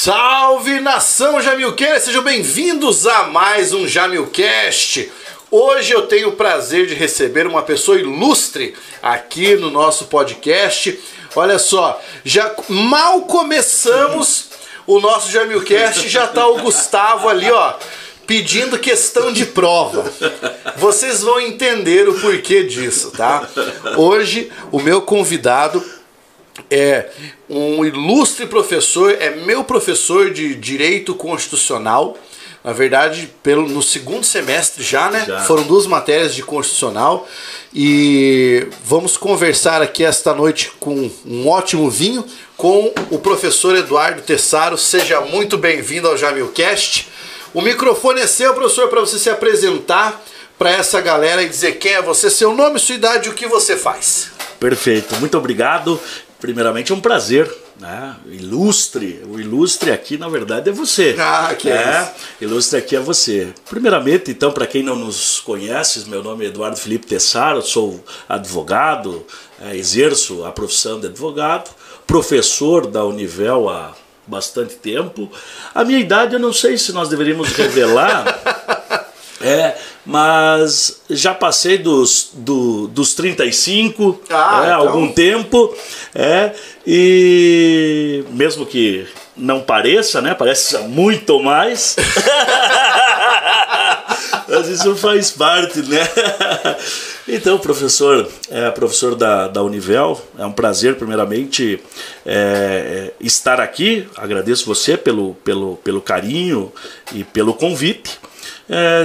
Salve nação Jamilcast, sejam bem-vindos a mais um Jamilcast. Hoje eu tenho o prazer de receber uma pessoa ilustre aqui no nosso podcast. Olha só, já mal começamos o nosso Jamilcast, já tá o Gustavo ali, ó, pedindo questão de prova. Vocês vão entender o porquê disso, tá? Hoje o meu convidado é um ilustre professor, é meu professor de Direito Constitucional. Na verdade, pelo, no segundo semestre já, né? Já. Foram duas matérias de constitucional. E vamos conversar aqui esta noite com um ótimo vinho com o professor Eduardo Tessaro. Seja muito bem-vindo ao Jamilcast. O microfone é seu, professor, para você se apresentar para essa galera e dizer quem é você, seu nome, sua idade e o que você faz. Perfeito, muito obrigado. Primeiramente é um prazer, né? Ilustre, o ilustre aqui na verdade é você. Ah, que é, ilustre aqui é você. Primeiramente, então, para quem não nos conhece, meu nome é Eduardo Felipe Tessaro, sou advogado, é, exerço a profissão de advogado, professor da Univel há bastante tempo. A minha idade eu não sei se nós deveríamos revelar. É, mas já passei dos, do, dos 35 Ah, é, então. algum tempo. É, e mesmo que não pareça, né? Parece muito mais. Mas isso faz parte, né? Então, professor, é professor da, da Univel, é um prazer, primeiramente, é, é, estar aqui. Agradeço você pelo, pelo, pelo carinho e pelo convite. É,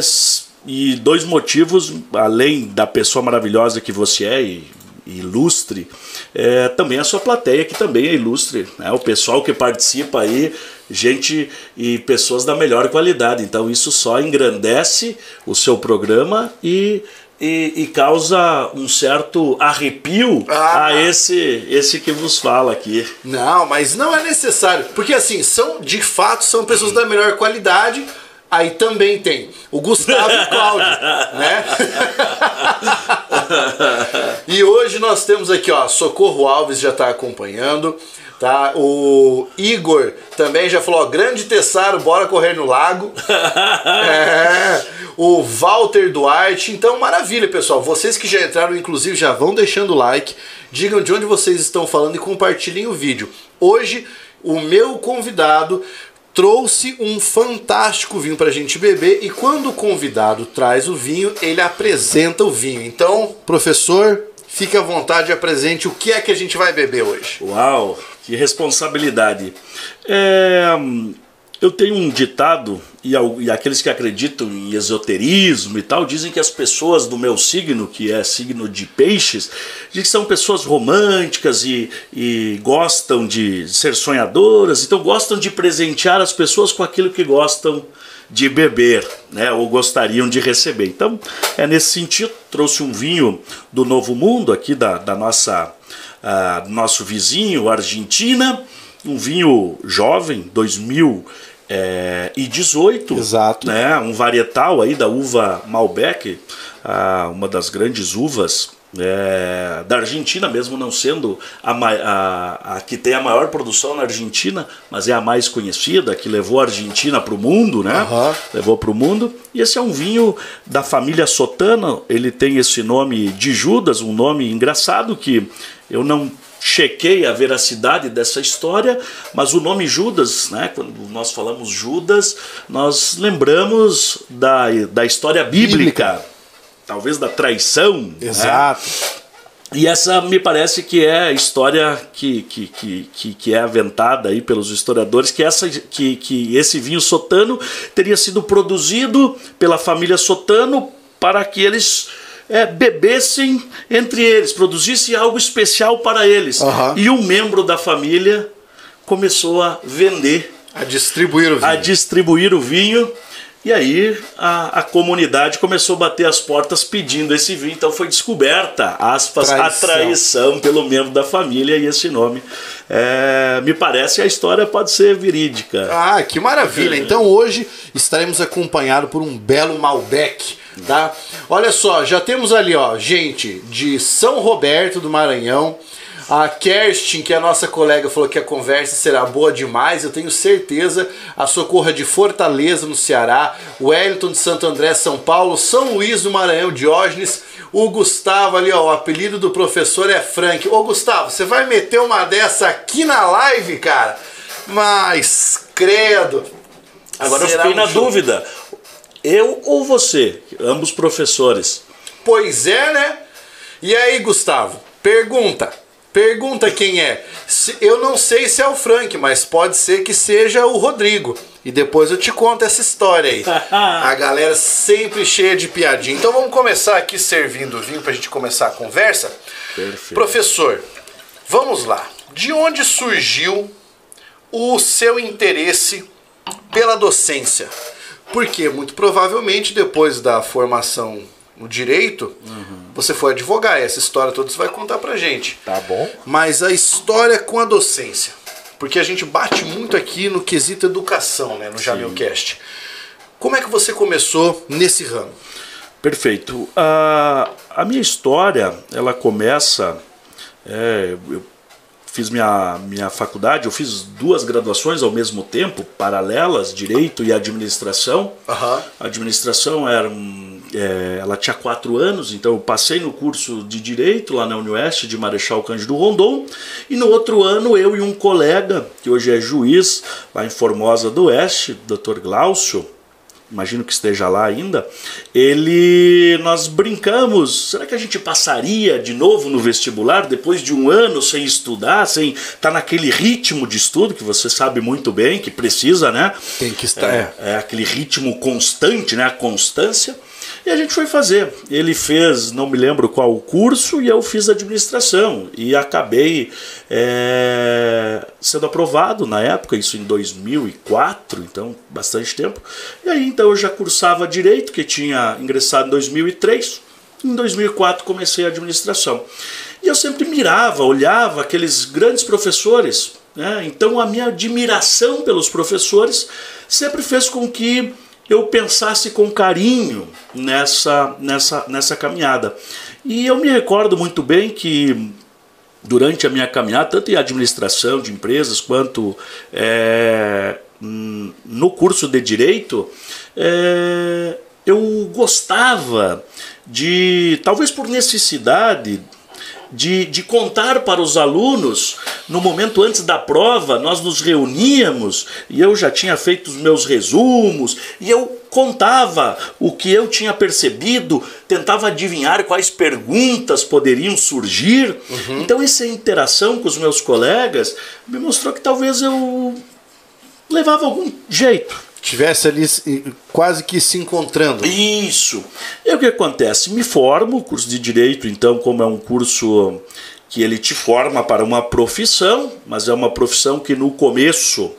e dois motivos, além da pessoa maravilhosa que você é e, e ilustre, é, também a sua plateia, que também é ilustre. Né? O pessoal que participa aí, gente e pessoas da melhor qualidade. Então isso só engrandece o seu programa e, e, e causa um certo arrepio Ah. a esse, esse que vos fala aqui. Não, mas não é necessário. Porque assim, são, de fato, são pessoas da melhor qualidade. Aí também tem o Gustavo e o Cláudio, né? e hoje nós temos aqui, ó, Socorro Alves já tá acompanhando, tá? O Igor também já falou, ó, grande Tessaro, bora correr no lago. É, o Walter Duarte. Então, maravilha, pessoal. Vocês que já entraram, inclusive, já vão deixando o like. Digam de onde vocês estão falando e compartilhem o vídeo. Hoje, o meu convidado trouxe um fantástico vinho pra gente beber. E quando o convidado traz o vinho, ele apresenta o vinho. Então, professor, fique à vontade e apresente o que é que a gente vai beber hoje. Uau, que responsabilidade. É, eu tenho um ditado, e, e aqueles que acreditam em esoterismo e tal, dizem que as pessoas do meu signo, que é signo de peixes, dizem que são pessoas românticas e, e gostam de ser sonhadoras, então gostam de presentear as pessoas com aquilo que gostam de beber, né, ou gostariam de receber. Então, é nesse sentido, trouxe um vinho do Novo Mundo, aqui da, da nossa do nosso vizinho, Argentina, um vinho jovem, 2018. Exato. Né, um varietal aí da uva Malbec, ah, uma das grandes uvas é, da Argentina, mesmo não sendo a, a, a que tem a maior produção na Argentina, mas é a mais conhecida, que levou a Argentina para o mundo, né? Aham. levou para o mundo. E esse é um vinho da família Sotana. Ele tem esse nome de Judas, um nome engraçado que eu não chequei a veracidade dessa história, mas o nome Judas, né, quando nós falamos Judas, nós lembramos da, da história bíblica, talvez da traição. né? Exato. E essa me parece que é a história que, que, que, que, que é aventada aí pelos historiadores, que, essa, que, que esse vinho sotano teria sido produzido pela família Sotano para que eles é, bebessem entre eles, produzissem algo especial para eles. Aham. E um membro da família começou a vender, A distribuir o vinho. a distribuir o vinho. E aí a, a comunidade começou a bater as portas pedindo esse vinho. Então foi descoberta, aspas, Traição. a traição pelo membro da família e esse nome. É, me parece que a história pode ser verídica. Ah, que maravilha! Então hoje estaremos acompanhados por um belo Malbec, tá? Olha só, já temos ali, ó, gente de São Roberto do Maranhão, A Kerstin, que é a nossa colega, falou que a conversa será boa demais. Eu tenho certeza. A Socorra de Fortaleza, no Ceará. O Wellington de Santo André, São Paulo. São Luís do Maranhão, Diógenes. O Gustavo ali, ó. O apelido do professor é Frank. Ô, Gustavo, você vai meter uma dessa aqui na live, cara? Mas, credo. Agora eu fiquei na show? dúvida. Eu ou você? Ambos professores. Pois é, né? E aí, Gustavo? Pergunta. Pergunta quem é. Eu não sei se é o Frank, mas pode ser que seja o Rodrigo. E depois eu te conto essa história aí. a galera sempre cheia de piadinha. Então vamos começar aqui servindo vinho pra gente começar a conversa. Perfeito. Professor, vamos lá. De onde surgiu o seu interesse pela docência? Porque muito provavelmente depois da formação no direito, uhum. você foi advogar. Essa história toda você vai contar pra gente. Tá bom. Mas a história com a docência. Porque a gente bate muito aqui no quesito educação, né? No Jamilcast. Como é que você começou nesse ramo? Perfeito. A, a minha história, ela começa. É, eu fiz minha, minha faculdade, eu fiz duas graduações ao mesmo tempo, paralelas, Direito e Administração. Uhum. A administração era, é, ela tinha quatro anos, então eu passei no curso de Direito lá na Unioeste de Marechal Cândido Rondon, e no outro ano eu e um colega, que hoje é juiz lá em Formosa do Oeste, Dr. Glaucio, imagino que esteja lá ainda, ele nós brincamos, será que a gente passaria de novo no vestibular depois de um ano sem estudar, sem estar tá naquele ritmo de estudo que você sabe muito bem que precisa, né? Tem que estar. É, é aquele ritmo constante, né? A constância. E a gente foi fazer. Ele fez, não me lembro qual o curso, e eu fiz administração. E acabei é, sendo aprovado na época, isso em 2004, então bastante tempo. E aí então eu já cursava direito, que tinha ingressado em 2003. Em 2004 comecei a administração. E eu sempre mirava, olhava aqueles grandes professores. Né? Então a minha admiração pelos professores sempre fez com que eu pensasse com carinho nessa, nessa, nessa caminhada. E eu me recordo muito bem que durante a minha caminhada, tanto em administração de empresas quanto é, no curso de direito, é, eu gostava de, talvez por necessidade, de, de contar para os alunos, no momento antes da prova, nós nos reuníamos e eu já tinha feito os meus resumos e eu contava o que eu tinha percebido, tentava adivinhar quais perguntas poderiam surgir. Uhum. Então, essa interação com os meus colegas me mostrou que talvez eu levava algum jeito tivesse ali quase que se encontrando. Isso. E o que acontece? Me formo, curso de direito, então, como é um curso que ele te forma para uma profissão, mas é uma profissão que no começo,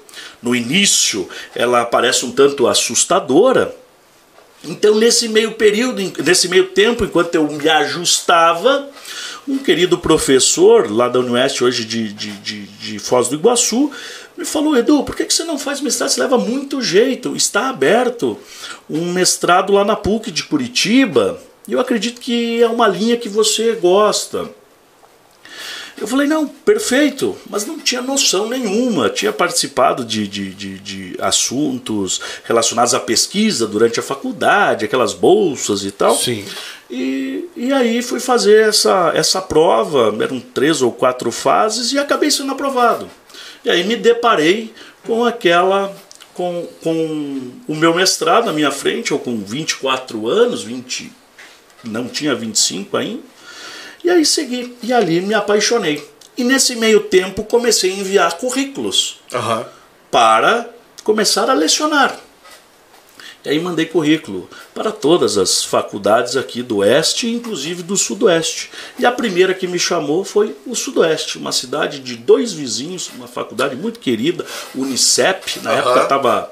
no início, ela parece um tanto assustadora. Então, nesse meio período, nesse meio tempo, enquanto eu me ajustava, um querido professor lá da Unioeste, hoje de, de, de, de Foz do Iguaçu, me falou, Edu, por que você não faz mestrado? Você leva muito jeito, está aberto um mestrado lá na PUC de Curitiba, e eu acredito que é uma linha que você gosta. Eu falei, não, perfeito, mas não tinha noção nenhuma. Tinha participado de, de, de, de, assuntos relacionados à pesquisa durante a faculdade, aquelas bolsas e tal. Sim. E, e aí fui fazer essa, essa prova, eram três ou quatro fases, e acabei sendo aprovado. E aí me deparei com aquela com, com o meu mestrado na minha frente, eu com 24 anos, 20, não tinha 25 ainda. E aí segui, e ali me apaixonei. E nesse meio tempo comecei a enviar currículos uhum. para começar a lecionar. E aí mandei currículo para todas as faculdades aqui do Oeste, inclusive do Sudoeste. E a primeira que me chamou foi o Sudoeste, uma cidade de dois vizinhos, uma faculdade muito querida, Unicep, na uhum. época estava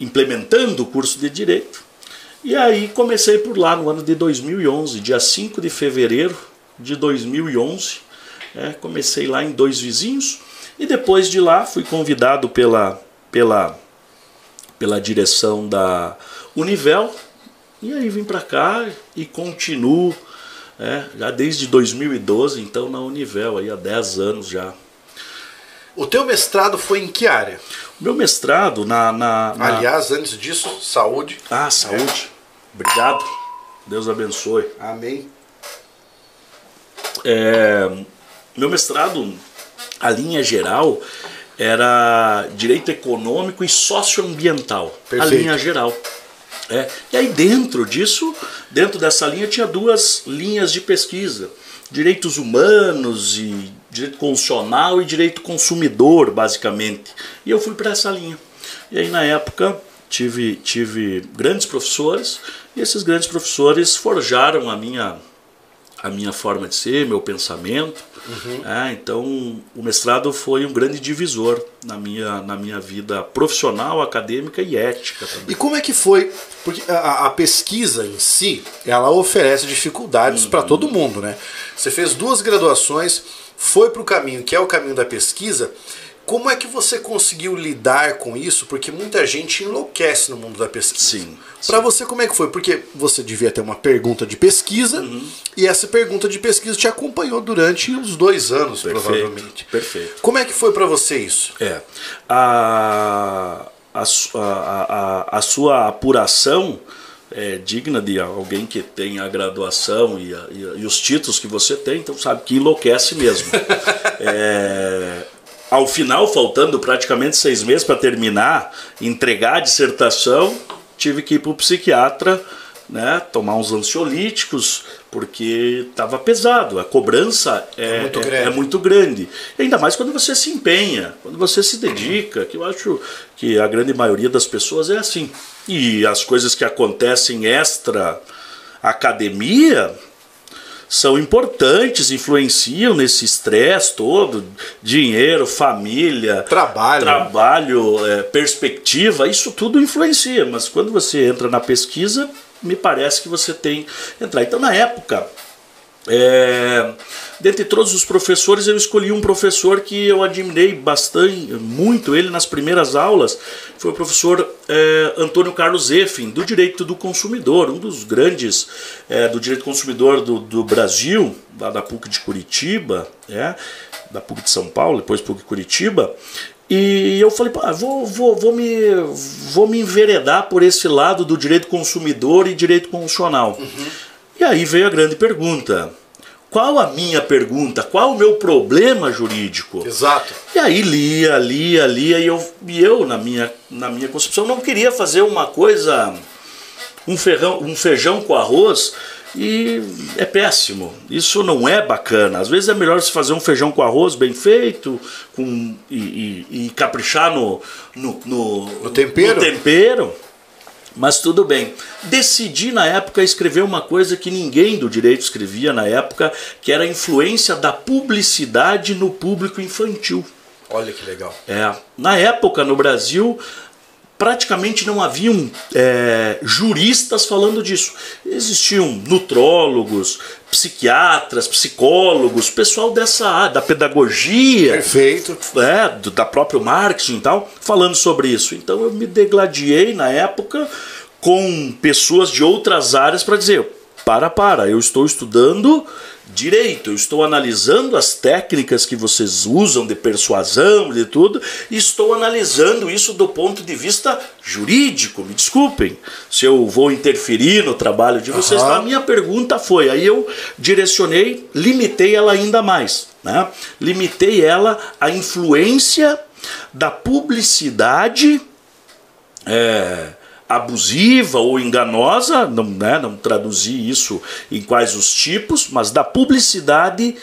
implementando o curso de Direito. E aí comecei por lá no ano de 2011, dia 5 de fevereiro de 2011. É, comecei lá em Dois Vizinhos e depois de lá fui convidado pela, pela pela direção da Univel. E aí vim para cá e continuo É, já desde 2012, então na Univel, aí há 10 anos já. O teu mestrado foi em que área? O meu mestrado na, na, na... Aliás, antes disso, saúde. Ah, saúde. Obrigado. Deus abençoe. Amém. É, meu mestrado, a linha geral, era direito econômico e socioambiental. Perfeito. A linha geral. É, e aí dentro disso, dentro dessa linha, tinha duas linhas de pesquisa: direitos humanos e direito constitucional e direito consumidor, basicamente. E eu fui para essa linha. E aí na época tive, tive grandes professores e esses grandes professores forjaram a minha a minha forma de ser, meu pensamento. Uhum. É, então, o mestrado foi um grande divisor na minha, na minha vida profissional, acadêmica e ética também. E como é que foi? Porque a, a pesquisa em si, ela oferece dificuldades para todo mundo, né? Você fez duas graduações, foi para o caminho que é o caminho da pesquisa. Como é que você conseguiu lidar com isso? Porque muita gente enlouquece no mundo da pesquisa. Sim, Para você, como é que foi? Porque você devia ter uma pergunta de pesquisa e essa pergunta de pesquisa te acompanhou durante uns dois anos, provavelmente. Perfeito. Como é que foi para você isso? É. A, a, a, a, sua apuração é digna de alguém que tem a graduação e, a- e e os títulos que você tem, então sabe que enlouquece mesmo. É, ao final, faltando praticamente seis meses para terminar, entregar a dissertação, tive que ir para o psiquiatra, né, tomar uns ansiolíticos, porque estava pesado. A cobrança é, É muito é- grande. é muito grande. Ainda mais quando você se empenha, quando você se dedica, que eu acho que a grande maioria das pessoas é assim. E as coisas que acontecem extra academia são importantes, influenciam nesse estresse todo, dinheiro, família, Trabalho. trabalho, é, perspectiva, isso tudo influencia. Mas quando você entra na pesquisa, me parece que você tem que entrar. Então, na época, é, dentre todos os professores, eu escolhi um professor que eu admirei bastante, muito ele nas primeiras aulas, foi o professor é, Antônio Carlos Effin, do Direito do Consumidor, um dos grandes é, do Direito do Consumidor do, do Brasil, lá da PUC de Curitiba, é, da PUC de São Paulo, depois PUC Curitiba, e eu falei, vou, vou, vou, me, vou me enveredar por esse lado do direito consumidor e direito constitucional. E aí veio a grande pergunta. Qual a minha pergunta? Qual o meu problema jurídico? Exato. E aí lia, lia, lia, e eu, e eu na, minha, na minha concepção, não queria fazer uma coisa, um, ferrão, um feijão com arroz, e é péssimo. Isso não é bacana. Às vezes é melhor se fazer um feijão com arroz bem feito com, e, e- e caprichar no, no, no, No tempero? no tempero. Mas tudo bem. Decidi na época escrever uma coisa que ninguém do direito escrevia na época, que era a influência da publicidade no público infantil. Olha que legal. É, na época no Brasil praticamente não haviam é, juristas falando disso. Existiam nutrólogos, psiquiatras, psicólogos, pessoal dessa área, da pedagogia, Perfeito. é, do- da própria marketing e tal, falando sobre isso. Então eu me degladiei na época com pessoas de outras áreas para dizer: para, para, eu estou estudando direito, eu estou analisando as técnicas que vocês usam de persuasão, de tudo, e estou analisando isso do ponto de vista jurídico. Me desculpem se eu vou interferir no trabalho de vocês. Aham. A minha pergunta foi, aí eu direcionei, limitei ela ainda mais, né? Limitei ela à influência da publicidade é, abusiva ou enganosa, não, né, não traduzi isso em quais os tipos, mas da publicidade,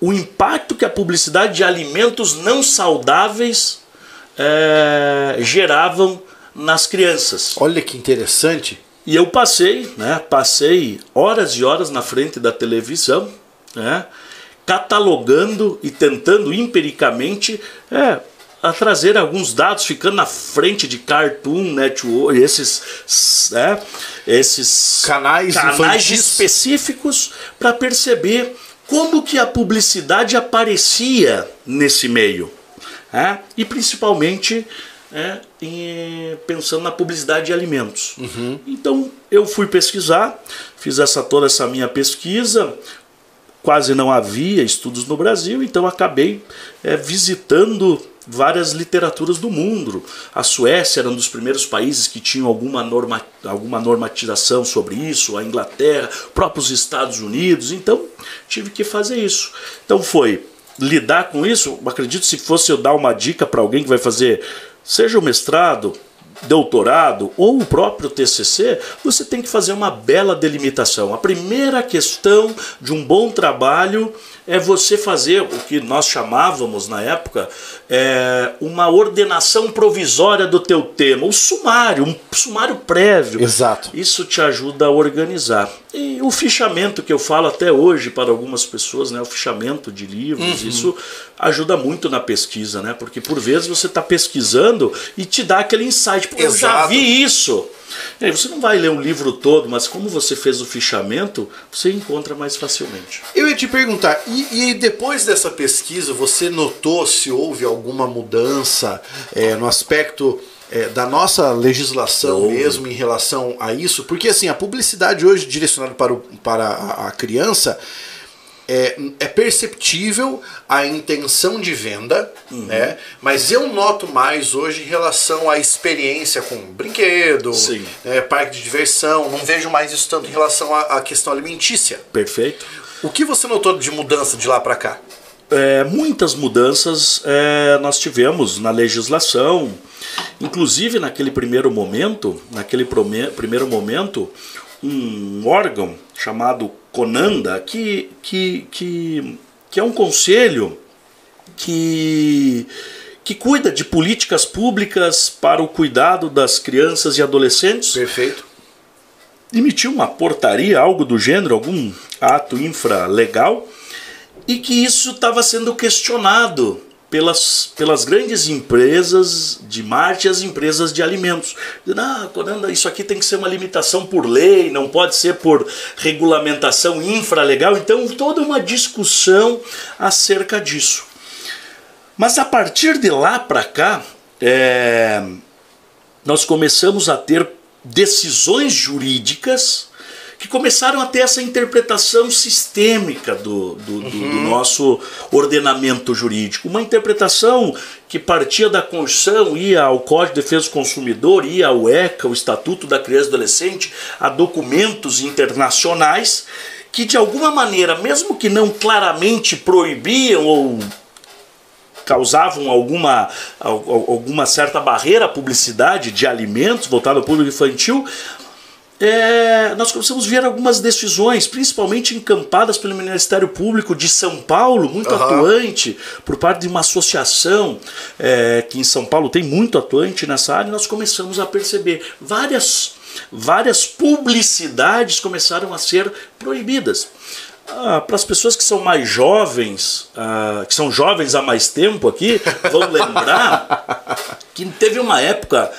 o impacto que a publicidade de alimentos não saudáveis é, geravam nas crianças. Olha que interessante. E eu passei, né, passei horas e horas na frente da televisão, né, catalogando e tentando empiricamente é, a trazer alguns dados, ficando na frente de Cartoon Network, esses, né, esses Canais canais específicos para perceber como que a publicidade aparecia nesse meio. né? E principalmente é, em, pensando na publicidade de alimentos. Uhum. Então eu fui pesquisar, fiz essa toda essa minha pesquisa. Quase não havia estudos no Brasil, então acabei é, visitando várias literaturas do mundo. A Suécia era um dos primeiros países que tinham alguma, norma, alguma normatização sobre isso, a Inglaterra, próprios Estados Unidos. Então, tive que fazer isso. Então, foi lidar com isso. Acredito se fosse eu dar uma dica para alguém que vai fazer, seja o mestrado, doutorado ou o próprio TCC, você tem que fazer uma bela delimitação. A primeira questão de um bom trabalho é você fazer o que nós chamávamos na época é, uma ordenação provisória do teu tema, o sumário, um sumário prévio. Exato. Isso te ajuda a organizar. E o fichamento que eu falo até hoje para algumas pessoas, né, o fichamento de livros, uhum. isso ajuda muito na pesquisa, né? Porque por vezes você está pesquisando e te dá aquele insight, pô, eu já vi isso. E aí você não vai ler um livro todo, mas como você fez o fichamento, você encontra mais facilmente. Eu ia te perguntar, e, e depois dessa pesquisa, você notou se houve alguma mudança é, no aspecto é, da nossa legislação mesmo em relação a isso? Porque assim, a publicidade hoje direcionada para, o, para a criança é, é perceptível a intenção de venda, uhum. né? mas eu noto mais hoje em relação à experiência com brinquedo, né, parque de diversão, não vejo mais isso tanto em relação à, à questão alimentícia. Perfeito. O que você notou de mudança de lá para cá? É, muitas mudanças é, nós tivemos na legislação, inclusive naquele primeiro momento, naquele primeiro momento, um órgão chamado Conanda, que, que, que, que é um conselho que, que cuida de políticas públicas para o cuidado das crianças e adolescentes. Perfeito. Emitiu uma portaria, algo do gênero, algum ato infralegal, e que isso estava sendo questionado pelas, pelas grandes empresas de marketing e as empresas de alimentos. Ah, Coranda, isso aqui tem que ser uma limitação por lei, não pode ser por regulamentação infralegal. Então, toda uma discussão acerca disso. Mas a partir de lá para cá, é, nós começamos a ter decisões jurídicas que começaram a ter essa interpretação sistêmica do, do, do, uhum. do, nosso ordenamento jurídico. Uma interpretação que partia da Constituição, ia ao Código de Defesa do Consumidor, ia ao ECA, o Estatuto da Criança e Adolescente, a documentos internacionais que de alguma maneira, mesmo que não claramente proibiam ou causavam alguma, alguma certa barreira à publicidade de alimentos voltado ao público infantil, é, nós começamos a ver algumas decisões, principalmente encampadas pelo Ministério Público de São Paulo, muito uhum. atuante, por parte de uma associação é, que em São Paulo tem muito atuante nessa área, nós começamos a perceber várias, várias publicidades começaram a ser proibidas. Ah, para as pessoas que são mais jovens, ah, que são jovens há mais tempo aqui, vão lembrar que teve uma época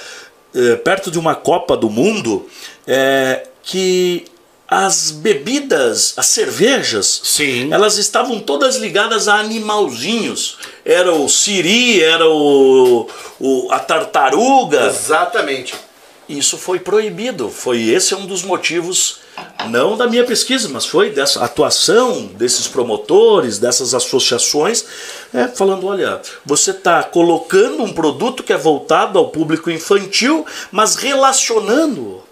é, perto de uma Copa do Mundo é, que as bebidas, as cervejas, Sim. elas estavam todas ligadas a animalzinhos. Era o siri, era o, o a tartaruga. Exatamente. Isso foi proibido. Foi esse é um dos motivos não da minha pesquisa, mas foi dessa atuação desses promotores, dessas associações, é, falando: olha, você está colocando um produto que é voltado ao público infantil, mas relacionando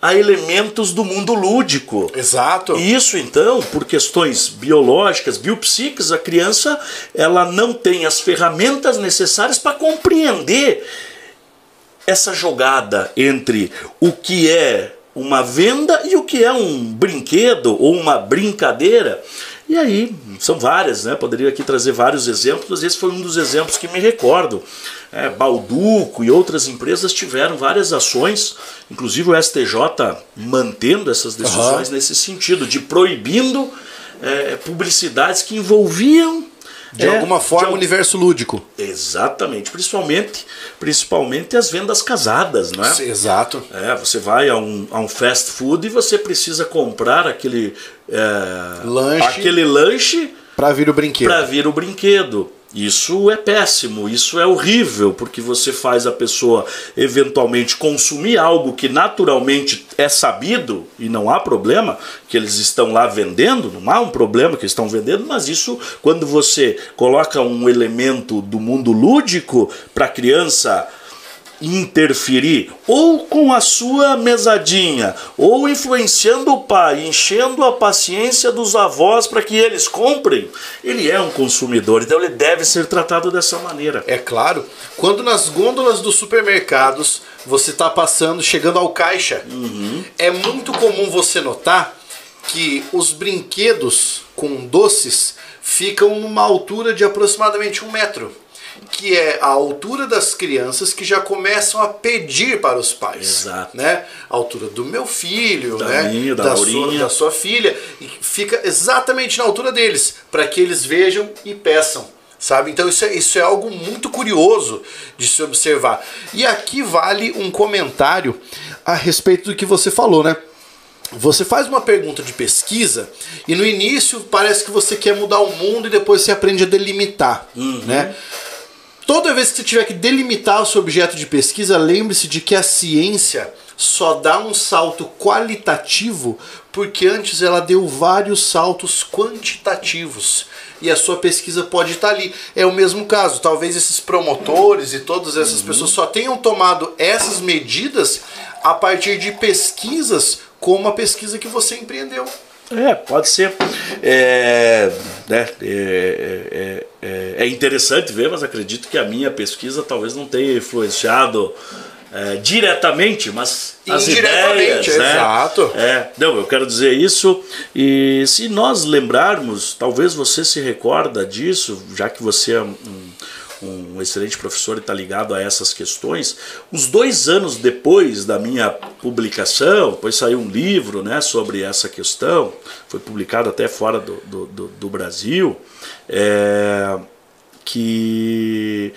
a elementos do mundo lúdico. Exato. E isso então, por questões biológicas, biopsíquicas, a criança ela não tem as ferramentas necessárias para compreender essa jogada entre o que é uma venda e o que é um brinquedo ou uma brincadeira. E aí, são várias, né? Poderia aqui trazer vários exemplos, esse foi um dos exemplos que me recordo. É, Balduco e outras empresas tiveram várias ações, inclusive o STJ mantendo essas decisões uhum. nesse sentido, de proibindo é, publicidades que envolviam de é, alguma forma, de, universo lúdico. Exatamente. Principalmente, principalmente as vendas casadas, né? Exato. É, você vai a um, a um fast food e você precisa comprar aquele, é, lanche. aquele lanche para vir o brinquedo. Para vir o brinquedo. Isso é péssimo, isso é horrível, porque você faz a pessoa eventualmente consumir algo que naturalmente é sabido e não há problema que eles estão lá vendendo, não há um problema que estão vendendo, mas isso quando você coloca um elemento do mundo lúdico para a criança interferir ou com a sua mesadinha, ou influenciando o pai, enchendo a paciência dos avós para que eles comprem, ele é um consumidor, então ele deve ser tratado dessa maneira. É claro, quando nas gôndolas dos supermercados você está passando, chegando ao caixa, uhum. é muito comum você notar que os brinquedos com doces ficam numa altura de aproximadamente um metro que é a altura das crianças que já começam a pedir para os pais. Exato. Né? A altura do meu filho, da né? Minha, da, da, sua, da sua filha. E fica exatamente na altura deles, para que eles vejam e peçam. Sabe? Então isso é, isso é algo muito curioso de se observar. E aqui vale um comentário a respeito do que você falou, né? Você faz uma pergunta de pesquisa e no início parece que você quer mudar o mundo e depois você aprende a delimitar, uhum. né? Toda vez que você tiver que delimitar o seu objeto de pesquisa, lembre-se de que a ciência só dá um salto qualitativo porque antes ela deu vários saltos quantitativos. E a sua pesquisa pode estar ali. É o mesmo caso. Talvez esses promotores e todas essas uhum. pessoas só tenham tomado essas medidas a partir de pesquisas como a pesquisa que você empreendeu. É, pode ser. É, né, é, é, é, é, interessante ver, mas acredito que a minha pesquisa talvez não tenha influenciado é, diretamente, mas as ideias, né? exato. É, não, eu quero dizer isso e se nós lembrarmos, talvez você se recorda disso, já que você é um, um excelente professor e está ligado a essas questões. Uns dois anos depois da minha publicação, depois saiu um livro né, sobre essa questão, foi publicado até fora do, do, do, do Brasil, é, que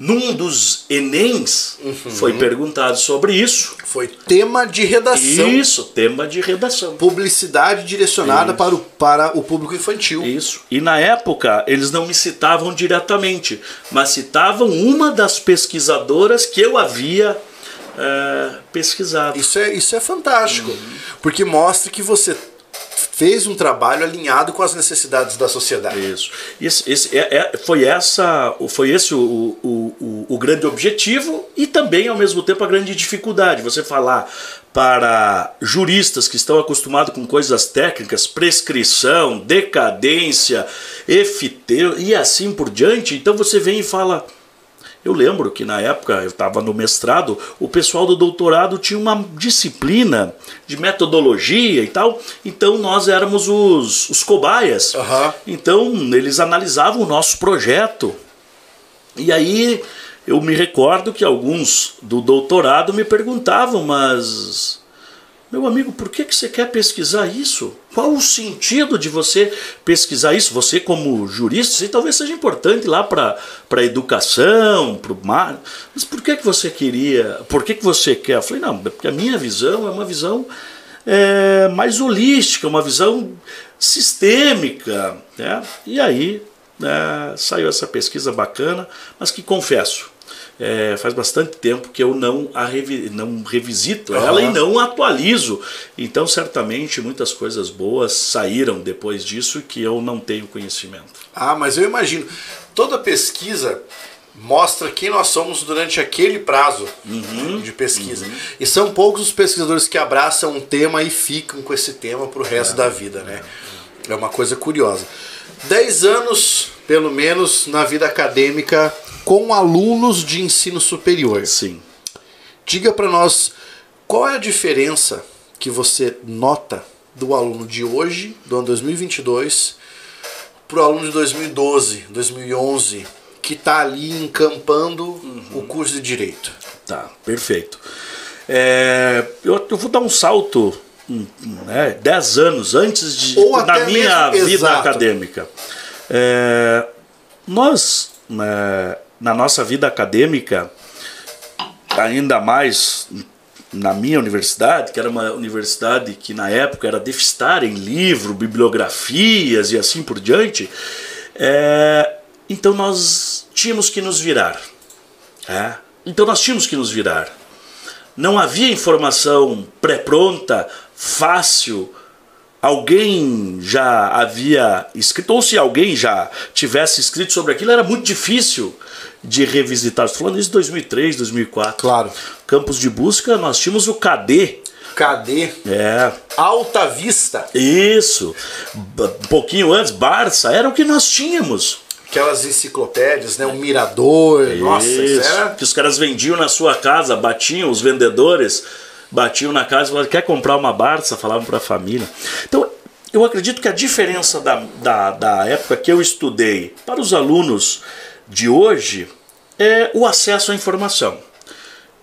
num dos Enems uhum. foi perguntado sobre isso. Foi tema de redação. Isso, tema de redação. Publicidade direcionada para o, para o público infantil. Isso. E na época eles não me citavam diretamente, mas citavam uma das pesquisadoras que eu havia é, pesquisado. Isso é, isso é fantástico, uhum. porque mostra que você fez um trabalho alinhado com as necessidades da sociedade. Isso. Esse, esse, é, é, foi, essa, foi esse o, o, o, o grande objetivo e também, ao mesmo tempo, a grande dificuldade. Você falar para juristas que estão acostumados com coisas técnicas, prescrição, decadência, FT e assim por diante, então você vem e fala eu lembro que na época eu estava no mestrado, o pessoal do doutorado tinha uma disciplina de metodologia e tal, então nós éramos os, os cobaias. Uhum. Então eles analisavam o nosso projeto. E aí eu me recordo que alguns do doutorado me perguntavam, mas meu amigo, por que, que você quer pesquisar isso? Qual o sentido de você pesquisar isso? Você, como jurista, isso talvez seja importante lá para a educação, para o mar. Mas por que, que você queria? Por que, que você quer? Eu falei, não, porque a minha visão é uma visão é, mais holística, uma visão sistêmica. Né? E aí é, saiu essa pesquisa bacana, mas que confesso, é, faz bastante tempo que eu não, a revi, não revisito uhum. ela e não atualizo. Então, certamente, muitas coisas boas saíram depois disso que eu não tenho conhecimento. Ah, mas eu imagino. Toda pesquisa mostra quem nós somos durante aquele prazo uhum, de pesquisa. Uhum. E são poucos os pesquisadores que abraçam um tema e ficam com esse tema para o resto é, da vida, né? É uma coisa curiosa. Dez anos, pelo menos, na vida acadêmica com alunos de ensino superior. Sim. Diga para nós qual é a diferença que você nota do aluno de hoje, do ano 2022, para o aluno de 2012, 2011, que está ali encampando uhum. o curso de Direito. Tá, perfeito. É, eu, eu, vou dar um salto né, 10 anos antes de, Ou da minha mesmo, vida exato. acadêmica. É, nós, né, na nossa vida acadêmica, ainda mais na minha universidade, que era uma universidade que na época era deficitária em livro, bibliografias e assim por diante, é, Então nós tínhamos que nos virar. É? Então nós tínhamos que nos virar. Não havia informação pré-pronta, fácil. Alguém já havia escrito, ou se alguém já tivesse escrito sobre aquilo, era muito difícil de revisitar. Estou falando isso em 2003, 2004. Claro. Campos de busca, nós tínhamos o KD. KD. É. Alta Vista. Isso. Um pouquinho antes, Barça, era o que nós tínhamos. Aquelas enciclopédias, né? O Mirador. Isso. Nossa, isso era... Que os caras vendiam na sua casa, batiam, os vendedores batiam na casa e falavam, quer comprar uma Barça? Falavam para a família. Então, eu acredito que a diferença da, da, da época que eu estudei para os alunos de hoje é o acesso à informação.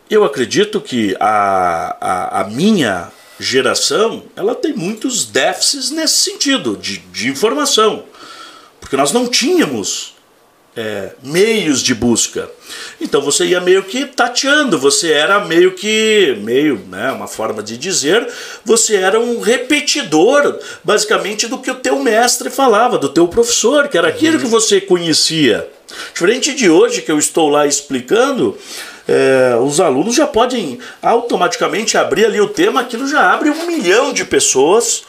Eu acredito que a, a, a minha geração ela tem muitos déficits nesse sentido de, de informação, porque nós não tínhamos é, meios de busca. Então você ia meio que tateando, você era meio que, meio, né, uma forma de dizer, você era um repetidor, basicamente, do que o teu mestre falava, do teu professor, que era aquilo uhum. que você conhecia. Diferente de hoje que eu estou lá explicando, é, os alunos já podem automaticamente abrir ali o tema, aquilo já abre um milhão de pessoas,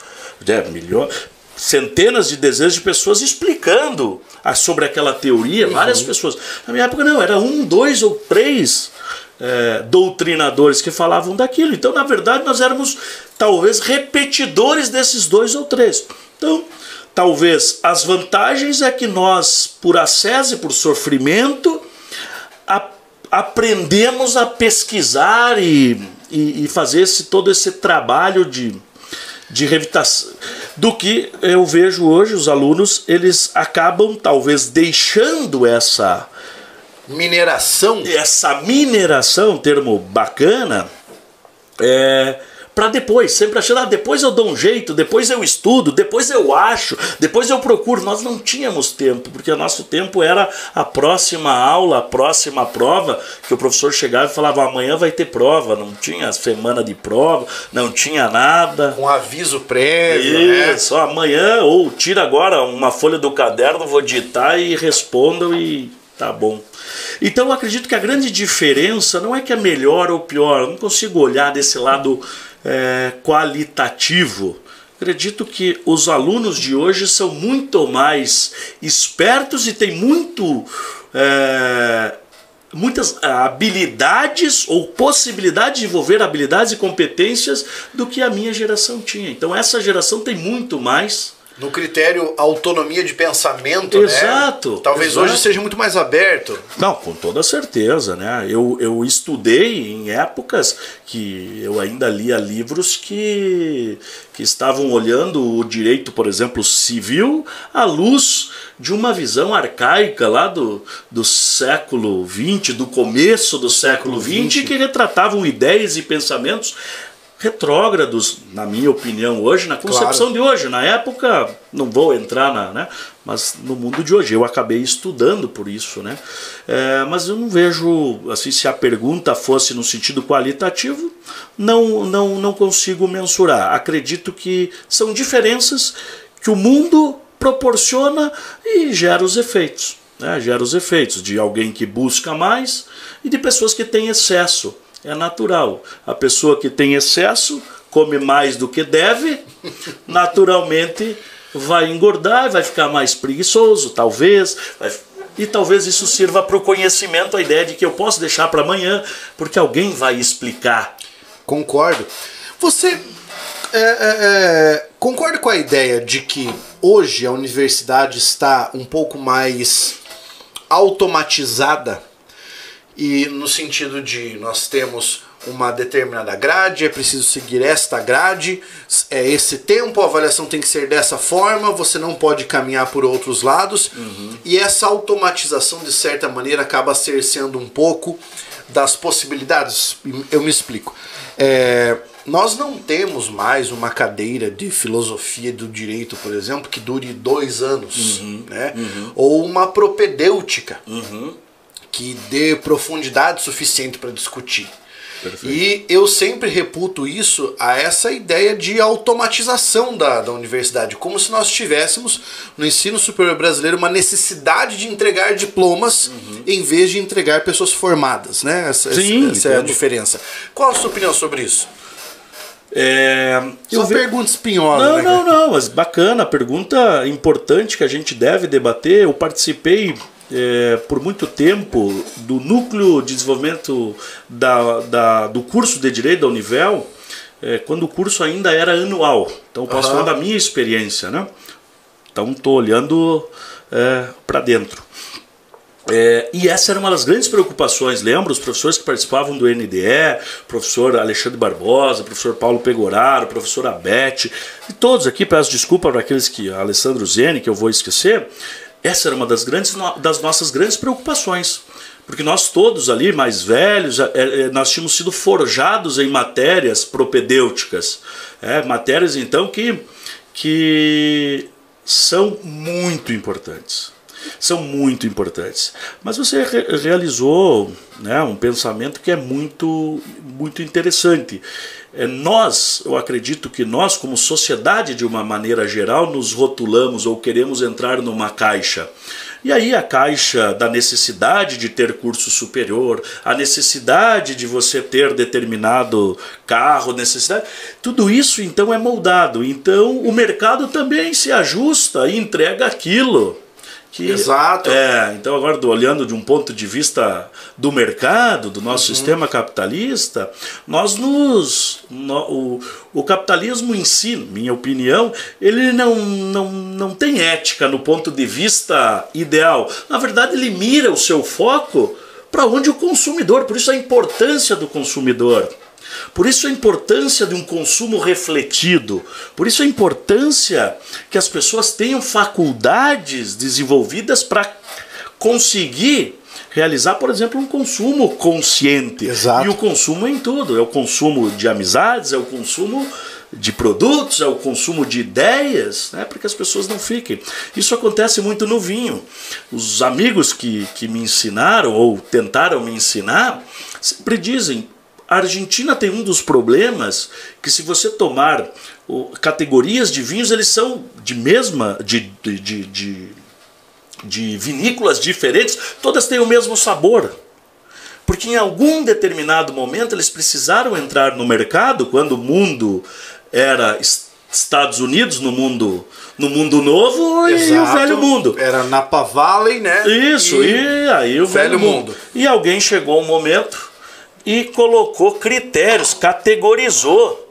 é, milhão, centenas de dezenas de pessoas explicando sobre aquela teoria, uhum. várias pessoas. Na minha época não, era um, dois ou três é, doutrinadores que falavam daquilo. Então, na verdade, nós éramos talvez repetidores desses dois ou três. Então, talvez as vantagens é que nós, por acesso e por sofrimento, a, aprendemos a pesquisar e, e, e fazer esse, todo esse trabalho de de revitação do que eu vejo hoje os alunos eles acabam talvez deixando essa mineração? essa mineração termo bacana é, para depois, sempre achando, ah, depois eu dou um jeito, depois eu estudo, depois eu acho, depois eu procuro. Nós não tínhamos tempo, porque o nosso tempo era a próxima aula, a próxima prova, que o professor chegava e falava, amanhã vai ter prova, não tinha semana de prova, não tinha nada. Com aviso prévio, né? Isso, né? amanhã, ou tira agora uma folha do caderno, vou digitar e respondam e tá bom. Então eu acredito que a grande diferença não é que é melhor ou pior, eu não consigo olhar desse lado é, qualitativo. Acredito que os alunos de hoje são muito mais espertos e têm muito, é, muitas habilidades ou possibilidade de desenvolver habilidades e competências do que a minha geração tinha. Então essa geração tem muito mais no critério autonomia de pensamento, né? exato, né? Talvez exato. hoje seja muito mais aberto. Não, com toda certeza, né? Eu, eu estudei em épocas que eu ainda lia livros que, que estavam olhando o direito, por exemplo, civil à luz de uma visão arcaica lá do, do século XX, do começo do século XX, que retratavam ideias e pensamentos retrógrados, na minha opinião, hoje, na concepção claro. de hoje. Na época, não vou entrar na. Né, mas no mundo de hoje, eu acabei estudando por isso. Né? É, mas eu não vejo, assim, se a pergunta fosse no sentido qualitativo, não, não, não consigo mensurar. Acredito que são diferenças que o mundo proporciona e gera os efeitos. Né? Gera os efeitos de alguém que busca mais e de pessoas que têm excesso. É natural. A pessoa que tem excesso come mais do que deve, naturalmente vai engordar, vai ficar mais preguiçoso, talvez. Vai... E talvez isso sirva para o conhecimento, a ideia de que eu posso deixar para amanhã, porque alguém vai explicar. Concordo. Você é, é, é, concorda com a ideia de que hoje a universidade está um pouco mais automatizada e no sentido de nós temos uma determinada grade, é preciso seguir esta grade, é esse tempo, a avaliação tem que ser dessa forma, você não pode caminhar por outros lados, uhum. e essa automatização, de certa maneira, acaba cerceando um pouco das possibilidades. Eu me explico. É, nós não temos mais uma cadeira de filosofia do direito, por exemplo, que dure dois anos, uhum. né? Uhum. ou uma propedêutica. Uhum que dê profundidade suficiente para discutir. Perfeito. E eu sempre reputo isso a essa ideia de automatização da, da universidade, como se nós tivéssemos no ensino superior brasileiro uma necessidade de entregar diplomas uhum. em vez de entregar pessoas formadas, né? Essa, Sim, essa é a diferença. Qual a sua opinião sobre isso? É, Só ve... pergunta espinhosa. Não, né, não, não, mas bacana, pergunta importante que a gente deve debater. Eu participei é, por muito tempo do núcleo de desenvolvimento da, da, do curso de Direito da Univel, é, quando o curso ainda era anual. Então eu posso uhum. falar da minha experiência, né? Então estou olhando é, para dentro. É, e essa era uma das grandes preocupações, lembra? Os professores que participavam do NDE, professor Alexandre Barbosa, professor Paulo Pegoraro, professor Abete, e todos aqui, peço desculpa para aqueles que, Alessandro Zene, que eu vou esquecer, essa era uma das, grandes, das nossas grandes preocupações. Porque nós todos ali, mais velhos, é, é, nós tínhamos sido forjados em matérias propedêuticas. É, matérias, então, que, que são muito importantes. São muito importantes. Mas você re realizou né, um pensamento que é muito, muito interessante. É, nós, eu acredito que nós, como sociedade de uma maneira geral, nos rotulamos ou queremos entrar numa caixa. E aí a caixa da necessidade de ter curso superior, a necessidade de você ter determinado carro, necessidade, tudo isso então é moldado. Então o mercado também se ajusta e entrega aquilo. Que, Exato. É, então agora olhando de um ponto de vista do mercado, do nosso uhum. sistema capitalista, nós nos no, o, o capitalismo em si, minha opinião, ele não, não, não tem ética no ponto de vista ideal. Na verdade, ele mira o seu foco para onde o consumidor, por isso a importância do consumidor. Por isso a importância de um consumo refletido, por isso a importância que as pessoas tenham faculdades desenvolvidas para conseguir realizar, por exemplo, um consumo consciente. Exato. E o consumo é em tudo, é o consumo de amizades, é o consumo de produtos, é o consumo de ideias, né, para que as pessoas não fiquem. Isso acontece muito no vinho. Os amigos que, que me ensinaram ou tentaram me ensinar sempre dizem: a Argentina tem um dos problemas que se você tomar o, categorias de vinhos, eles são de mesma, de, de, de, de, de vinícolas diferentes, todas têm o mesmo sabor. Porque em algum determinado momento eles precisaram entrar no mercado quando o mundo era Estados Unidos no mundo no mundo novo Exato. e o velho mundo. Era Napa Valley, né? Isso, e, e aí o velho, mundo. mundo. E alguém chegou um momento e colocou critérios, categorizou.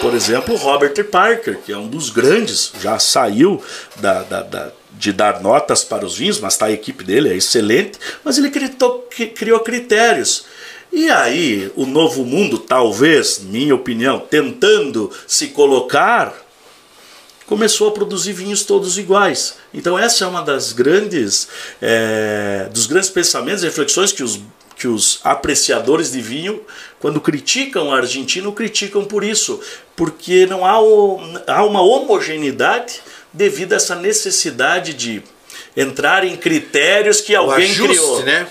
Por exemplo, Robert Parker, que é um dos grandes, já saiu da, da, da de dar notas para os vinhos, mas tá, a equipe dele é excelente, mas ele criou, critérios. E aí, o Novo Mundo, talvez, minha opinião, tentando se colocar, começou a produzir vinhos todos iguais. Então essa é uma das grandes, é, dos grandes pensamentos e reflexões que os que os apreciadores de vinho, quando criticam a Argentina, criticam por isso, porque não há, o, há uma homogeneidade devido a essa necessidade de entrar em critérios que alguém ajuste, criou. Né?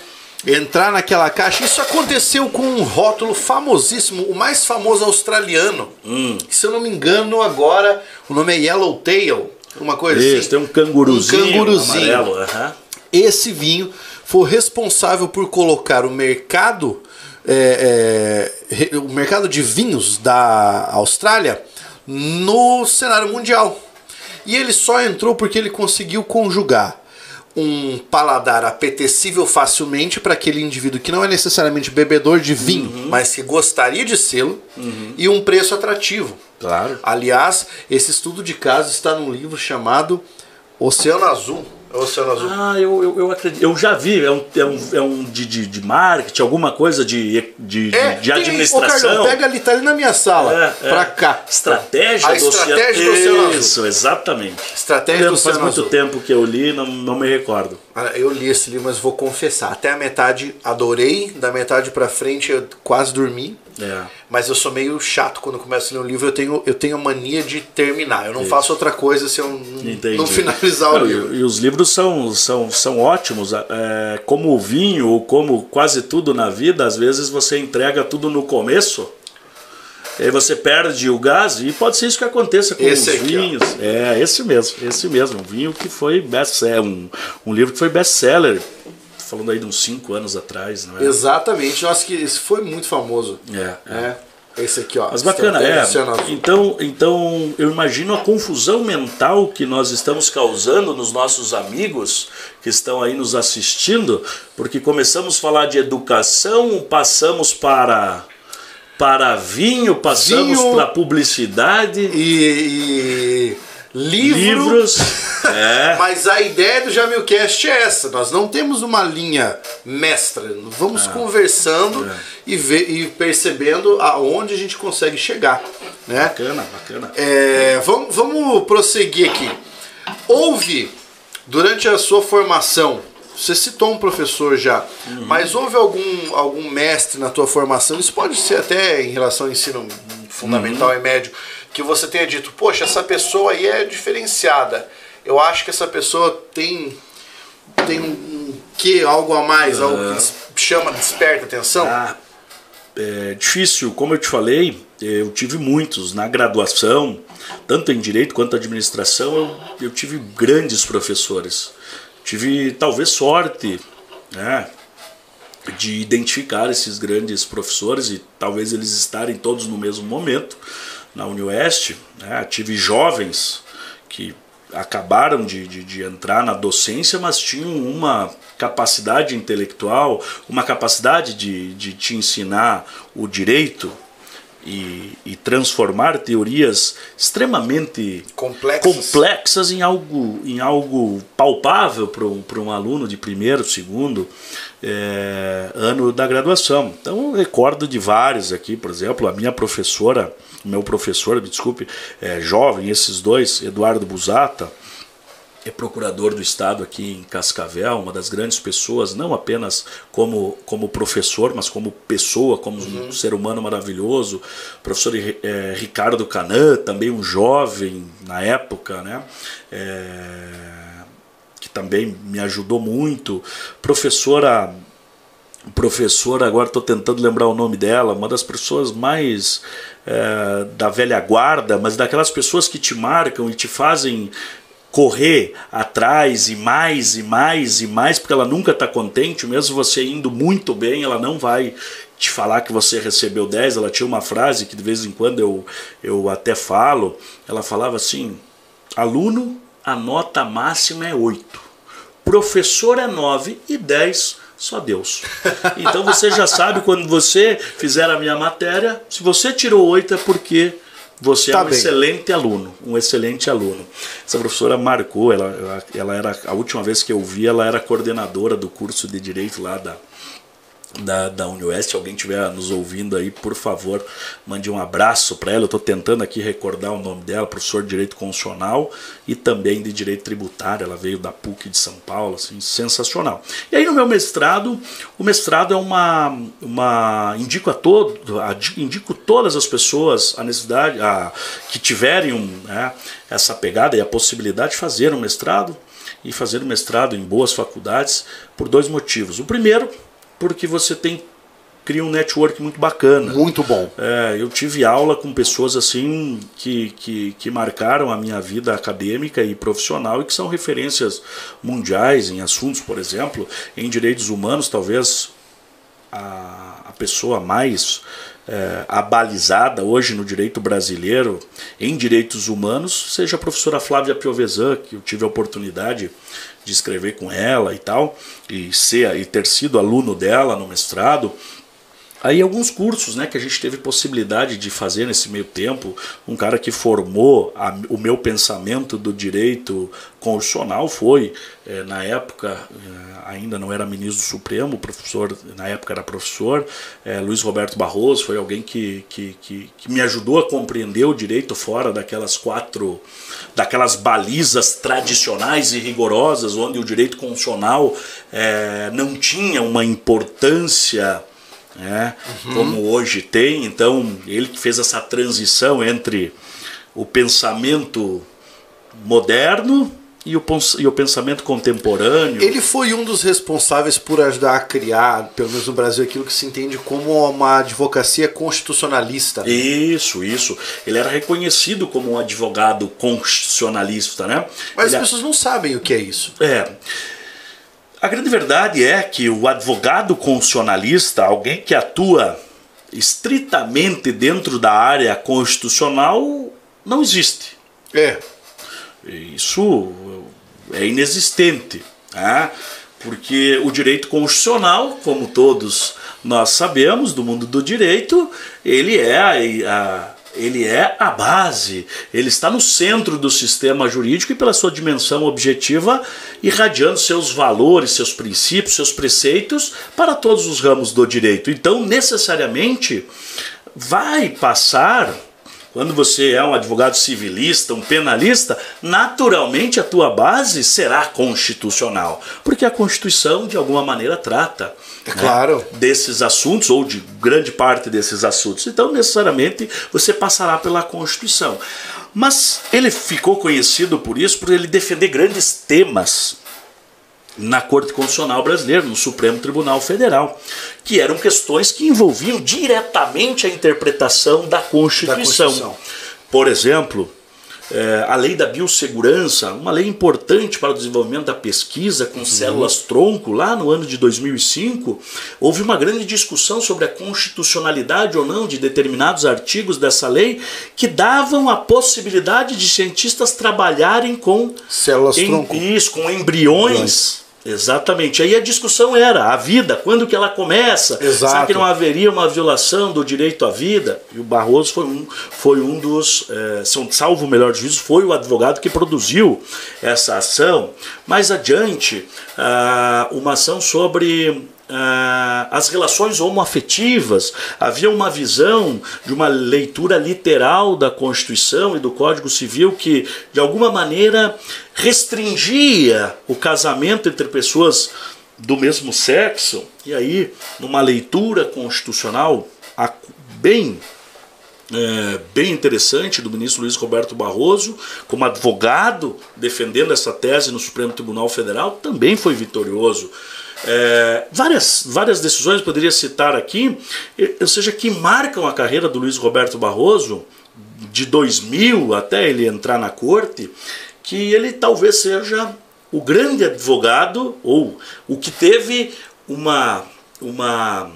Entrar naquela caixa. Isso aconteceu com um rótulo famosíssimo, o mais famoso australiano. Hum. Se eu não me engano, agora o nome é Yellowtail. Uma coisa Isso, assim. tem um canguruzinho. Um canguruzinho. Amarelo, uh -huh. Esse vinho foi responsável por colocar o mercado, é, é, o mercado de vinhos da Austrália no cenário mundial. E ele só entrou porque ele conseguiu conjugar um paladar apetecível facilmente para aquele indivíduo que não é necessariamente bebedor de vinho, uhum. mas que gostaria de sê-lo, uhum. e um preço atrativo. Claro. Aliás, esse estudo de caso está num livro chamado Oceano Azul, Oceano Azul. Ah, eu, eu, eu acredito. Eu já vi, é um, é um, é um de, de, de marketing, alguma coisa de, de, é, de administração. Tem, ô, pega ali, tá ali na minha sala, é, pra é. cá. Estratégia a do estratégia do Oceano Azul. Isso, exatamente. Estratégia do Oceano Faz muito tempo que eu li, não, não me recordo. Eu li esse livro, mas vou confessar. Até a metade adorei, da metade pra frente eu quase dormi. É. Mas eu sou meio chato quando começo a ler um livro, eu tenho, eu tenho a mania de terminar. Eu não faço outra coisa se eu não, não finalizar o Não, livro. e, e os livros são, são, são ótimos. É, como o vinho, ou como quase tudo na vida, às vezes você entrega tudo no começo, e aí você perde o gás, e pode ser isso que aconteça com Esse os aqui, ó. vinhos. É, esse mesmo, esse mesmo. Um vinho que foi best-seller, um, um livro que foi best-seller, falando aí de uns 5 anos atrás, não é? Exatamente, eu acho que esse foi muito famoso. É, é. né? Esse aqui, ó. Mas bacana, é. Então, então eu imagino a confusão mental que nós estamos causando nos nossos amigos que estão aí nos assistindo, porque começamos a falar de educação, passamos para para vinho, passamos para publicidade, E, e livro, livros. É. Mas a ideia do Jamilcast é essa. Nós não temos uma linha mestra. Vamos Ah. conversando É. e, ver, e percebendo aonde a gente consegue chegar. Né? Bacana, bacana. É, vamos, vamos prosseguir aqui. Houve, durante a sua formação, você citou um professor já, Uhum. mas houve algum, algum mestre na tua formação, isso pode ser até em relação ao ensino fundamental Uhum. e médio, que você tenha dito, poxa, essa pessoa aí é diferenciada. Eu acho que essa pessoa tem, tem um que algo a mais, algo que chama, desperta atenção. Ah, é difícil, como eu te falei, eu tive muitos na graduação, tanto em direito quanto administração, eu, eu tive grandes professores. Tive talvez sorte, né, de identificar esses grandes professores e talvez eles estarem todos no mesmo momento na Unioeste. Né, tive jovens que acabaram de, de, de entrar na docência, mas tinham uma capacidade intelectual, uma capacidade de, de te ensinar o direito e, e transformar teorias extremamente Complexas. complexas em algo, em algo palpável para um, para um aluno de primeiro, segundo eh, ano da graduação. Então eu recordo de vários aqui, por exemplo, a minha professora, meu professor, me desculpe, é jovem, esses dois, Eduardo Busata, é procurador do Estado aqui em Cascavel, uma das grandes pessoas, não apenas como, como professor, mas como pessoa, como um ser humano maravilhoso. Professor eh, Ricardo Canã, também um jovem na época, né? Eh, que também me ajudou muito. Professora professora, agora estou tentando lembrar o nome dela, uma das pessoas mais eh, da velha guarda, mas daquelas pessoas que te marcam e te fazem correr atrás e mais e mais e mais, porque ela nunca está contente, mesmo você indo muito bem, ela não vai te falar que você recebeu 10. Ela tinha uma frase que de vez em quando eu, eu até falo, ela falava assim: aluno, a nota máxima é 8, professor é 9 e 10 só Deus. Então você já sabe quando você fizer a minha matéria, se você tirou 8 é porque você Tá é um bem. excelente aluno, um excelente aluno. Essa professora marcou, ela, ela, ela era a última vez que eu vi, ela era coordenadora do curso de direito lá da da, da Unioeste, alguém estiver nos ouvindo aí, por favor, mande um abraço para ela. Eu estou tentando aqui recordar o nome dela, professor de Direito Constitucional e também de Direito Tributário. Ela veio da PUC de São Paulo, assim, sensacional. E aí no meu mestrado, o mestrado é uma, uma indico a todo, indico todas as pessoas a necessidade, a, que tiverem um, né, essa pegada e a possibilidade de fazer um mestrado e fazer um mestrado em boas faculdades por dois motivos. O primeiro porque você tem cria um network muito bacana. Muito bom. É, eu tive aula com pessoas assim que, que, que marcaram a minha vida acadêmica e profissional e que são referências mundiais em assuntos, por exemplo, em direitos humanos, talvez a, a pessoa mais é, abalizada hoje no direito brasileiro em direitos humanos seja a professora Flávia Piovesan, que eu tive a oportunidade de escrever com ela e tal, e, ser, e ter sido aluno dela no mestrado. Aí alguns cursos né, que a gente teve possibilidade de fazer nesse meio tempo, um cara que formou a- o meu pensamento do direito constitucional foi, eh, na época, eh, ainda não era ministro do Supremo, professor, na época era professor, eh, Luiz Roberto Barroso foi alguém que, que, que, que me ajudou a compreender o direito fora daquelas quatro, daquelas balizas tradicionais e rigorosas, onde o direito constitucional não tinha uma importância né? Uhum. como hoje tem. Então, ele que fez essa transição entre o pensamento moderno e o, e o pensamento contemporâneo. Ele foi um dos responsáveis por ajudar a criar, pelo menos no Brasil, aquilo que se entende como uma advocacia constitucionalista. Isso, isso. Ele era reconhecido como um advogado constitucionalista, né? Mas Ele as pessoas não sabem o que é isso. É. A grande verdade é que o advogado constitucionalista, alguém que atua estritamente dentro da área constitucional, não existe. É. Isso é inexistente, né? porque o direito constitucional, como todos nós sabemos do mundo do direito, ele é a, a, ele é a base, ele está no centro do sistema jurídico e pela sua dimensão objetiva, irradiando seus valores, seus princípios, seus preceitos para todos os ramos do direito. Então, necessariamente, vai passar quando você é um advogado civilista, um penalista, naturalmente a tua base será constitucional, porque a Constituição de alguma maneira trata é claro. Né, desses assuntos ou de grande parte desses assuntos. Então, necessariamente você passará pela Constituição. Mas ele ficou conhecido por isso, por ele defender grandes temas na Corte Constitucional Brasileira, no Supremo Tribunal Federal, que eram questões que envolviam diretamente a interpretação da Constituição. Da Constituição. Por exemplo, é, a lei da biossegurança, uma lei importante para o desenvolvimento da pesquisa com uhum. células-tronco, lá no ano de 2005, houve uma grande discussão sobre a constitucionalidade ou não de determinados artigos dessa lei que davam a possibilidade de cientistas trabalharem com células-tronco. Com embriões Exatamente. Aí a discussão era a vida, quando que ela começa? Exato. Será que não haveria uma violação do direito à vida? E o Barroso foi um, foi um dos, é, salvo o melhor juízo, foi o advogado que produziu essa ação. Mais adiante, ah, uma ação sobre ah, as relações homoafetivas, havia uma visão de uma leitura literal da Constituição e do Código Civil que, de alguma maneira, restringia o casamento entre pessoas do mesmo sexo. E aí, numa leitura constitucional bem é, bem interessante do ministro Luiz Roberto Barroso, como advogado defendendo essa tese no Supremo Tribunal Federal, também foi vitorioso. É, várias, várias decisões poderia citar aqui, ou seja, que marcam a carreira do Luiz Roberto Barroso, de 2000 até ele entrar na corte, que ele talvez seja o grande advogado, ou o que teve uma, uma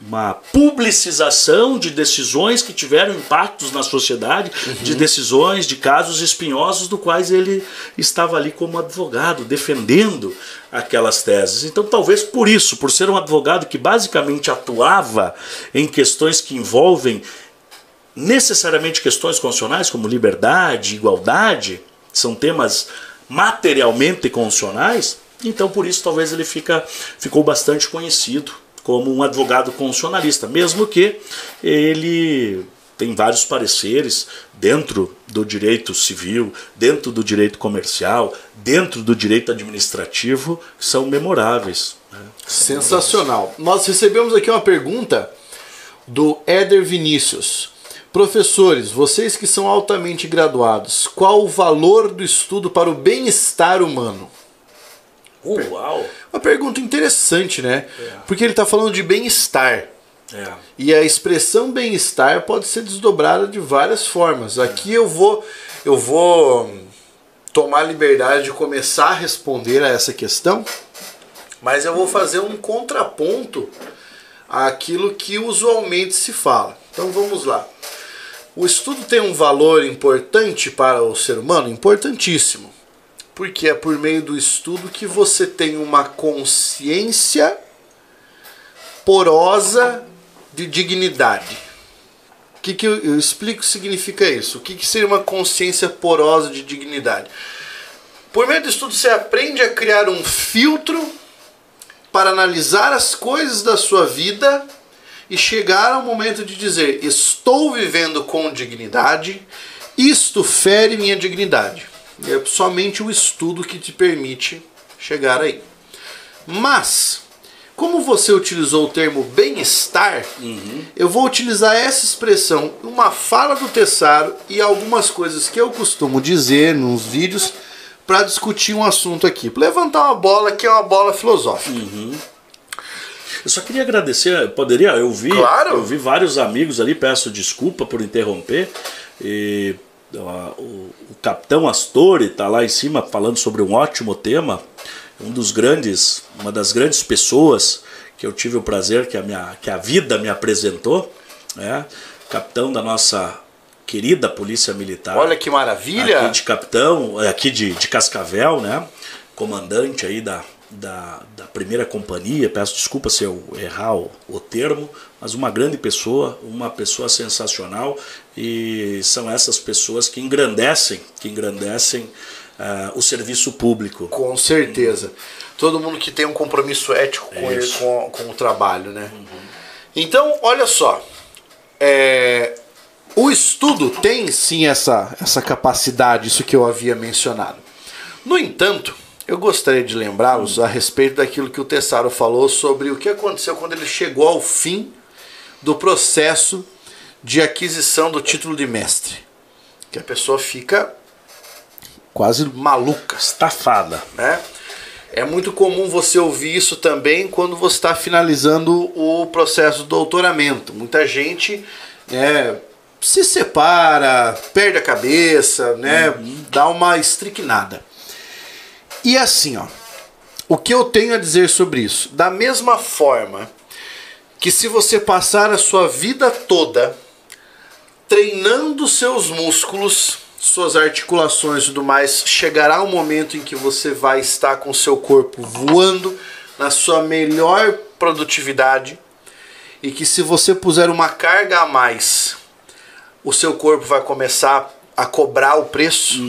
uma publicização de decisões que tiveram impactos na sociedade, uhum. de decisões, de casos espinhosos do quais ele estava ali como advogado, defendendo aquelas teses. Então, talvez por isso, por ser um advogado que basicamente atuava em questões que envolvem necessariamente questões constitucionais, como liberdade, igualdade, são temas materialmente constitucionais, então por isso talvez ele fica, ficou bastante conhecido como um advogado constitucionalista, mesmo que ele tem vários pareceres dentro do direito civil, dentro do direito comercial, dentro do direito administrativo, que são memoráveis. Né? Sensacional. Nós recebemos aqui uma pergunta do Éder Vinícius. Professores, vocês que são altamente graduados, qual o valor do estudo para o bem-estar humano? Uau! Uma pergunta interessante, né? É. Porque ele está falando de bem-estar. É. E a expressão bem-estar pode ser desdobrada de várias formas. Aqui eu vou eu vou tomar a liberdade de começar a responder a essa questão, mas eu vou fazer um contraponto àquilo que usualmente se fala. Então vamos lá. O estudo tem um valor importante para o ser humano? Importantíssimo porque é por meio do estudo que você tem uma consciência porosa de dignidade. O que, que eu, eu explico significa isso? O que, que seria uma consciência porosa de dignidade? Por meio do estudo você aprende a criar um filtro para analisar as coisas da sua vida e chegar ao momento de dizer: estou vivendo com dignidade, isto fere minha dignidade. É somente o estudo que te permite chegar aí. Mas, Como você utilizou o termo bem-estar, Uhum. eu vou utilizar essa expressão, uma fala do Tessaro e algumas coisas que eu costumo dizer nos vídeos para discutir um assunto aqui. Pra levantar uma bola que é uma bola filosófica. Eu só queria agradecer, poderia, eu vi, Claro. eu vi vários amigos ali, peço desculpa por interromper. E o, o capitão Astore está lá em cima falando sobre um ótimo tema, um dos grandes, uma das grandes pessoas que eu tive o prazer que a minha que a vida me apresentou, né? Capitão da nossa querida Polícia Militar. Olha que maravilha! Aqui de capitão, aqui de, de Cascavel, né? Comandante aí da, da, da primeira companhia. Peço desculpa se eu errar o, o termo, mas uma grande pessoa, uma pessoa sensacional e são essas pessoas que engrandecem, que engrandecem ah, o serviço público. Com certeza. Todo mundo que tem um compromisso ético com, ele- Isso. com, com o trabalho, né? Então, olha só. É, o estudo tem sim essa, essa capacidade, isso que eu havia mencionado. No entanto, eu gostaria de lembrá-los a respeito daquilo que o Tessaro falou sobre o que aconteceu quando ele chegou ao fim do processo de aquisição do título de mestre. Que a pessoa fica quase maluca Estafada. né? É muito comum você ouvir isso também quando você está finalizando o processo do doutoramento. Muita gente né, se separa, perde a cabeça, né, dá uma estricnada. E assim, ó, o que eu tenho a dizer sobre isso? Da mesma forma que se você passar a sua vida toda treinando seus músculos, suas articulações e tudo mais, chegará um momento em que você vai estar com seu corpo voando na sua melhor produtividade e que se você puser uma carga a mais, o seu corpo vai começar a cobrar o preço,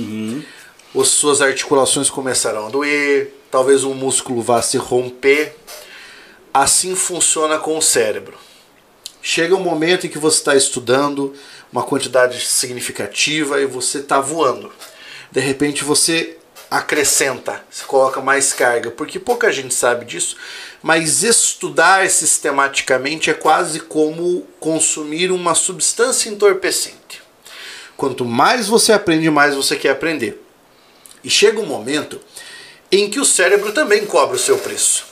as suas articulações começarão a doer, talvez um músculo vá se romper. Assim funciona com o cérebro. Chega um momento em que você está estudando uma quantidade significativa e você está voando. De repente você acrescenta, você coloca mais carga, porque pouca gente sabe disso, mas estudar sistematicamente é quase como consumir uma substância entorpecente. Quanto mais você aprende, mais você quer aprender. E chega um momento em que o cérebro também cobra o seu preço.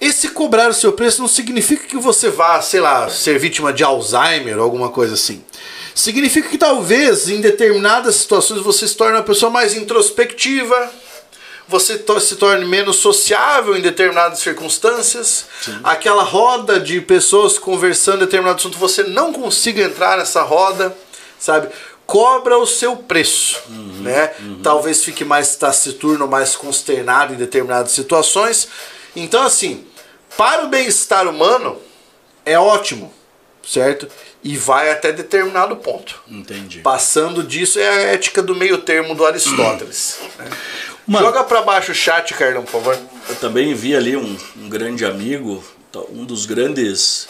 Esse cobrar o seu preço não significa que você vá, sei lá, ser vítima de Alzheimer ou alguma coisa assim. Significa que talvez em determinadas situações você se torne uma pessoa mais introspectiva, você to- se torne menos sociável em determinadas circunstâncias. Aquela roda de pessoas conversando em determinado assunto, você não consiga entrar nessa roda, sabe? Cobra o seu preço, né? Talvez fique mais taciturno, mais consternado em determinadas situações. Então, assim, para o bem-estar humano, é ótimo, certo? E vai até determinado ponto. Entendi. Passando disso é a ética do meio termo do Aristóteles. né? Mano. Joga pra baixo o chat, Carlão, por favor. Eu também vi ali um, um grande amigo, um dos grandes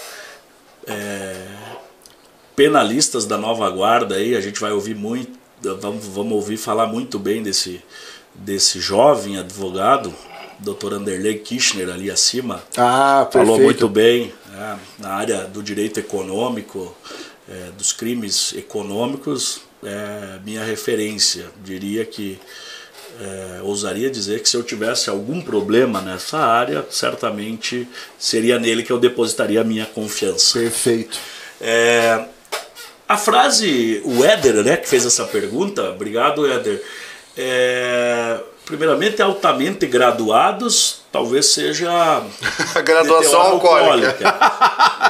é, penalistas da nova guarda aí, a gente vai ouvir muito, vamos, vamos ouvir falar muito bem desse, desse jovem advogado, Dr. Anderley Kirchner ali acima, Ah, falou muito bem né, na área do direito econômico, é, dos crimes econômicos, é minha referência. Diria que é, ousaria dizer que se eu tivesse algum problema nessa área, certamente seria nele que eu depositaria a minha confiança. Perfeito. É, a frase, o Éder, né, que fez essa pergunta, obrigado, Éder. É, primeiramente, altamente graduados, talvez seja A graduação meteoro alcoólica.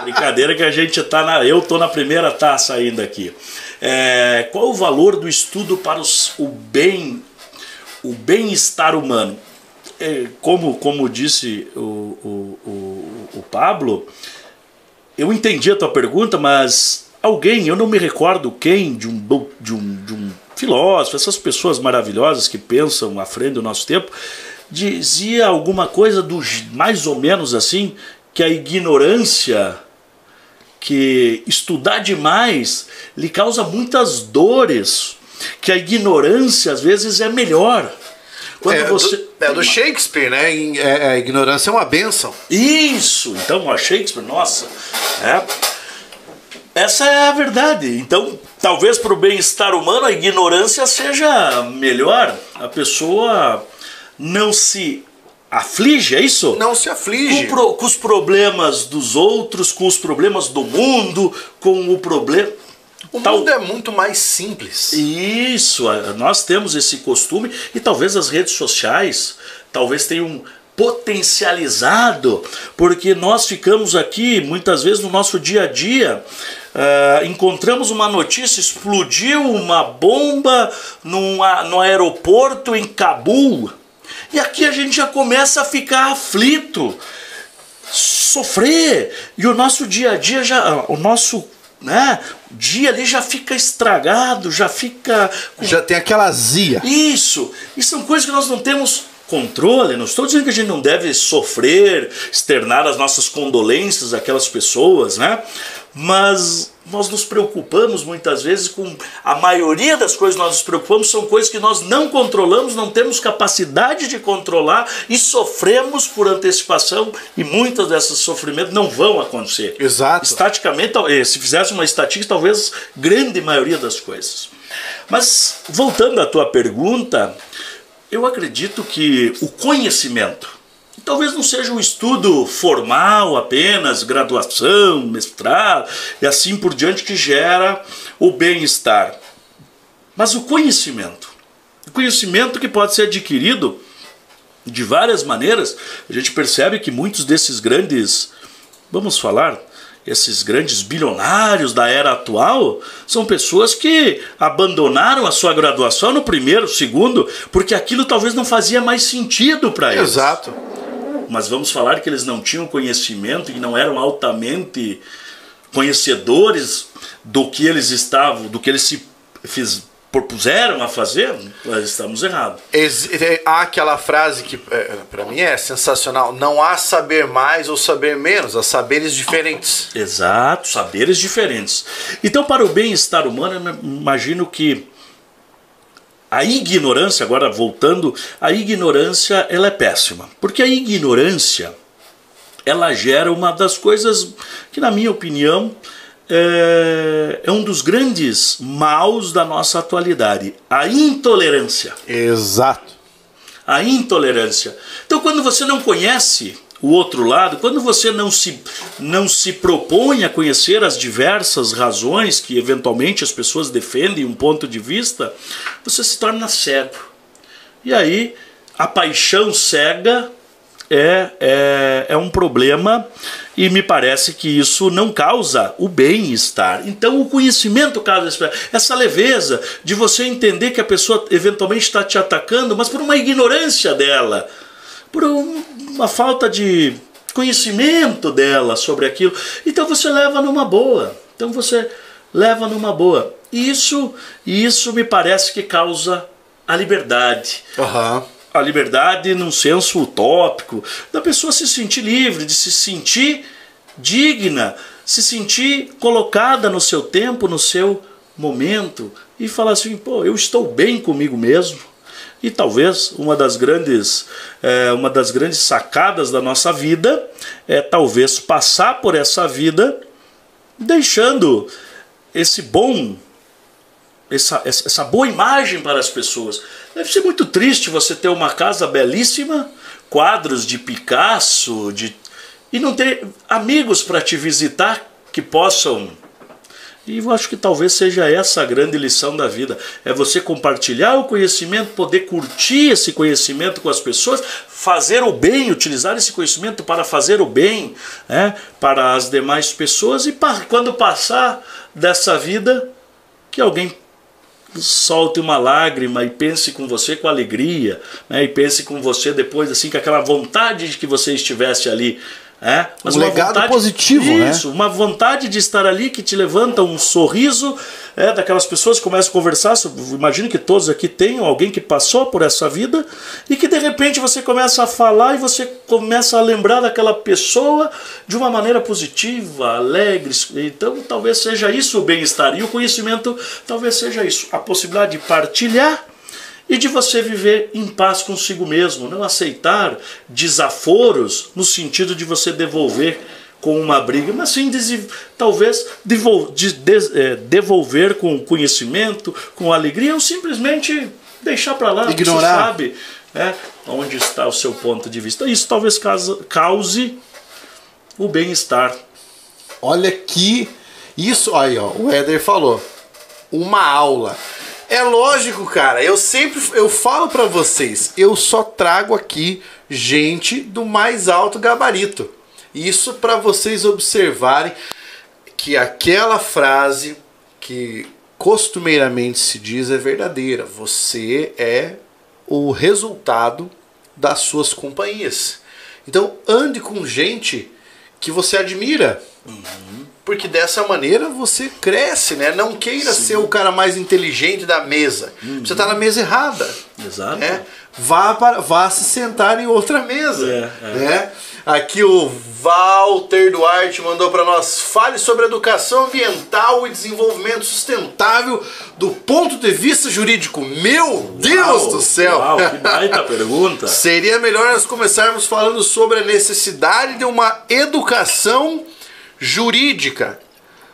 Brincadeira que a gente tá na. Eu tô na primeira taça ainda aqui. É, qual o valor do estudo para os, o bem, o bem-estar humano? É, como, como disse o, o, o, o Pablo, eu entendi a tua pergunta, mas alguém, eu não me recordo quem, de um, de um, de um filósofo, essas pessoas maravilhosas que pensam à frente do nosso tempo, dizia alguma coisa do mais ou menos assim, que a ignorância, que estudar demais lhe causa muitas dores, que a ignorância às vezes é melhor. Quando É, você. do- É do Shakespeare, né? É, é, ignorância é uma benção. Isso! Então, a Shakespeare, nossa, é. Essa é a verdade. Então, talvez para o bem-estar humano a ignorância seja melhor. A pessoa não se aflige, é isso? Não se Com, aflige. pro- com os problemas dos outros, com os problemas do mundo, com o problema. O Tal- mundo é muito mais simples. Isso, nós temos esse costume e talvez as redes sociais talvez tenham potencializado, porque nós ficamos aqui muitas vezes no nosso dia a dia. Ah, encontramos uma notícia, explodiu uma bomba num, no aeroporto em Cabul. E aqui a gente já começa a ficar aflito sofrer e o nosso dia a dia já o nosso né dia ali já fica estragado já fica Já tem aquela azia. isso e são coisas que nós não temos controle não estou dizendo que a gente não deve sofrer externar as nossas condolências àquelas pessoas né mas nós nos preocupamos muitas vezes com a maioria das coisas que nós nos preocupamos são coisas que nós não controlamos, não temos capacidade de controlar e sofremos por antecipação e muitas desses sofrimentos não vão acontecer. Exato. Estaticamente, eh, se fizesse uma estatística, talvez grande maioria das coisas. Mas voltando à tua pergunta, eu acredito que o conhecimento, talvez não seja um estudo formal apenas, graduação, mestrado e assim por diante que gera o bem-estar. Mas o conhecimento, o conhecimento que pode ser adquirido de várias maneiras, a gente percebe que muitos desses grandes, vamos falar, esses grandes bilionários da era atual são pessoas que abandonaram a sua graduação no primeiro, segundo, porque aquilo talvez não fazia mais sentido para eles. Exato. Mas vamos falar que eles não tinham conhecimento e não eram altamente conhecedores do que eles estavam, do que eles se fiz, propuseram a fazer, nós estamos errados. É, há aquela frase que é, para mim é sensacional: não há saber mais ou saber menos, há saberes diferentes. Exato, saberes diferentes. Então, para o bem-estar humano, eu imagino que a ignorância, agora voltando, a ignorância ela é péssima. Porque a ignorância ela gera uma das coisas que, na minha opinião, é, é um dos grandes maus da nossa atualidade: a intolerância Exato. a intolerância. Então, quando você não conhece o outro lado, quando você não se, não se propõe a conhecer as diversas razões que eventualmente as pessoas defendem um ponto de vista, você se torna cego. E aí a paixão cega é, é, é um problema e me parece que isso não causa o bem-estar. Então o conhecimento causa essa leveza de você entender que a pessoa eventualmente está te atacando, mas por uma ignorância dela, por um- uma falta de conhecimento dela sobre aquilo. Então você leva numa boa. Então você leva numa boa. E isso, isso me parece que causa a liberdade Aham. a liberdade num senso utópico, da pessoa se sentir livre, de se sentir digna, se sentir colocada no seu tempo, no seu momento e falar assim: pô, eu estou bem comigo mesmo. E talvez uma das grandes, é, uma das grandes sacadas da nossa vida é talvez passar por essa vida deixando esse bom essa, essa boa imagem para as pessoas. Deve ser muito triste você ter uma casa belíssima, quadros de Picasso, de e não ter amigos para te visitar que possam. E eu acho que talvez seja essa a grande lição da vida: é você compartilhar o conhecimento, poder curtir esse conhecimento com as pessoas, fazer o bem, utilizar esse conhecimento para fazer o bem né, para as demais pessoas e pa- quando passar dessa vida, que alguém solte uma lágrima e pense com você com alegria, né? E pense com você depois assim com aquela vontade de que você estivesse ali, é? Um legado positivo, né? Isso, uma vontade de estar ali que te levanta um sorriso, é, daquelas pessoas que começam a conversar. Imagino que todos aqui tenham alguém que passou por essa vida e que de repente você começa a falar e você começa a lembrar daquela pessoa de uma maneira positiva, alegre. Então, talvez seja isso o bem-estar e o conhecimento, talvez seja isso, a possibilidade de partilhar e de você viver em paz consigo mesmo, não aceitar desaforos no sentido de você devolver com uma briga, mas sim talvez é, devolver com conhecimento, com alegria, ou simplesmente deixar para lá, ignorar, você sabe né, onde está o seu ponto de vista. Isso talvez cause o bem-estar. Olha que isso aí, ó, o Éder falou, uma aula. É lógico, cara. Eu sempre eu falo para vocês, eu só trago aqui gente do mais alto gabarito. Isso para vocês observarem que aquela frase que costumeiramente se diz é verdadeira. Você é o resultado das suas companhias. Então ande com gente que você admira. Uhum. Porque dessa maneira você cresce, né? Não queira Sim. ser o cara mais inteligente da mesa. Uhum. Você está na mesa errada. Exato. Né? Vá, para, vá se sentar em outra mesa. É, é. Né? Aqui o Walter Duarte mandou para nós: fale sobre educação ambiental e desenvolvimento sustentável do ponto de vista jurídico. Meu Deus uau, do céu! Uau, que baita pergunta! Seria melhor nós começarmos falando sobre a necessidade de uma educação jurídica,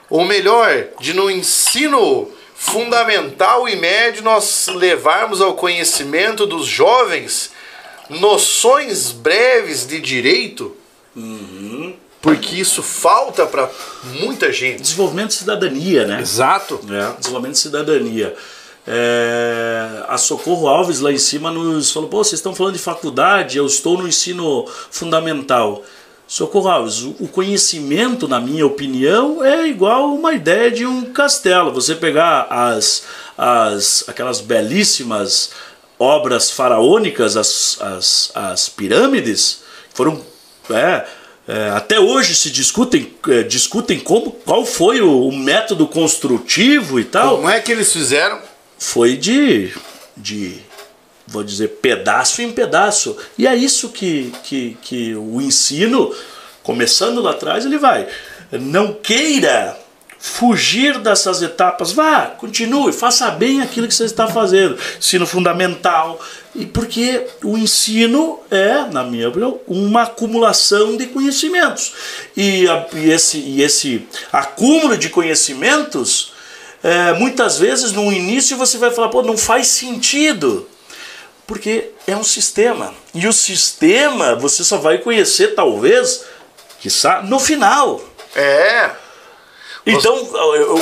ou melhor, de no ensino fundamental e médio nós levarmos ao conhecimento dos jovens noções breves de direito, uhum. porque isso falta para muita gente. Desenvolvimento de cidadania, né? Exato. É, desenvolvimento de cidadania. É, a Socorro Alves lá em cima nos falou: pô, vocês estão falando de faculdade, eu estou no ensino fundamental. Socorro Alves, o conhecimento, na minha opinião, é igual uma ideia de um castelo. Você pegar as, as aquelas belíssimas obras faraônicas, as, as, as pirâmides, foram. É, é, até hoje se discutem, é, discutem como, qual foi o, o, método construtivo e tal. Como é que eles fizeram? Foi de, de vou dizer, pedaço em pedaço. E é isso que, que, que o ensino, começando lá atrás, ele vai. Não queira fugir dessas etapas. Vá, continue, faça bem aquilo que você está fazendo. Ensino fundamental. E porque o ensino é, na minha opinião, uma acumulação de conhecimentos. E, e, esse, e esse acúmulo de conhecimentos, é, muitas vezes no início você vai falar, pô, não faz sentido. Porque é um sistema. E o sistema você só vai conhecer, talvez, no final. É. Então,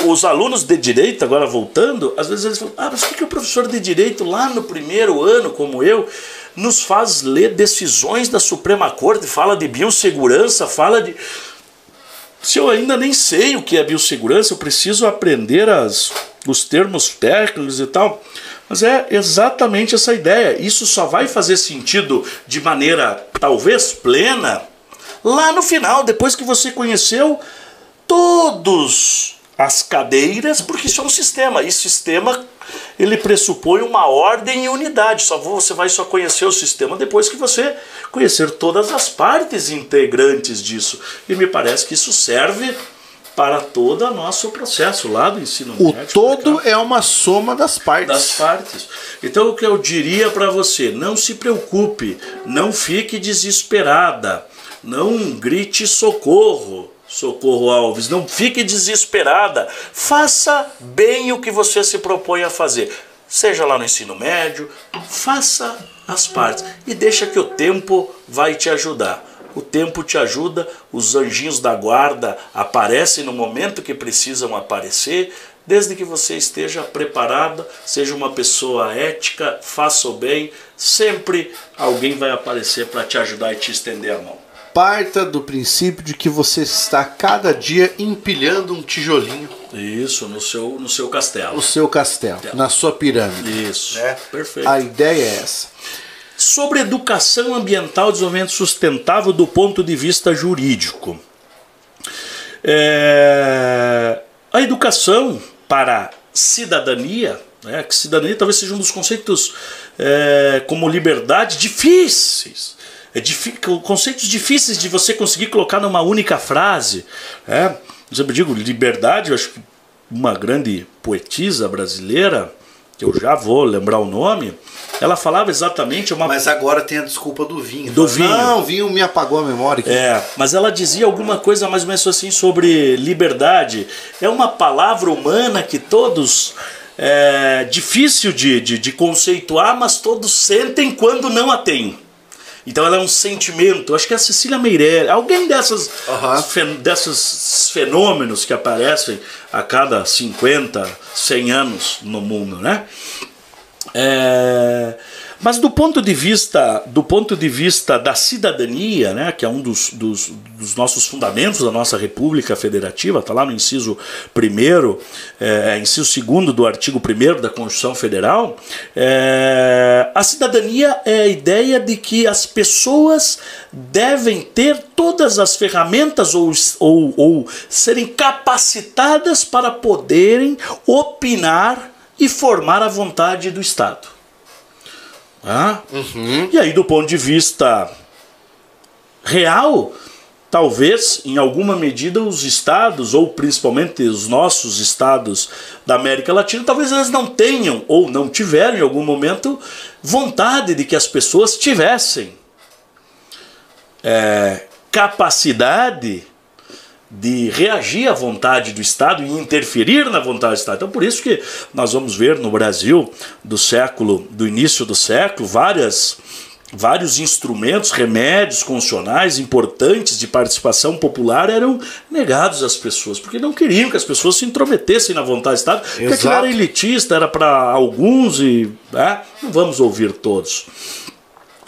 os alunos de direito, agora voltando, às vezes eles falam: ah, mas que, que o professor de direito, lá no primeiro ano, como eu, nos faz ler decisões da Suprema Corte, fala de biossegurança, fala de. Se eu ainda nem sei o que é biossegurança, eu preciso aprender as, os termos técnicos e tal. Mas é exatamente essa ideia. Isso só vai fazer sentido de maneira talvez plena lá no final, depois que você conheceu todos as cadeiras, porque isso é um sistema. E sistema ele pressupõe uma ordem e unidade. Só você vai só conhecer o sistema depois que você conhecer todas as partes integrantes disso. E me parece que isso serve para todo o nosso processo lá do ensino o médio. O todo é uma soma das partes. Das partes. Então o que eu diria para você, não se preocupe, não fique desesperada, não grite socorro. Socorro Alves, não fique desesperada. Faça bem o que você se propõe a fazer. Seja lá no ensino médio, faça as partes e deixa que o tempo vai te ajudar. O tempo te ajuda, os anjinhos da guarda aparecem no momento que precisam aparecer, desde que você esteja preparada, seja uma pessoa ética, faça o bem, sempre alguém vai aparecer para te ajudar e te estender a mão parta do princípio de que você está cada dia empilhando um tijolinho. Isso, no seu, no seu castelo. No seu castelo, na sua pirâmide. Isso, né? perfeito. A ideia é essa. Sobre educação ambiental e desenvolvimento sustentável do ponto de vista jurídico. É... A educação para cidadania, né, que cidadania talvez seja um dos conceitos é, como liberdade difíceis é conceitos difíceis de você conseguir colocar numa única frase. É? Eu sempre digo, liberdade, eu acho que uma grande poetisa brasileira, que eu já vou lembrar o nome, ela falava exatamente uma. Mas agora tem a desculpa do vinho. Do vinho. Não, o vinho me apagou a memória. aqui. É, mas ela dizia alguma coisa mais ou menos assim sobre liberdade. É uma palavra humana que todos. É difícil de, de, de conceituar, mas todos sentem quando não a têm. Então ela é um sentimento. Acho que é a Cecília Meirelles, alguém dessas, Aham. fen- desses fenômenos que aparecem a cada 50, 100 anos no mundo, né? É, mas do ponto de vista do ponto de vista da cidadania, né, que é um dos, dos, dos nossos fundamentos da nossa República Federativa, está lá no inciso 1 é, inciso 2 do artigo 1 da Constituição Federal, é, a cidadania é a ideia de que as pessoas devem ter todas as ferramentas ou, ou, ou serem capacitadas para poderem opinar e formar a vontade do Estado. Ah? E aí, do ponto de vista real, talvez, em alguma medida, os estados, ou principalmente os nossos estados da América Latina, talvez eles não tenham, ou não tiveram em algum momento, vontade de que as pessoas tivessem é, capacidade de reagir à vontade do Estado e interferir na vontade do Estado. Então, por isso que nós vamos ver no Brasil do século, do início do século, várias vários instrumentos, remédios constitucionais importantes de participação popular eram negados às pessoas, porque não queriam que as pessoas se intrometessem na vontade do Estado, porque aquilo Exato. era elitista, era para alguns e né, não vamos ouvir todos.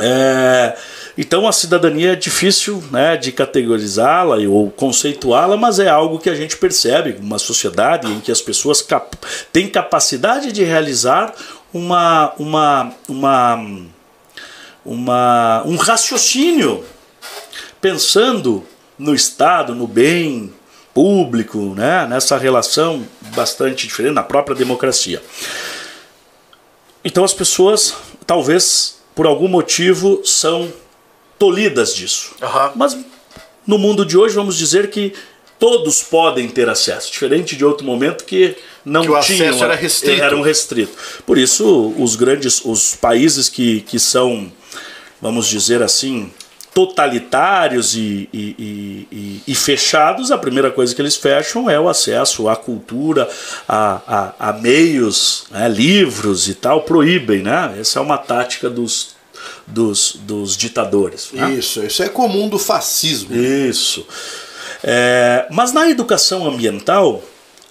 É, então a cidadania é difícil né, de categorizá-la ou conceituá-la, mas é algo que a gente percebe, uma sociedade em que as pessoas cap têm capacidade de realizar uma, uma, uma, uma, um raciocínio pensando no Estado, no bem público, né, nessa relação bastante diferente, na própria democracia. Então as pessoas, talvez por algum motivo, são tolhidas disso. Aham. Mas no mundo de hoje, vamos dizer que todos podem ter acesso, diferente de outro momento que não Que o tinham, acesso era restrito. eram restrito. Por isso, os grandes, os países que, que são, vamos dizer assim, totalitários e, e, e- e- e fechados, a primeira coisa que eles fecham é o acesso à cultura, a, a, a meios, né, livros e tal, proíbem, né? Essa é uma tática dos, dos, dos ditadores. né? Isso, isso é comum do fascismo. Isso. É, mas na educação ambiental,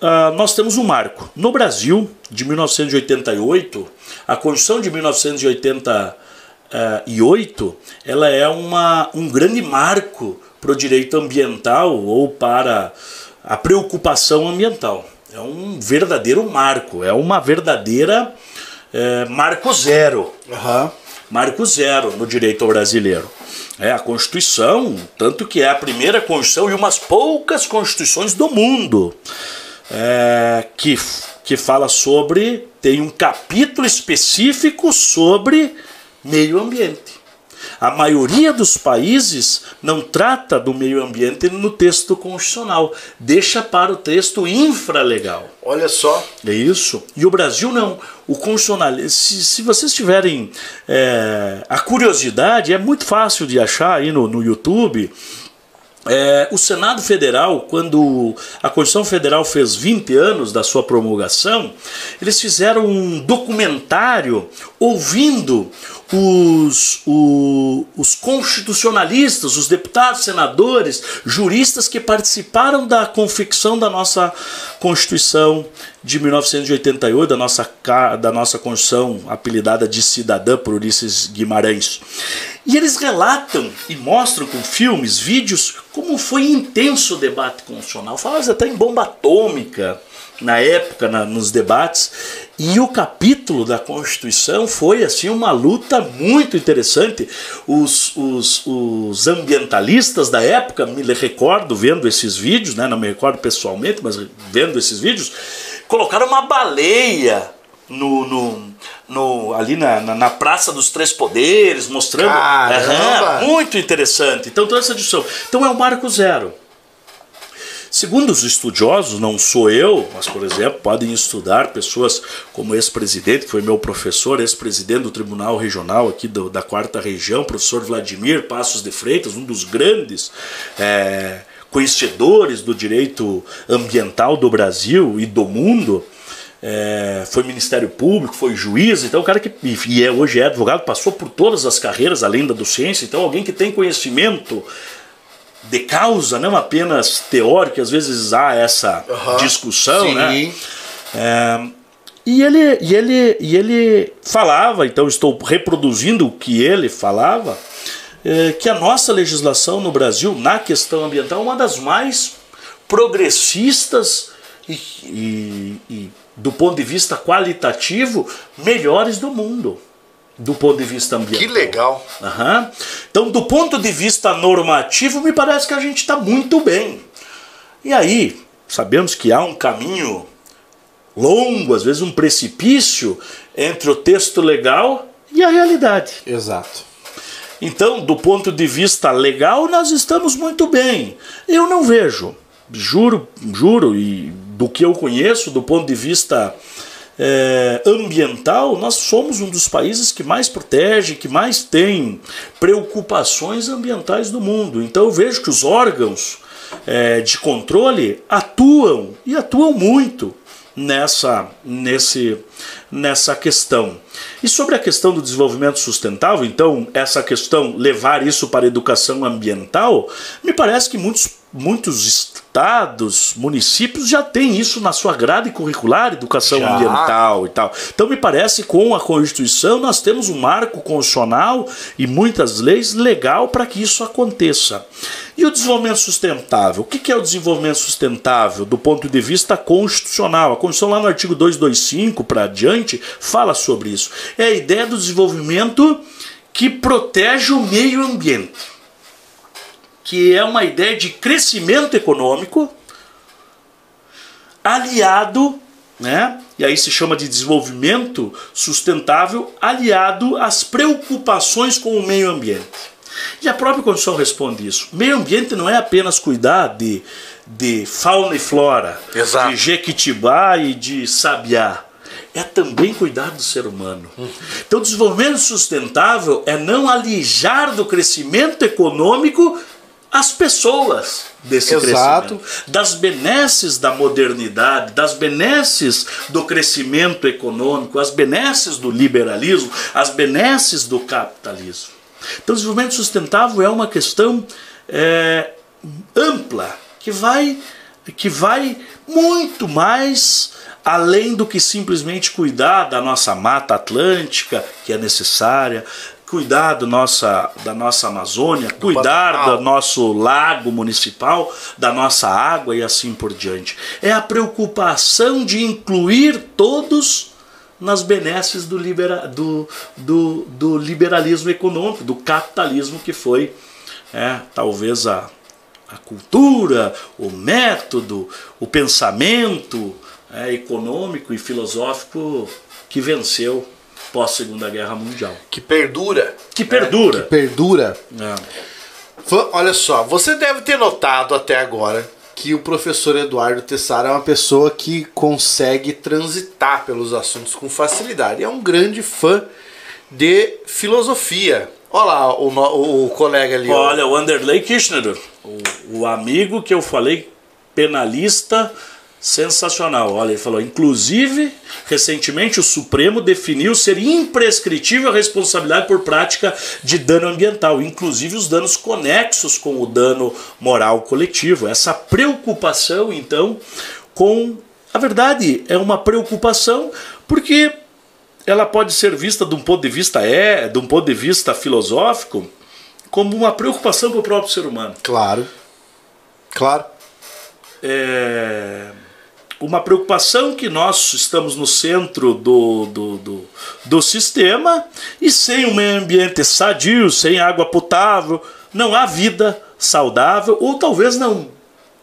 ah, nós temos um marco. No Brasil, de 1988, a Constituição de 1988, ela é uma, um grande marco para o direito ambiental ou para a preocupação ambiental. É um verdadeiro marco, é uma verdadeira é, marco zero Aham. Marco zero no direito brasileiro. É a Constituição, tanto que é a primeira Constituição e umas poucas constituições do mundo é, que, que fala sobre, tem um capítulo específico sobre meio ambiente. A maioria dos países não trata do meio ambiente no texto constitucional, deixa para o texto infralegal. Olha só. É isso. E o Brasil não. O constitucional. Se, se vocês tiverem é, a curiosidade, é muito fácil de achar aí no, no YouTube. É, o Senado Federal, quando a Constituição Federal fez 20 anos da sua promulgação, eles fizeram um documentário ouvindo os, o- os constitucionalistas, os deputados, senadores, juristas que participaram da confecção da nossa Constituição de 1988, da nossa, da nossa Constituição apelidada de Cidadã por Ulisses Guimarães. E eles relatam e mostram com filmes, vídeos, como foi intenso o debate constitucional. Falavam até em bomba atômica na época, na- nos debates. E o capítulo da Constituição foi assim uma luta muito interessante. Os, os, os ambientalistas da época, me recordo vendo esses vídeos, né? não me recordo pessoalmente, mas vendo esses vídeos, colocaram uma baleia no, no, no- ali na, na, na Praça dos Três Poderes, mostrando. Aham, muito interessante. Então, toda essa discussão. Então, é o marco zero. Segundo os estudiosos, não sou eu, mas, por exemplo, podem estudar pessoas como esse presidente, que foi meu professor, ex-presidente do Tribunal Regional aqui do, da Quarta Região, professor Vladimir Passos de Freitas, um dos grandes é, conhecedores do direito ambiental do Brasil e do mundo. É, foi Ministério Público, foi juiz, então o cara que e é, hoje é advogado, passou por todas as carreiras além da docência, então alguém que tem conhecimento de causa, não apenas teórico, às vezes há essa uhum. discussão, Sim. né? É, e ele, e, ele, e ele falava, então estou reproduzindo o que ele falava, é, que a nossa legislação no Brasil, na questão ambiental, é uma das mais progressistas e, e, e do ponto de vista qualitativo, melhores do mundo. Do ponto de vista ambiental. Que legal. Uhum. Então, do ponto de vista normativo, me parece que a gente está muito bem. E aí, sabemos que há um caminho longo, às vezes um precipício, entre o texto legal e a realidade. Exato. Então, do ponto de vista legal, nós estamos muito bem. Eu não vejo, juro, juro, e do que eu conheço, do ponto de vista é, ambiental, nós somos um dos países que mais protege, que mais tem preocupações ambientais do mundo. Então eu vejo que os órgãos é, de controle atuam e atuam muito nessa, nesse, nessa questão. E sobre a questão do desenvolvimento sustentável, então, essa questão, levar isso para a educação ambiental, me parece que muitos, muitos estados, municípios já têm isso na sua grade curricular, educação já. ambiental e tal. Então, me parece que com a Constituição nós temos um marco constitucional e muitas leis legal para que isso aconteça. E o desenvolvimento sustentável? O que é o desenvolvimento sustentável do ponto de vista constitucional? A Constituição, lá no artigo 225 para adiante, fala sobre isso. É a ideia do desenvolvimento que protege o meio ambiente, que é uma ideia de crescimento econômico aliado, né? E aí se chama de desenvolvimento sustentável aliado às preocupações com o meio ambiente. E a própria Constituição responde isso. Meio ambiente não é apenas cuidar de, de fauna e flora, Exato. de jequitibá e de sabiá. É também cuidar do ser humano. Então, o desenvolvimento sustentável é não alijar do crescimento econômico as pessoas desse Exato. crescimento, das benesses da modernidade, das benesses do crescimento econômico, as benesses do liberalismo, as benesses do capitalismo. Então, o desenvolvimento sustentável é uma questão é, ampla que vai, que vai muito mais além do que simplesmente cuidar da nossa mata atlântica, que é necessária, cuidar do nossa, da nossa Amazônia, do cuidar Pantanal. do nosso lago municipal, da nossa água e assim por diante. É a preocupação de incluir todos nas benesses do, libera, do, do, do liberalismo econômico, do capitalismo que foi é, talvez a, a cultura, o método, o pensamento é, econômico e filosófico que venceu pós Segunda Guerra Mundial. Que perdura. Que perdura. É, que perdura. É. Olha só, você deve ter notado até agora que o professor Eduardo Tessara é uma pessoa que consegue transitar pelos assuntos com facilidade. É um grande fã de filosofia. Olha lá o, o, o colega ali. Olha, o Anderley Kirchner, o, o amigo que eu falei, penalista sensacional. Olha, ele falou: inclusive, recentemente o Supremo definiu ser imprescritível a responsabilidade por prática de dano ambiental, inclusive os danos conexos com o dano moral coletivo. Essa preocupação, então, com. A verdade é uma preocupação porque ela pode ser vista de um ponto de vista é, de um ponto de vista filosófico, como uma preocupação com o próprio ser humano. Claro. Claro. É uma preocupação que nós estamos no centro do, do, do, do sistema e sem um meio ambiente sadio, sem água potável, não há vida saudável ou talvez não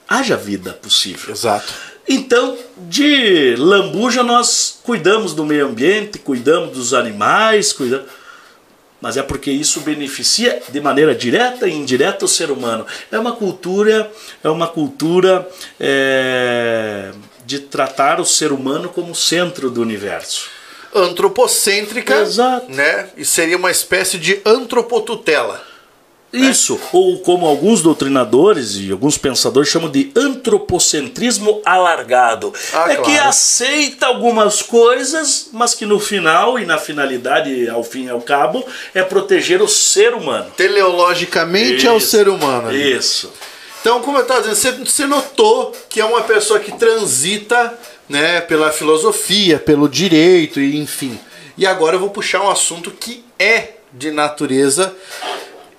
haja vida possível. Exato. Então, de lambuja, nós cuidamos do meio ambiente, cuidamos dos animais, cuidamos. mas é porque isso beneficia de maneira direta e indireta o ser humano. É uma cultura, é uma cultura é, de tratar o ser humano como centro do universo. Antropocêntrica, Exato. né? E seria uma espécie de antropotutela. Isso, ou como alguns doutrinadores e alguns pensadores chamam de antropocentrismo alargado. Ah, é que claro. aceita algumas coisas, mas que no final e na finalidade, ao fim e ao cabo, é proteger o ser humano. Teleologicamente é o Isso. ser humano. Isso. Então, como eu estava dizendo, você, notou que é uma pessoa que transita né, pela filosofia, pelo direito e enfim. E agora eu vou puxar um assunto que é de natureza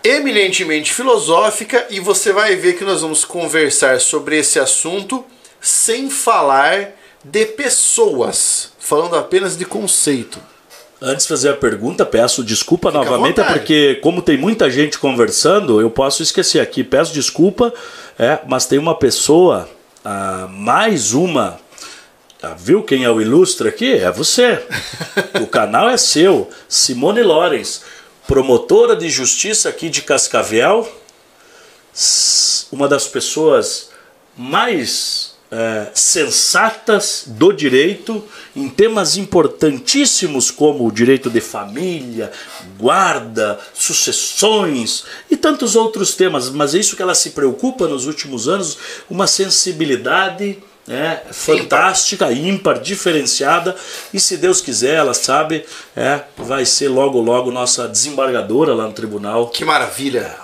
eminentemente filosófica e você vai ver que nós vamos conversar sobre esse assunto sem falar de pessoas, falando apenas de conceito. Antes de fazer a pergunta, peço desculpa Fica novamente, porque como tem muita gente conversando, eu posso esquecer aqui. Peço desculpa, é, mas tem uma pessoa, ah, mais uma. ah, viu quem é o ilustre aqui? É você. o canal é seu. Simone Lorenz, promotora de justiça aqui de Cascavel, uma das pessoas mais eh, sensatas do direito em temas importantíssimos como o direito de família, guarda, sucessões e tantos outros temas. Mas é isso que ela se preocupa nos últimos anos, uma sensibilidade né, fantástica, ímpar, diferenciada. E se Deus quiser, ela sabe, é, vai ser logo logo nossa desembargadora lá no tribunal. Que maravilha!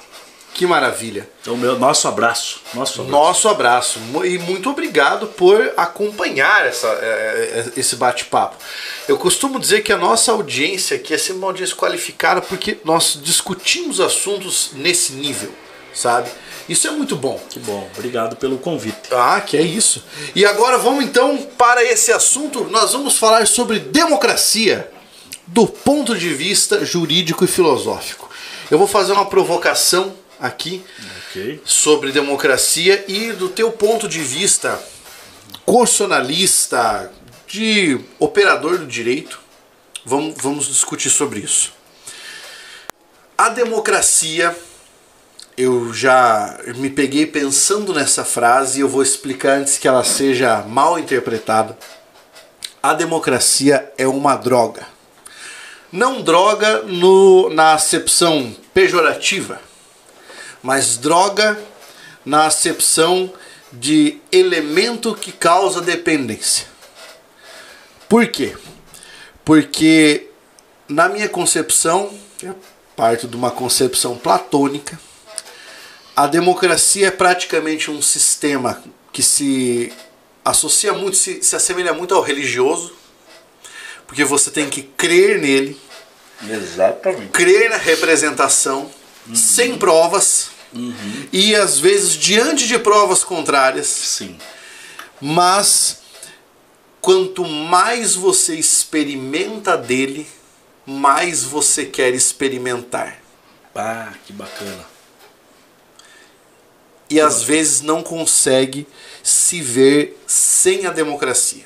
Que maravilha! Então, meu, nosso abraço. Nosso abraço. Nosso abraço e muito obrigado por acompanhar essa, é, é, esse bate-papo. Eu costumo dizer que a nossa audiência aqui é sempre uma audiência qualificada porque nós discutimos assuntos nesse nível, sabe? Isso é muito bom. Que bom, obrigado pelo convite. Ah, que é isso. E agora vamos então para esse assunto. Nós vamos falar sobre democracia do ponto de vista jurídico e filosófico. Eu vou fazer uma provocação aqui Ok. sobre democracia e do teu ponto de vista constitucionalista, de operador do direito, vamos, vamos discutir sobre isso. A democracia, eu já me peguei pensando nessa frase e eu vou explicar antes que ela seja mal interpretada. A democracia é uma droga. Não droga no, na acepção pejorativa, mas droga na acepção de elemento que causa dependência. Por quê? Porque na minha concepção, eu parto de uma concepção platônica, a democracia é praticamente um sistema que se associa muito, se, se assemelha muito ao religioso, porque você tem que crer nele, Exatamente. crer na representação, sem provas, e às vezes diante de provas contrárias, Sim. mas quanto mais você experimenta dele, mais você quer experimentar. Ah, que bacana. E às vezes não consegue se ver sem a democracia.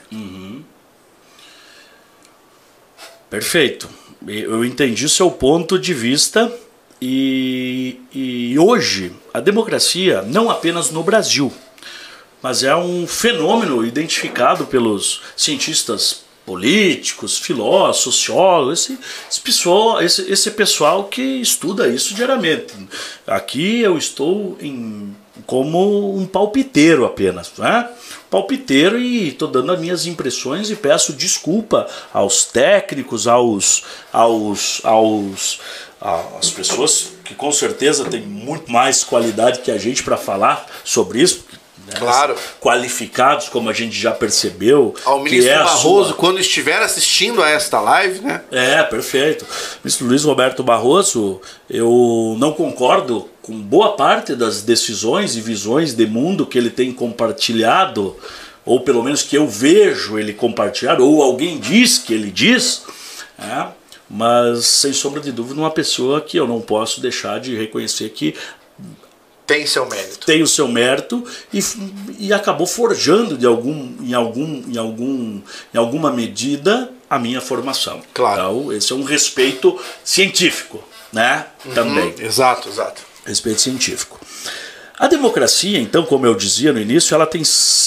Perfeito. Eu entendi seu ponto de vista e, e hoje a democracia, não apenas no Brasil, mas é um fenômeno identificado pelos cientistas políticos, filósofos, sociólogos, esse, esse, pessoal, esse, esse pessoal que estuda isso diariamente. Aqui eu estou em, como um palpiteiro apenas, né? palpiteiro e estou dando as minhas impressões e peço desculpa aos técnicos, aos, aos, aos às pessoas que com certeza têm muito mais qualidade que a gente para falar sobre isso. né? Claro. Qualificados, como a gente já percebeu. Ao ministro que é Barroso, sua- quando estiver assistindo a esta live, né? é, perfeito. Ministro Luiz Roberto Barroso, eu não concordo com boa parte das decisões e visões de mundo que ele tem compartilhado, ou pelo menos que eu vejo ele compartilhar, ou alguém diz que ele diz, é, mas sem sombra de dúvida, uma pessoa que eu não posso deixar de reconhecer que Tem seu mérito. tem o seu mérito e, e acabou forjando de algum, em, algum, em, algum, em alguma medida a minha formação. Claro. Então, esse é um respeito científico. né? Uhum, Também. Exato, exato. Respeito científico. A democracia, então, como eu dizia no início, ela tem,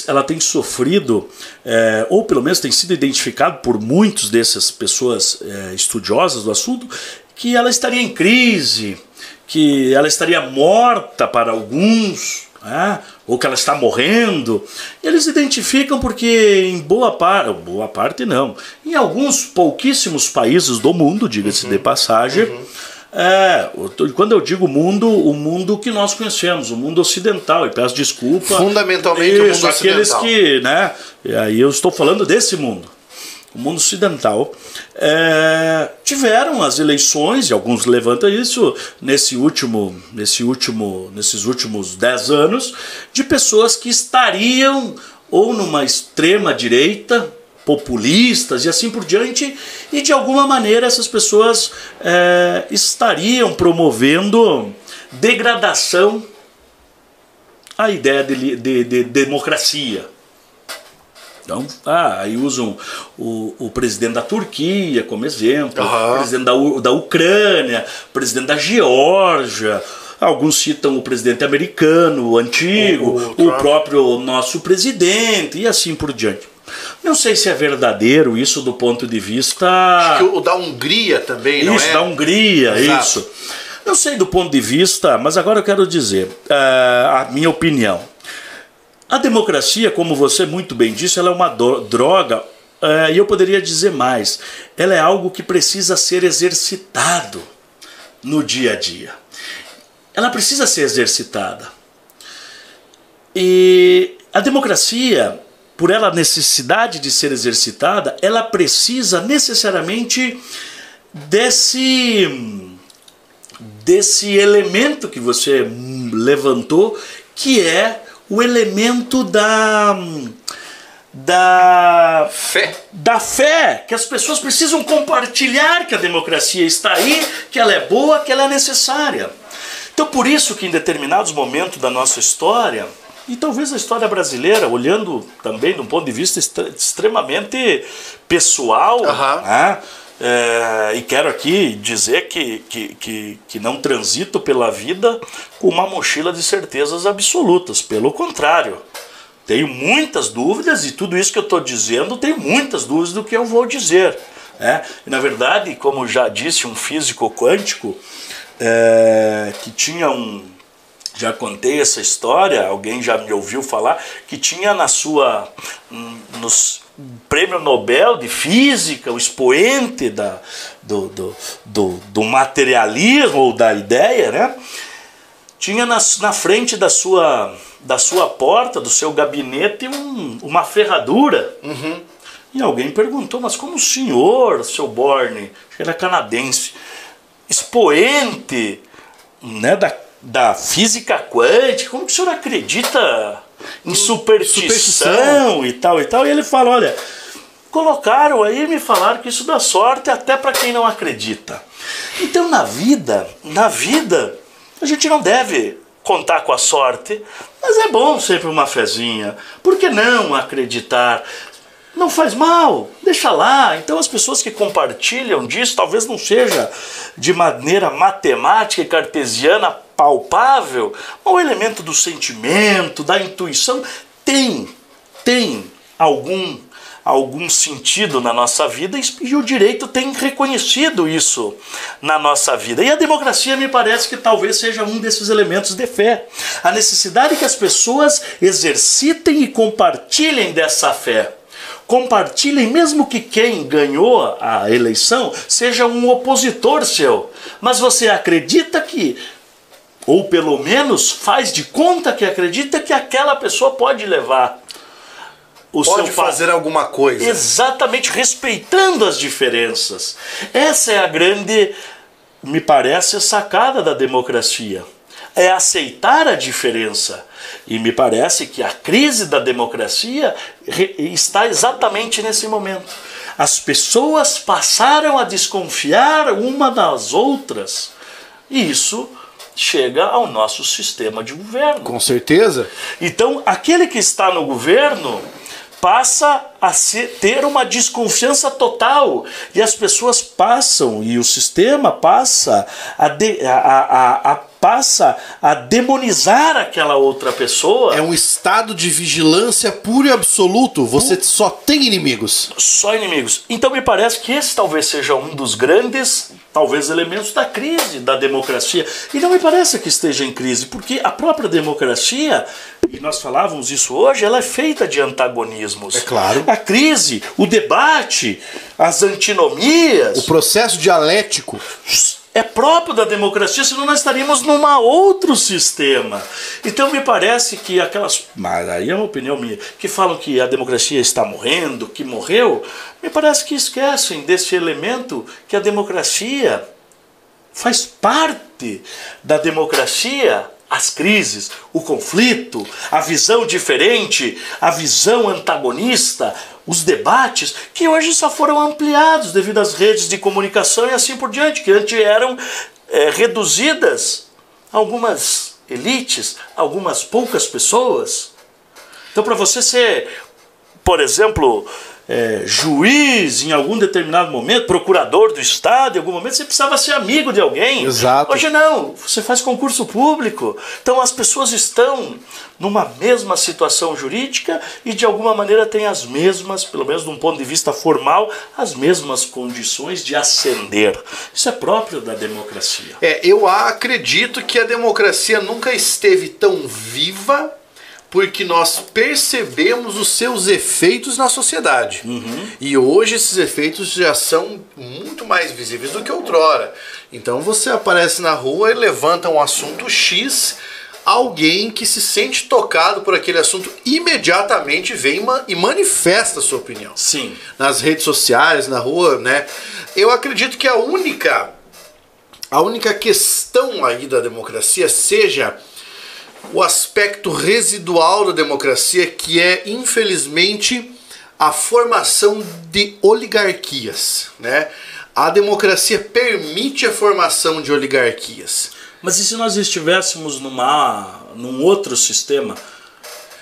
ela tem sofrido, é, ou pelo menos tem sido identificado por muitos dessas pessoas é, estudiosas do assunto, que ela estaria em crise, que ela estaria morta para alguns, né? ou que ela está morrendo. Eles identificam porque em boa parte, boa parte não, em alguns pouquíssimos países do mundo, diga-se uhum. de passagem, uhum. É, quando eu digo mundo, o mundo que nós conhecemos, o mundo ocidental, e peço desculpa. Fundamentalmente isso, o mundo aqueles que, né? E aí eu estou falando desse mundo o mundo ocidental, é, tiveram as eleições, e alguns levantam isso nesse último, nesse último, nesses últimos dez anos, de pessoas que estariam ou numa extrema direita, populistas e assim por diante, e de alguma maneira essas pessoas é, estariam promovendo degradação à ideia de, de, de democracia. Então, ah, aí usam o, o presidente da Turquia como exemplo, uhum. o presidente da, da Ucrânia, o presidente da Geórgia. Alguns citam o presidente americano, o antigo, o, o, o próprio nosso presidente e assim por diante. Não sei se é verdadeiro isso do ponto de vista. Acho que o da Hungria também, não isso, é? da Hungria, Exato. isso. Não sei do ponto de vista, mas agora eu quero dizer uh, a minha opinião. A democracia, como você muito bem disse, ela é uma droga, uh, e eu poderia dizer mais, ela é algo que precisa ser exercitado no dia a dia. Ela precisa ser exercitada. E a democracia, por ela necessidade de ser exercitada, ela precisa necessariamente desse desse elemento que você levantou, que é o elemento da da fé. Da fé, que as pessoas precisam compartilhar que a democracia está aí, que ela é boa, que ela é necessária. Então, por isso que em determinados momentos da nossa história, e talvez a história brasileira, olhando também de um ponto de vista extremamente pessoal, uhum. né? É, e quero aqui dizer que, que, que, que, não transito pela vida com uma mochila de certezas absolutas. Pelo contrário, tenho muitas dúvidas e tudo isso que eu estou dizendo, tenho muitas dúvidas do que eu vou dizer. Né? E, na verdade, como já disse um físico quântico, é, que tinha um. Já contei essa história, alguém já me ouviu falar, que tinha na sua. Nos, prêmio Nobel de Física, o expoente da, do, do, do, do materialismo ou da ideia, né? tinha na, na frente da sua, da sua porta, do seu gabinete, um, uma ferradura. Uhum. E alguém perguntou, mas como o senhor, seu Borne, que era canadense, expoente né, da, da física quântica, como que o senhor acredita em superstição, superstição, e tal e tal. E ele fala: olha, colocaram aí me falaram que isso dá sorte até para quem não acredita. Então na vida, na vida, a gente não deve contar com a sorte, mas é bom sempre uma fezinha. Por que não acreditar? Não faz mal, deixa lá. Então as pessoas que compartilham disso, talvez não seja de maneira matemática e cartesiana palpável, mas o elemento do sentimento, da intuição tem, tem algum algum sentido na nossa vida e o direito tem reconhecido isso na nossa vida. E a democracia me parece que talvez seja um desses elementos de fé. A necessidade que as pessoas exercitem e compartilhem dessa fé compartilhem, mesmo que quem ganhou a eleição seja um opositor seu. Mas você acredita que, ou pelo menos faz de conta que acredita que aquela pessoa pode levar o pode seu fazer alguma coisa. Exatamente, respeitando as diferenças. Essa é a grande, me parece, sacada da democracia. É aceitar a diferença e me parece que a crise da democracia está exatamente nesse momento. As pessoas passaram a desconfiar uma das outras. E isso chega ao nosso sistema de governo. Com certeza. Então, aquele que está no governo passa a ser, ter uma desconfiança total e as pessoas passam e o sistema passa a, de, a, a, a, passa a demonizar aquela outra pessoa. É um estado de vigilância puro e absoluto. Você só tem inimigos. Só inimigos. Então me parece que esse talvez seja um dos grandes, talvez, elementos da crise da democracia. E não me parece que esteja em crise, porque a própria democracia e nós falávamos isso hoje, ela é feita de antagonismos. É claro. A crise, o debate, as antinomias. O processo dialético. É próprio da democracia, senão nós estaríamos num outro sistema. Então me parece que aquelas. Mas aí é uma opinião minha, que falam que a democracia está morrendo, que morreu, me parece que esquecem desse elemento que a democracia faz parte da democracia as crises, o conflito, a visão diferente, a visão antagonista, os debates, que hoje só foram ampliados devido às redes de comunicação e assim por diante, que antes eram é, reduzidas a algumas elites, algumas poucas pessoas. Então, para você ser, por exemplo, é, juiz em algum determinado momento, procurador do Estado, em algum momento você precisava ser amigo de alguém. Exato. Hoje não, você faz concurso público. Então as pessoas estão numa mesma situação jurídica e de alguma maneira têm as mesmas, pelo menos de um ponto de vista formal, as mesmas condições de ascender. Isso é próprio da democracia. É, eu acredito que a democracia nunca esteve tão viva porque nós percebemos os seus efeitos na sociedade. Uhum. E hoje esses efeitos já são muito mais visíveis do que outrora. Então você aparece na rua e levanta um assunto X, alguém que se sente tocado por aquele assunto imediatamente vem e manifesta a sua opinião. Sim. Nas redes sociais, na rua, né? Eu acredito que a única a única questão aí da democracia seja o aspecto residual da democracia, que é, infelizmente, a formação de oligarquias. Né? A democracia permite a formação de oligarquias. Mas e se nós estivéssemos numa, num outro sistema?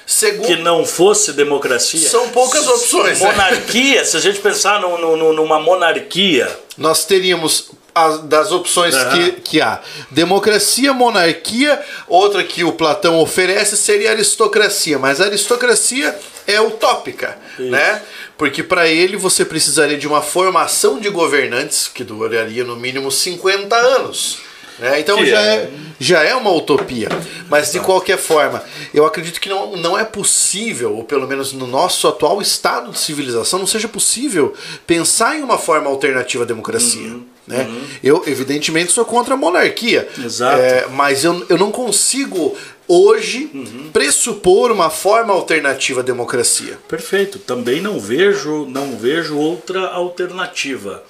Segundo, que não fosse democracia. São poucas opções. Né? Monarquia, né? se a gente pensar no, no, numa monarquia. Nós teríamos as, das opções uhum. que, que há. Democracia, monarquia, outra que o Platão oferece seria aristocracia, mas aristocracia é utópica, Isso. né? Porque para ele você precisaria de uma formação de governantes que duraria no mínimo 50 anos. Né? Então já é. é. já é uma utopia. Mas de qualquer forma, eu acredito que não, não é possível, ou pelo menos no nosso atual estado de civilização, não seja possível pensar em uma forma alternativa à democracia. Uhum. Né? Uhum. Eu, evidentemente, sou contra a monarquia. Exato. É, mas eu, eu não consigo hoje uhum. pressupor uma forma alternativa à democracia. Perfeito. Também não vejo, não vejo outra alternativa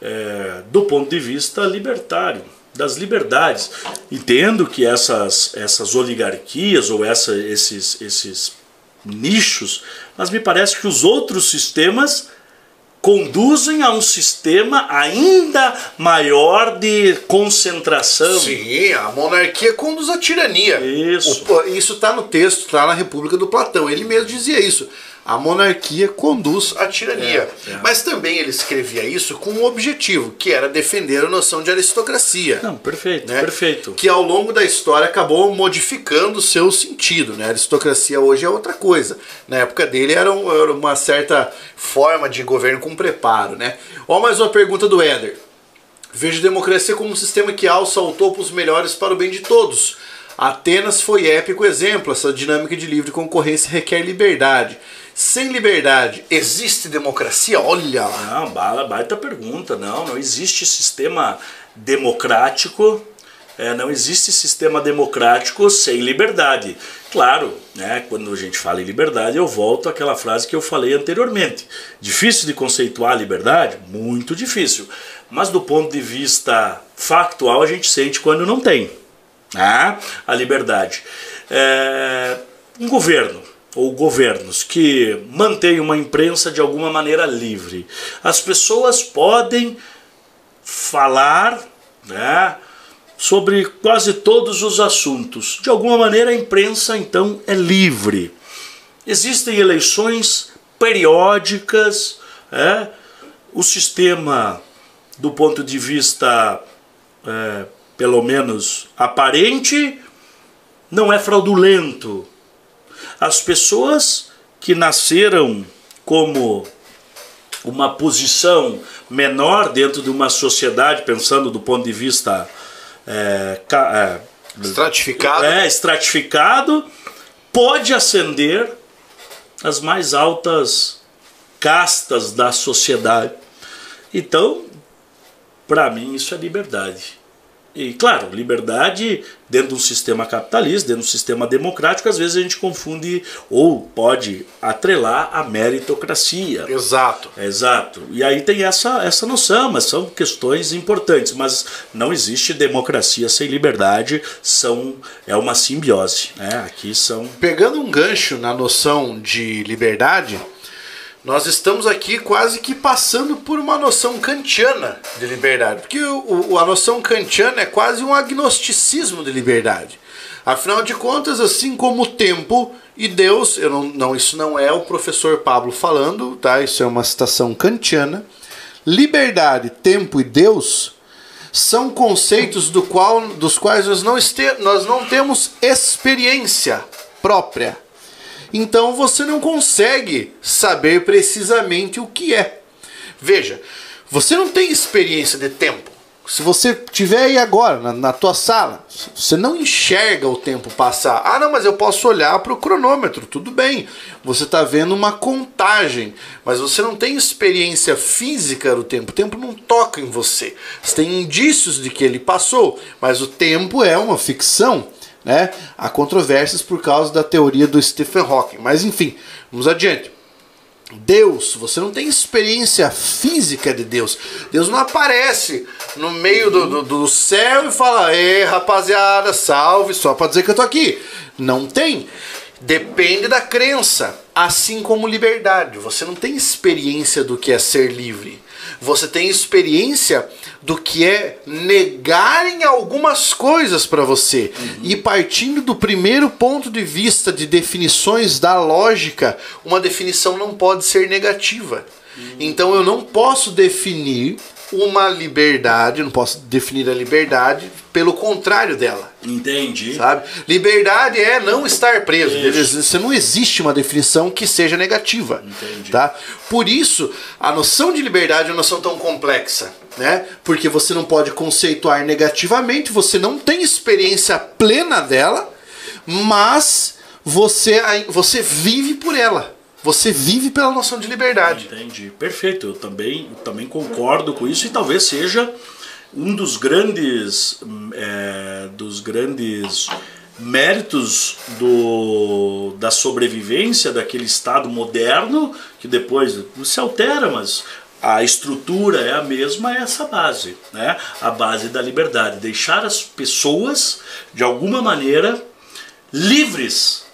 é, do ponto de vista libertário das liberdades. Entendo que essas, essas oligarquias ou essa, esses, esses nichos, mas me parece que os outros sistemas conduzem a um sistema ainda maior de concentração. Sim, a monarquia conduz à tirania. Isso. O, isso está no texto, está na República do Platão. Ele mesmo dizia isso. A monarquia conduz à tirania. É, é. Mas também ele escrevia isso com um objetivo, que era defender a noção de aristocracia. Não, perfeito, né? perfeito. Que ao longo da história acabou modificando o seu sentido. Né? A aristocracia hoje é outra coisa. Na época dele era, um, era uma certa forma de governo com preparo. Né? Ó, mais uma pergunta do Éder. Vejo democracia como um sistema que alça ao topo os melhores para o bem de todos. Atenas foi épico exemplo. Essa dinâmica de livre concorrência requer liberdade. Sem liberdade, existe democracia? Olha lá. Não, bala, baita pergunta. Não, não existe sistema democrático. É, não existe sistema democrático sem liberdade. Claro, né, quando a gente fala em liberdade, eu volto àquela frase que eu falei anteriormente. Difícil de conceituar a liberdade? Muito difícil. Mas do ponto de vista factual, a gente sente quando não tem né, a liberdade. É, um governo ou governos que mantêm uma imprensa de alguma maneira livre. As pessoas podem falar né, sobre quase todos os assuntos. De alguma maneira, a imprensa então é livre. Existem eleições periódicas. É? O sistema, do ponto de vista, é, pelo menos aparente, não é fraudulento. As pessoas que nasceram como uma posição menor dentro de uma sociedade, pensando do ponto de vista é, é, estratificado. É, estratificado, pode ascender as mais altas castas da sociedade. Então, para mim, isso é liberdade. E claro, liberdade dentro de um sistema capitalista, dentro de um sistema democrático, às vezes a gente confunde ou pode atrelar a meritocracia. Exato. Exato. E aí tem essa, essa noção, mas são questões importantes. Mas não existe democracia sem liberdade, são, é uma simbiose. Né? Aqui são. Pegando um gancho na noção de liberdade nós estamos aqui quase que passando por uma noção kantiana de liberdade, porque o, o, a noção kantiana é quase um agnosticismo de liberdade. Afinal de contas, assim como o tempo e Deus, eu não, não, isso não é o professor Pablo falando, tá? Isso é uma citação kantiana. Liberdade, tempo e Deus são conceitos do qual, dos quais nós não, este, nós não temos experiência própria então você não consegue saber precisamente o que é. Veja, você não tem experiência de tempo. Se você tiver aí agora na, na tua sala, você não enxerga o tempo passar. Ah, não, mas eu posso olhar para o cronômetro, tudo bem. Você está vendo uma contagem, mas você não tem experiência física do tempo. O tempo não toca em você. Você tem indícios de que ele passou, mas o tempo é uma ficção. Né? Há controvérsias por causa da teoria do Stephen Hawking. Mas enfim, vamos adiante. Deus, você não tem experiência física de Deus. Deus não aparece no meio do, do, do céu e fala: Ei, rapaziada, salve, só para dizer que eu tô aqui. Não tem. Depende da crença, assim como liberdade. Você não tem experiência do que é ser livre. Você tem experiência do que é negarem algumas coisas para você. Uhum. E partindo do primeiro ponto de vista de definições da lógica, uma definição não pode ser negativa. Uhum. Então eu não posso definir uma liberdade, não posso definir a liberdade pelo contrário dela. Entendi. Sabe? Liberdade é não estar preso. Você não existe uma definição que seja negativa. Entendi. Tá? Por isso, a noção de liberdade é uma noção tão complexa. Né? Porque você não pode conceituar negativamente, você não tem experiência plena dela, mas você, você vive por ela. Você vive pela noção de liberdade. Entendi. Perfeito. Eu também, também concordo com isso e talvez seja um dos grandes, é, dos grandes méritos do, da sobrevivência daquele Estado moderno, que depois se altera, mas a estrutura é a mesma, é essa base, né? a base da liberdade. Deixar as pessoas, de alguma maneira, livres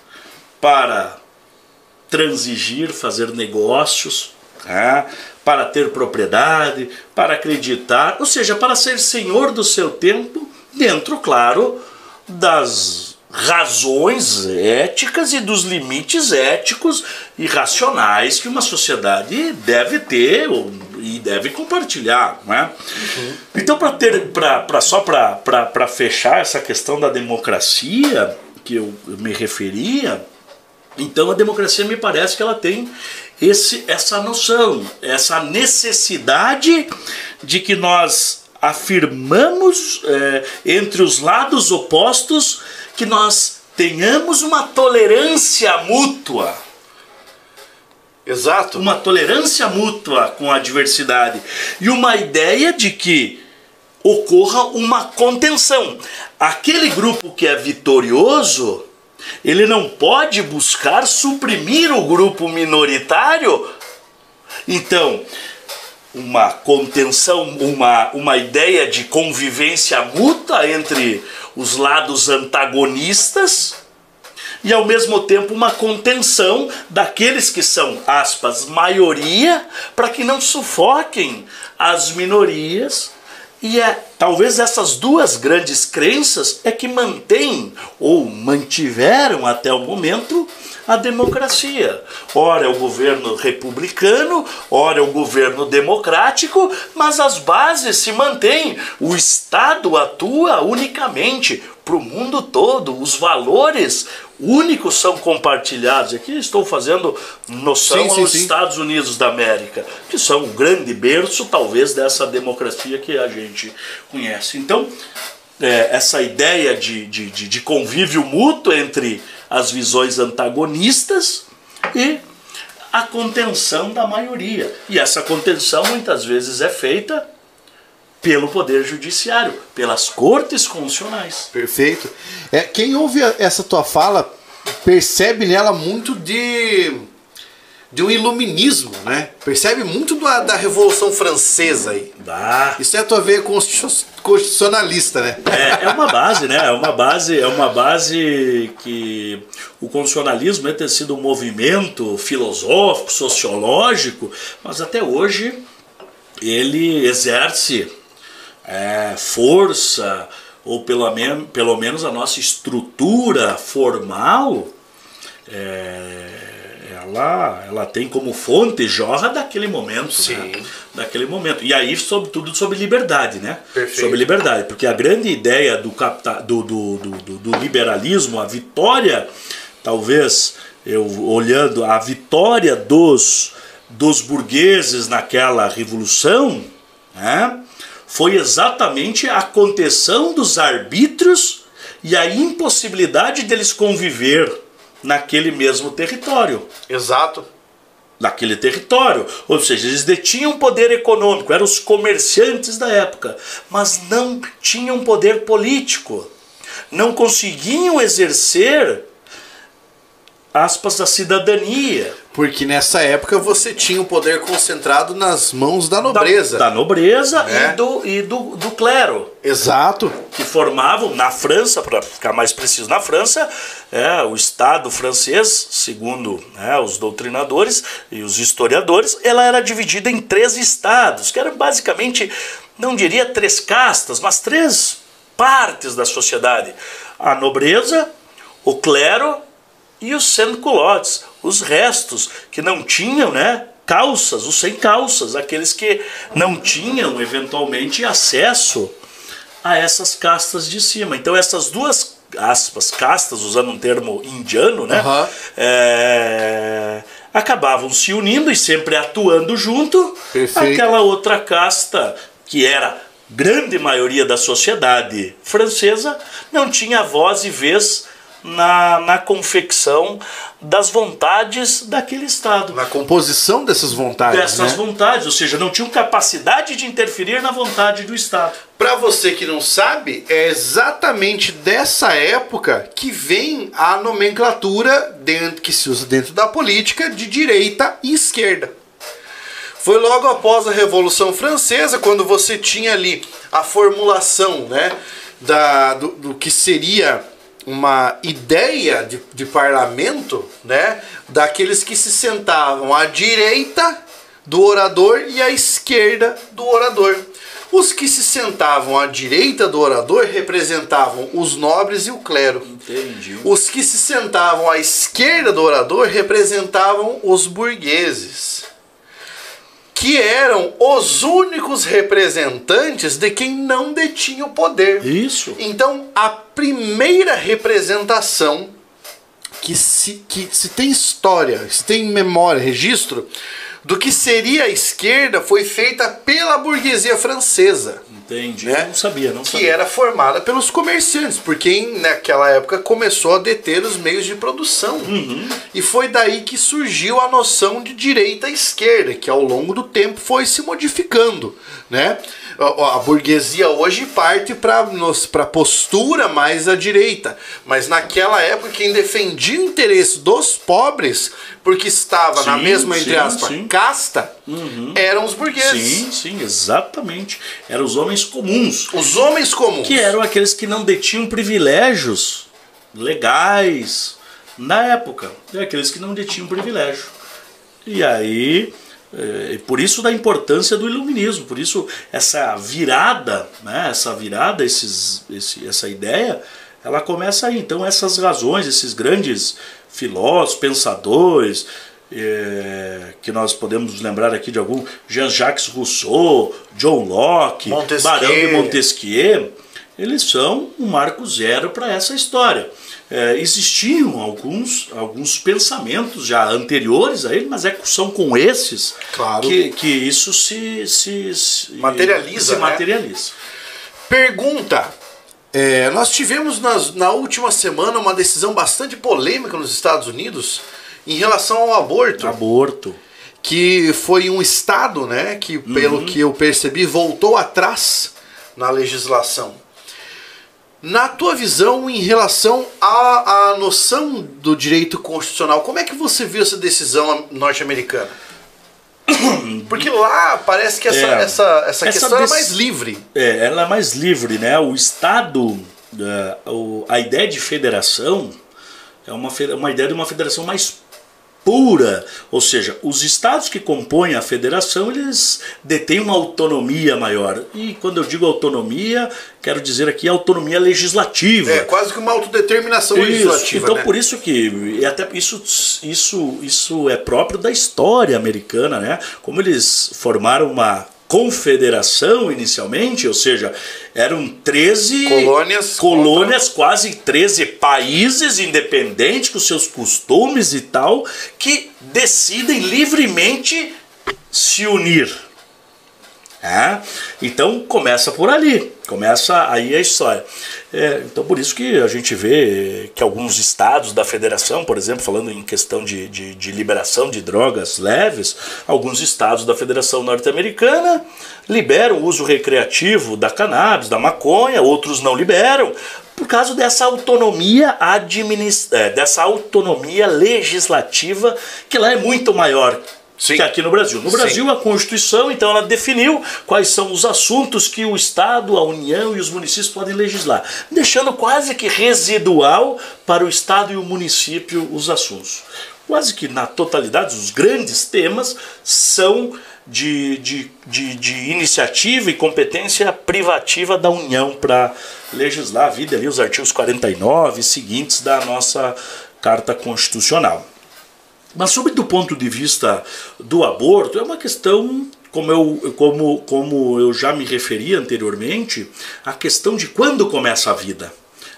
para transigir, fazer negócios, né? para ter propriedade, para acreditar, ou seja, para ser senhor do seu tempo, dentro, claro, das razões éticas e dos limites éticos e racionais que uma sociedade deve ter e deve compartilhar, né? Uhum. Então, para ter, para só para fechar essa questão da democracia que eu me referia, então a democracia me parece que ela tem esse, essa noção, essa necessidade de que nós afirmamos é, entre os lados opostos que nós tenhamos uma tolerância mútua. Exato. Uma tolerância mútua com a diversidade e uma ideia de que ocorra uma contenção. Aquele grupo que é vitorioso ele não pode buscar suprimir o grupo minoritário. Então, uma contenção, uma, uma ideia de convivência mútua entre os lados antagonistas e ao mesmo tempo uma contenção daqueles que são, aspas, maioria, para que não sufoquem as minorias. E é talvez essas duas grandes crenças é que mantêm ou mantiveram até o momento a democracia. Ora é o governo republicano, ora é o governo democrático, mas as bases se mantêm. O Estado atua unicamente para o mundo todo. Os valores únicos são compartilhados. Aqui estou fazendo noção sim, sim, aos sim. Estados Unidos da América, que são o grande berço, talvez, dessa democracia que a gente conhece. Então, é, essa ideia de, de, de, de convívio mútuo entre as visões antagonistas e a contenção da maioria. E essa contenção muitas vezes é feita pelo Poder Judiciário, pelas cortes constitucionais. Perfeito. É, quem ouve essa tua fala percebe nela muito de de um iluminismo, né? Percebe muito da, da Revolução Francesa aí. Dá. Isso é a tua veia constitucionalista, né? É, é uma base, né? É uma base, é uma base que o constitucionalismo né, tem sido um movimento filosófico, sociológico, mas até hoje ele exerce é, força, ou pelo, men pelo menos a nossa estrutura formal, é, ela, ela tem como fonte jorra daquele momento. Né? Sim. Né? Daquele momento. E aí, sobretudo, sobre liberdade, né? Perfeito. Sobre liberdade. Porque a grande ideia do, capta, do, do, do, do liberalismo, a vitória, talvez, eu olhando a vitória dos, dos burgueses naquela revolução, né? foi exatamente a contenção dos arbítrios e a impossibilidade deles conviver naquele mesmo território. Exato. Naquele território. Ou seja, eles detinham poder econômico, eram os comerciantes da época, mas não tinham poder político. Não conseguiam exercer aspas, da cidadania. Porque nessa época você tinha o poder concentrado nas mãos da nobreza. Da, da nobreza é. e, do, e do, do clero. Exato. Que formavam, na França, para ficar mais preciso, na França, é, o Estado francês, segundo né, os doutrinadores e os historiadores, ela era dividida em três estados, que eram basicamente, não diria três castas, mas três partes da sociedade. A nobreza, o clero e os sans-culottes, os restos que não tinham, né? Calças, os sem calças, aqueles que não tinham eventualmente acesso a essas castas de cima. Então essas duas aspas castas, usando um termo indiano, né? Uhum. É, acabavam se unindo e sempre atuando junto. Perfeito. Aquela outra casta que era grande maioria da sociedade francesa não tinha voz e vez na, na confecção das vontades daquele Estado. Na composição dessas vontades. Dessas né? vontades, ou seja, não tinham capacidade de interferir na vontade do Estado. Para você que não sabe, é exatamente dessa época que vem a nomenclatura dentro, que se usa dentro da política de direita e esquerda. Foi logo após a Revolução Francesa, quando você tinha ali a formulação né, da, do, do que seria uma ideia de, de parlamento, né, daqueles que se sentavam à direita do orador e à esquerda do orador. Os que se sentavam à direita do orador representavam os nobres e o clero. Entendi. Os que se sentavam à esquerda do orador representavam os burgueses que eram os únicos representantes de quem não detinha o poder. Isso. Então, a primeira representação que se, que se tem história, se tem memória, registro, do que seria a esquerda foi feita pela burguesia francesa. Entendi. Né? Não sabia, não sabia. Que era formada pelos comerciantes, porque naquela época começou a deter os meios de produção. Uhum. E foi daí que surgiu a noção de direita e esquerda, que ao longo do tempo foi se modificando, né? A burguesia hoje parte para a postura mais à direita. Mas naquela época, quem defendia o interesse dos pobres, porque estava sim, na mesma, entre sim, aspas, sim. casta, uhum. eram os burgueses. Sim, sim, exatamente. Eram os homens comuns. Os homens comuns. Que eram aqueles que não detinham privilégios legais na época. Aqueles que não detinham privilégio. E aí é, por isso da importância do iluminismo, por isso essa virada, né, essa virada, esses, esse, essa ideia Ela começa aí. Então, essas razões, esses grandes filósofos, pensadores, é, que nós podemos lembrar aqui de algum Jean-Jacques Rousseau, John Locke. Barão de Montesquieu, eles são um marco zero para essa história. É, existiam alguns, alguns pensamentos já anteriores a ele, mas é, são com esses Claro. que, que isso se, se, se Materializa, se né? materializa. Pergunta. É, nós tivemos nas- na última semana uma decisão bastante polêmica nos Estados Unidos em relação ao aborto. Aborto. que foi um estado, né, que pelo que eu percebi voltou atrás na legislação. Na tua visão em relação à, à noção do direito constitucional, como é que você viu essa decisão norte-americana? Porque lá parece que essa, É. essa, essa, Essa questão dec- é mais livre. É, ela é mais livre, né? O Estado, o- a ideia de federação é uma, uma ideia de uma federação mais pura, ou seja, os estados que compõem a federação eles detêm uma autonomia maior. E quando eu digo autonomia, quero dizer aqui autonomia legislativa. É quase que uma autodeterminação Isso, legislativa. então né? por isso que e até isso, isso isso é próprio da história americana, né? Como eles formaram uma confederação inicialmente, ou seja, eram 13 Colônias colônias, quase 13 países independentes com seus costumes e tal, que decidem livremente se unir. É? Então começa por ali, começa aí a história. É, então por isso que a gente vê que alguns estados da federação, por exemplo, falando em questão de, de, de liberação de drogas leves, alguns estados da federação norte-americana liberam o uso recreativo da cannabis, da maconha, outros não liberam, por causa dessa autonomia administ... é, dessa autonomia legislativa que lá é muito maior Sim. que aqui no Brasil. No Sim. Brasil, a Constituição, então, ela definiu quais são os assuntos que o Estado, a União e os municípios podem legislar, deixando quase que residual para o Estado e o município os assuntos. Quase que na totalidade, os grandes temas são de, de, de, de iniciativa e competência privativa da União para legislar a vida ali, os artigos 49 e seguintes da nossa Carta Constitucional. Mas sobre do ponto de vista do aborto, é uma questão, como eu, como, como eu já me referi anteriormente, a questão de quando começa a vida.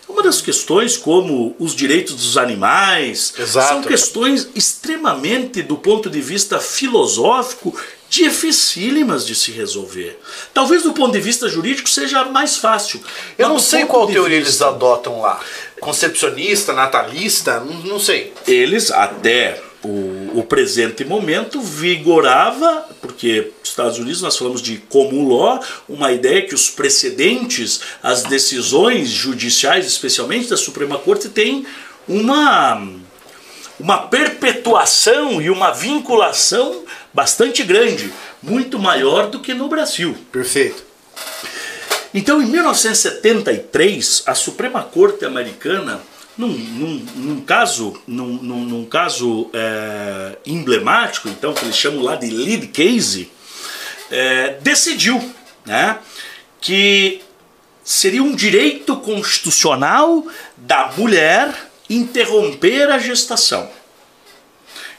Uma das questões, como os direitos dos animais, Exato. são questões extremamente, do ponto de vista filosófico, dificílimas de se resolver. Talvez do ponto de vista jurídico seja mais fácil. Eu não sei qual teoria vista- eles adotam lá. Concepcionista, natalista, não, não sei. eles até o, o presente momento vigorava, porque nos Estados Unidos nós falamos de common law, uma ideia que os precedentes, as decisões judiciais, especialmente da Suprema Corte, têm uma, uma perpetuação e uma vinculação bastante grande, muito maior do que no Brasil. Perfeito. Então, em 1973, a Suprema Corte Americana, num, num, num caso, num, num- caso é, emblemático, então que eles chamam lá de lead case, é, decidiu, né, que seria um direito constitucional da mulher interromper a gestação.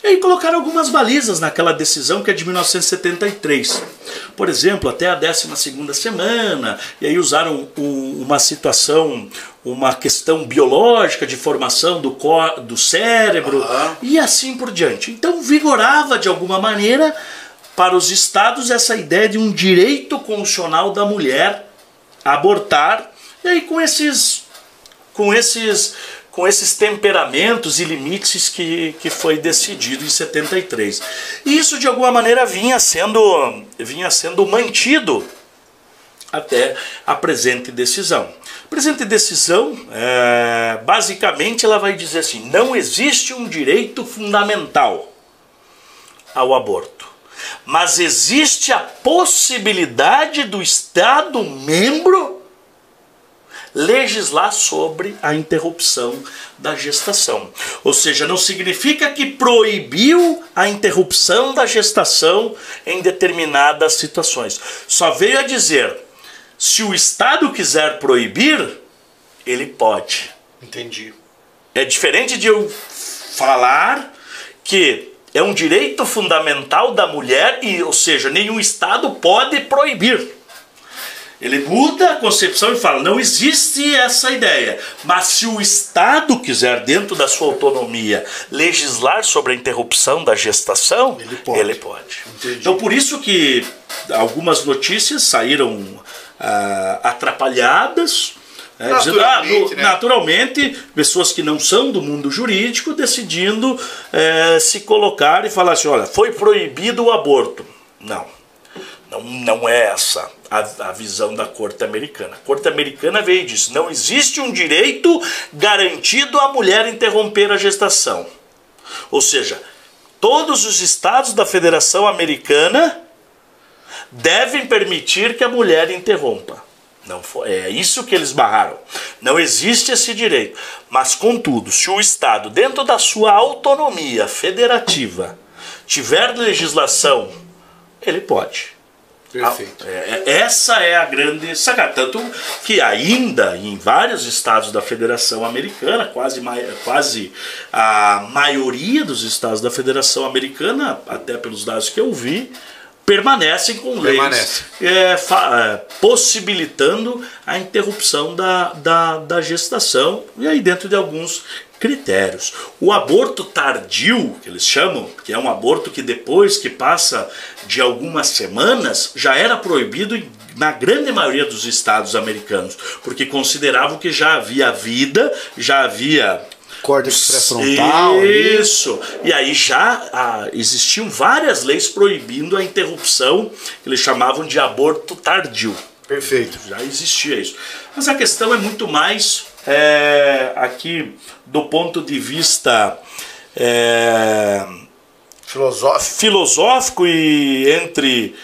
E aí colocaram algumas balizas naquela decisão que é de 1973. Por exemplo, até a 12 semana, e aí usaram um- uma situação, uma questão biológica de formação do, do cérebro Aham. e assim por diante. Então vigorava de alguma maneira para os estados essa ideia de um direito constitucional da mulher abortar, e aí com esses com esses com esses temperamentos e limites que, que foi decidido em 73. E isso de alguma maneira vinha sendo vinha sendo mantido até a presente decisão. Presente decisão, é, basicamente, ela vai dizer assim: não existe um direito fundamental ao aborto, mas existe a possibilidade do Estado membro legislar sobre a interrupção da gestação. Ou seja, não significa que proibiu a interrupção da gestação em determinadas situações. Só veio a dizer: se o Estado quiser proibir, ele pode. Entendi. É diferente de eu falar que é um direito fundamental da mulher e, ou seja, nenhum estado pode proibir. Ele muda a concepção e fala: não existe essa ideia. Mas se o Estado quiser, dentro da sua autonomia, legislar sobre a interrupção da gestação, Ele pode. Ele pode. Então, por isso que algumas notícias saíram ah, atrapalhadas. né, dizendo, ah, Naturalmente, no- né? naturalmente, pessoas que não são do mundo jurídico decidindo eh, se colocar e falar assim: olha, foi proibido o aborto. Não. Não, não é essa a, a visão da Corte Americana. A Corte Americana veio e disse: não existe um direito garantido à mulher interromper a gestação. Ou seja, todos os estados da Federação Americana devem permitir que a mulher interrompa. Não foi, é isso que eles barraram. Não existe esse direito. Mas, contudo, se o Estado, dentro da sua autonomia federativa, tiver legislação, ele pode. Perfeito. É, é- essa é a grande sacada. Tanto que ainda em vários estados da Federação Americana, quase, quase a maioria dos estados da Federação Americana, até pelos dados que eu vi, permanecem com leis Permanece. é, fa- é, possibilitando a interrupção da, da, da gestação, e aí dentro de alguns critérios. O aborto tardio, que eles chamam, que é um aborto que depois que passa de algumas semanas, já era proibido na grande maioria dos estados americanos, porque consideravam que já havia vida, já havia Córtex pré-frontal. isso. E aí já ah, existiam várias leis proibindo a interrupção, que eles chamavam de aborto tardio. Perfeito. Já existia isso. Mas a questão é muito mais é, aqui do ponto de vista é, Filosófico. filosófico e entre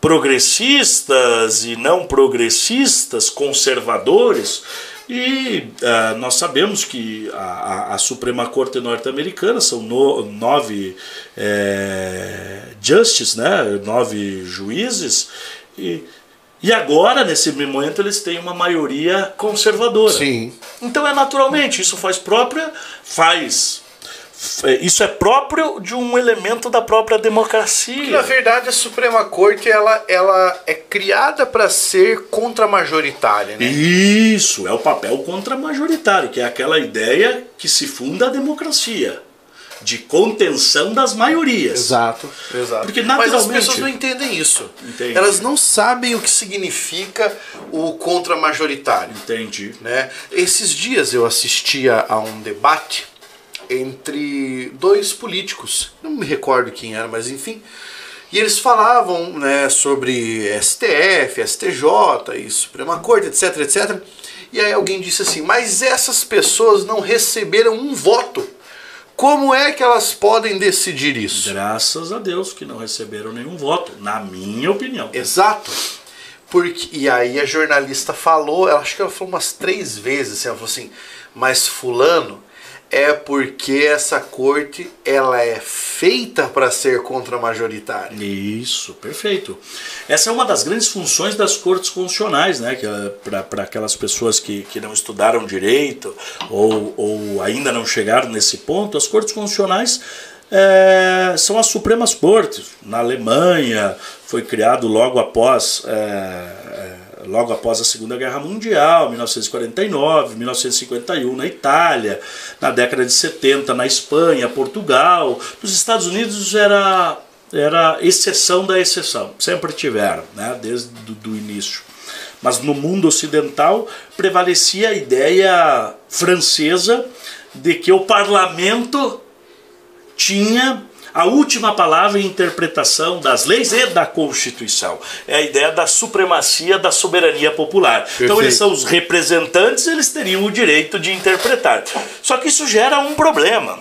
progressistas e não progressistas, conservadores. E ah, nós sabemos que a, a- a Suprema Corte norte-americana são no- nove é, justices, né? nove juízes, e, e agora, nesse momento, eles têm uma maioria conservadora. Sim. Então é naturalmente, isso faz própria, faz. É, Isso é próprio de um elemento da própria democracia. Na verdade, a Suprema Corte ela, ela é criada para ser contra-majoritária, né? Isso, é o papel contra-majoritário, que é aquela ideia que se funda a democracia, de contenção das maiorias. Exato, exato. Porque, Mas as naturalmente- pessoas não entendem isso. Entendi. Elas não sabem o que significa o contra-majoritário. Entendi. Né? Esses dias eu assistia a um debate entre dois políticos, não me recordo quem era, mas enfim. E eles falavam né, sobre STF, STJ e Suprema Corte, etc, etc. E aí alguém disse assim: Mas essas pessoas não receberam um voto. Como é que elas podem decidir isso? Graças a Deus que não receberam nenhum voto, na minha opinião. Exato. Porque, e aí a jornalista falou, ela acho que ela falou umas três vezes, assim, ela falou assim, mas fulano é porque essa corte ela é feita para ser contra-majoritária. Isso, perfeito. Essa é uma das grandes funções das cortes constitucionais, né? Para aquelas pessoas que, que não estudaram direito ou, ou ainda não chegaram nesse ponto, as cortes constitucionais é, são as Supremas Cortes. Na Alemanha foi criado logo após. é, logo após a Segunda Guerra Mundial, 1949, 1951 na Itália, na década de 70 na Espanha, Portugal. Nos Estados Unidos era era exceção da exceção, sempre tiveram, né, desde do início. Mas no mundo ocidental prevalecia a ideia francesa de que o parlamento tinha a última palavra em interpretação das leis e da Constituição. É a ideia da supremacia da soberania popular. Então eles são os representantes, eles teriam o direito de interpretar. Só que isso gera um problema.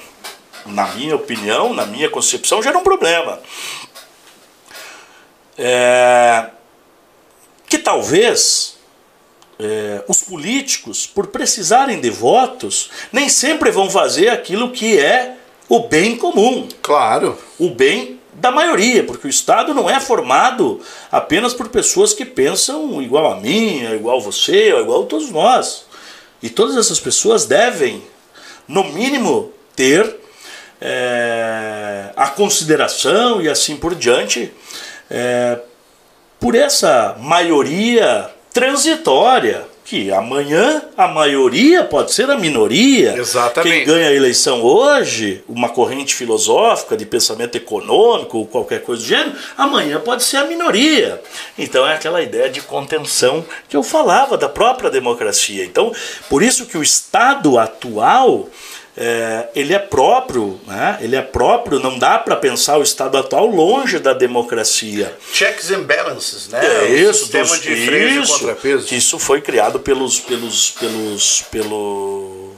Na minha opinião, na minha concepção, gera um problema. É, que talvez é, os políticos, por precisarem de votos, nem sempre vão fazer aquilo que é o bem comum. Claro. O bem da maioria, porque o Estado não é formado apenas por pessoas que pensam igual a mim, igual a você, ou igual a todos nós. E todas essas pessoas devem, no mínimo, ter é, a consideração e assim por diante é, por essa maioria transitória que amanhã a maioria pode ser a minoria. Exatamente. Quem ganha a eleição hoje, uma corrente filosófica de pensamento econômico ou qualquer coisa do gênero, amanhã pode ser a minoria. Então é aquela ideia de contenção que eu falava da própria democracia. Então, por isso que o Estado atual é, ele é próprio, né? ele é próprio, não dá para pensar o Estado atual longe da democracia. Checks and balances, né? É isso, sistema dos, de freio isso, contrapeso. isso foi criado pelos, pelos, pelos, pelos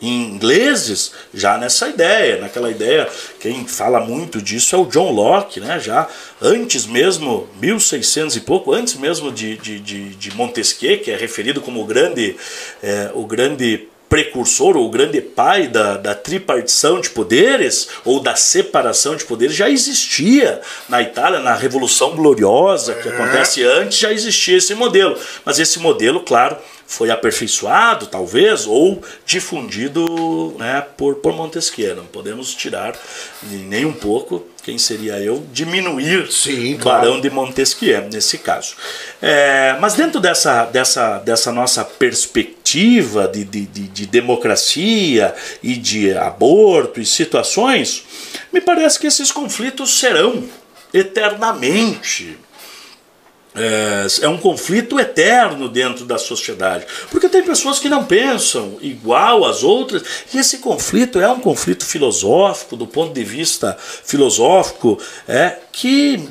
ingleses já nessa ideia, naquela ideia, quem fala muito disso é o John Locke, né? já antes mesmo, 1600 e pouco, antes mesmo de, de, de, de Montesquieu, que é referido como o grande, é, o grande precursor ou o grande pai da, da tripartição de poderes ou da separação de poderes já existia na Itália, na Revolução Gloriosa que acontece antes, já existia esse modelo. Mas esse modelo, claro, foi aperfeiçoado, talvez, ou difundido né, por, por Montesquieu. Não podemos tirar nem um pouco, quem seria eu, diminuir Sim, o claro. Barão de Montesquieu nesse caso. É, mas dentro dessa, dessa, dessa nossa perspectiva de, de, de, de democracia e de aborto e situações, me parece que esses conflitos serão eternamente é, é, um conflito eterno dentro da sociedade. Porque tem pessoas que não pensam igual às outras, e esse conflito é um conflito filosófico, do ponto de vista filosófico, é que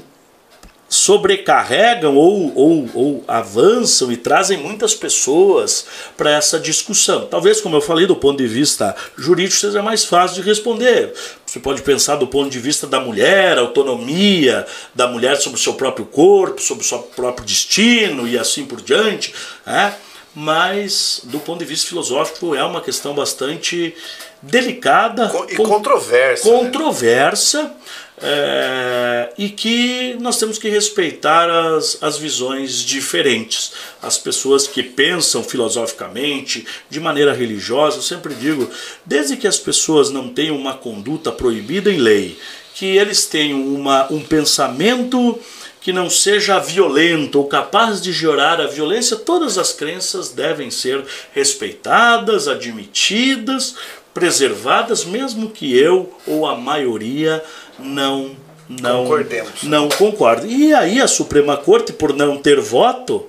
sobrecarregam ou, ou, ou avançam e trazem muitas pessoas para essa discussão. Talvez, como eu falei, do ponto de vista jurídico seja mais fácil de responder. Você pode pensar do ponto de vista da mulher, autonomia da mulher sobre o seu próprio corpo, sobre o seu próprio destino e assim por diante. Né? Mas, do ponto de vista filosófico, é uma questão bastante delicada e controversa. Né? Controversa. Né? É, e que nós temos que respeitar as, as visões diferentes. As pessoas que pensam filosoficamente, de maneira religiosa, eu sempre digo, desde que as pessoas não tenham uma conduta proibida em lei, que eles tenham uma, um pensamento que não seja violento ou capaz de gerar a violência, todas as crenças devem ser respeitadas, admitidas, preservadas, mesmo que eu ou a maioria não não Concordemos. não concorde. E aí a Suprema Corte, por não ter voto,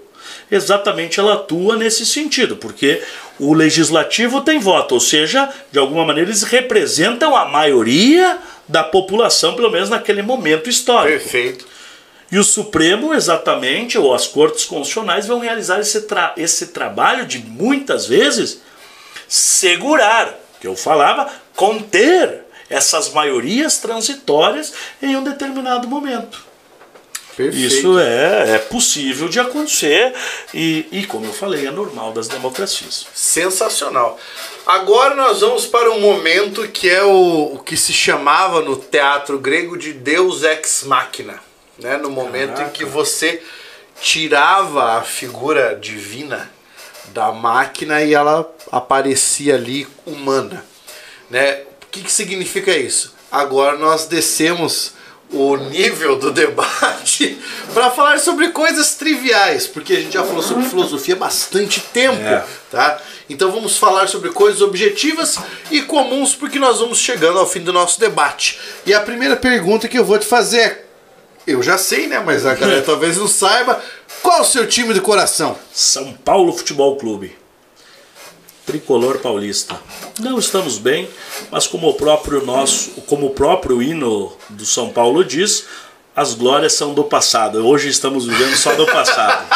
exatamente ela atua nesse sentido, porque o legislativo tem voto, ou seja, de alguma maneira eles representam a maioria da população, pelo menos naquele momento histórico. Perfeito. E o Supremo, exatamente, ou as cortes constitucionais, vão realizar esse, tra esse trabalho de muitas vezes segurar, que eu falava, conter essas maiorias transitórias em um determinado momento. Perfeito. Isso é, é possível de acontecer e, e, como eu falei, é normal das democracias. Sensacional. Agora nós vamos para um momento que é o, o que se chamava no teatro grego de Deus ex machina. Né? No momento Caraca. em que você tirava a figura divina da máquina e ela aparecia ali humana. Né? O que, que significa isso? Agora nós descemos o nível do debate para falar sobre coisas triviais, porque a gente já falou sobre filosofia há bastante tempo, É. tá? Então vamos falar sobre coisas objetivas e comuns, porque nós vamos chegando ao fim do nosso debate. E a primeira pergunta que eu vou te fazer é, eu já sei, né, mas a galera talvez não saiba, qual o seu time de coração? São Paulo Futebol Clube. Tricolor paulista. Não estamos bem, mas como o próprio nosso, como o próprio hino do São Paulo diz, as glórias são do passado. Hoje estamos vivendo só do passado.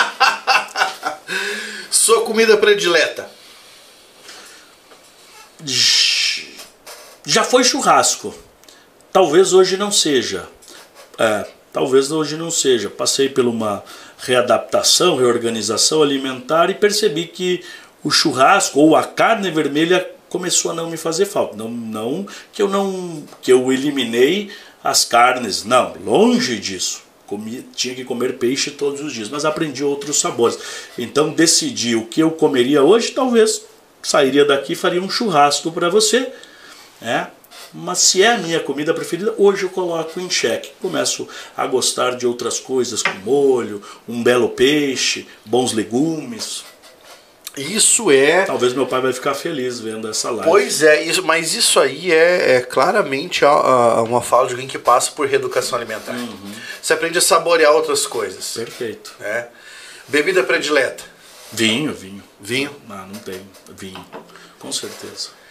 Sua comida predileta? Já foi churrasco. Talvez hoje não seja. É, talvez hoje não seja. Passei por uma readaptação, reorganização alimentar e percebi que o churrasco ou a carne vermelha começou a não me fazer falta. Não, não que eu não que eu eliminei as carnes, não, longe disso. Comi, tinha que comer peixe todos os dias, mas aprendi outros sabores. Então decidi o que eu comeria hoje, talvez sairia daqui e faria um churrasco para você, né? Mas se é a minha comida preferida, hoje eu coloco em xeque. Começo a gostar de outras coisas, com molho, um belo peixe, bons legumes. Isso é. Talvez meu pai vai ficar feliz vendo essa live. Pois é, isso, mas isso aí é, é claramente a, a, uma fala de alguém que passa por reeducação alimentar. Uhum. Você aprende a saborear outras coisas. Perfeito. Né? Bebida predileta? Vinho, vinho. Vinho? Não, não tem. Vinho, com certeza.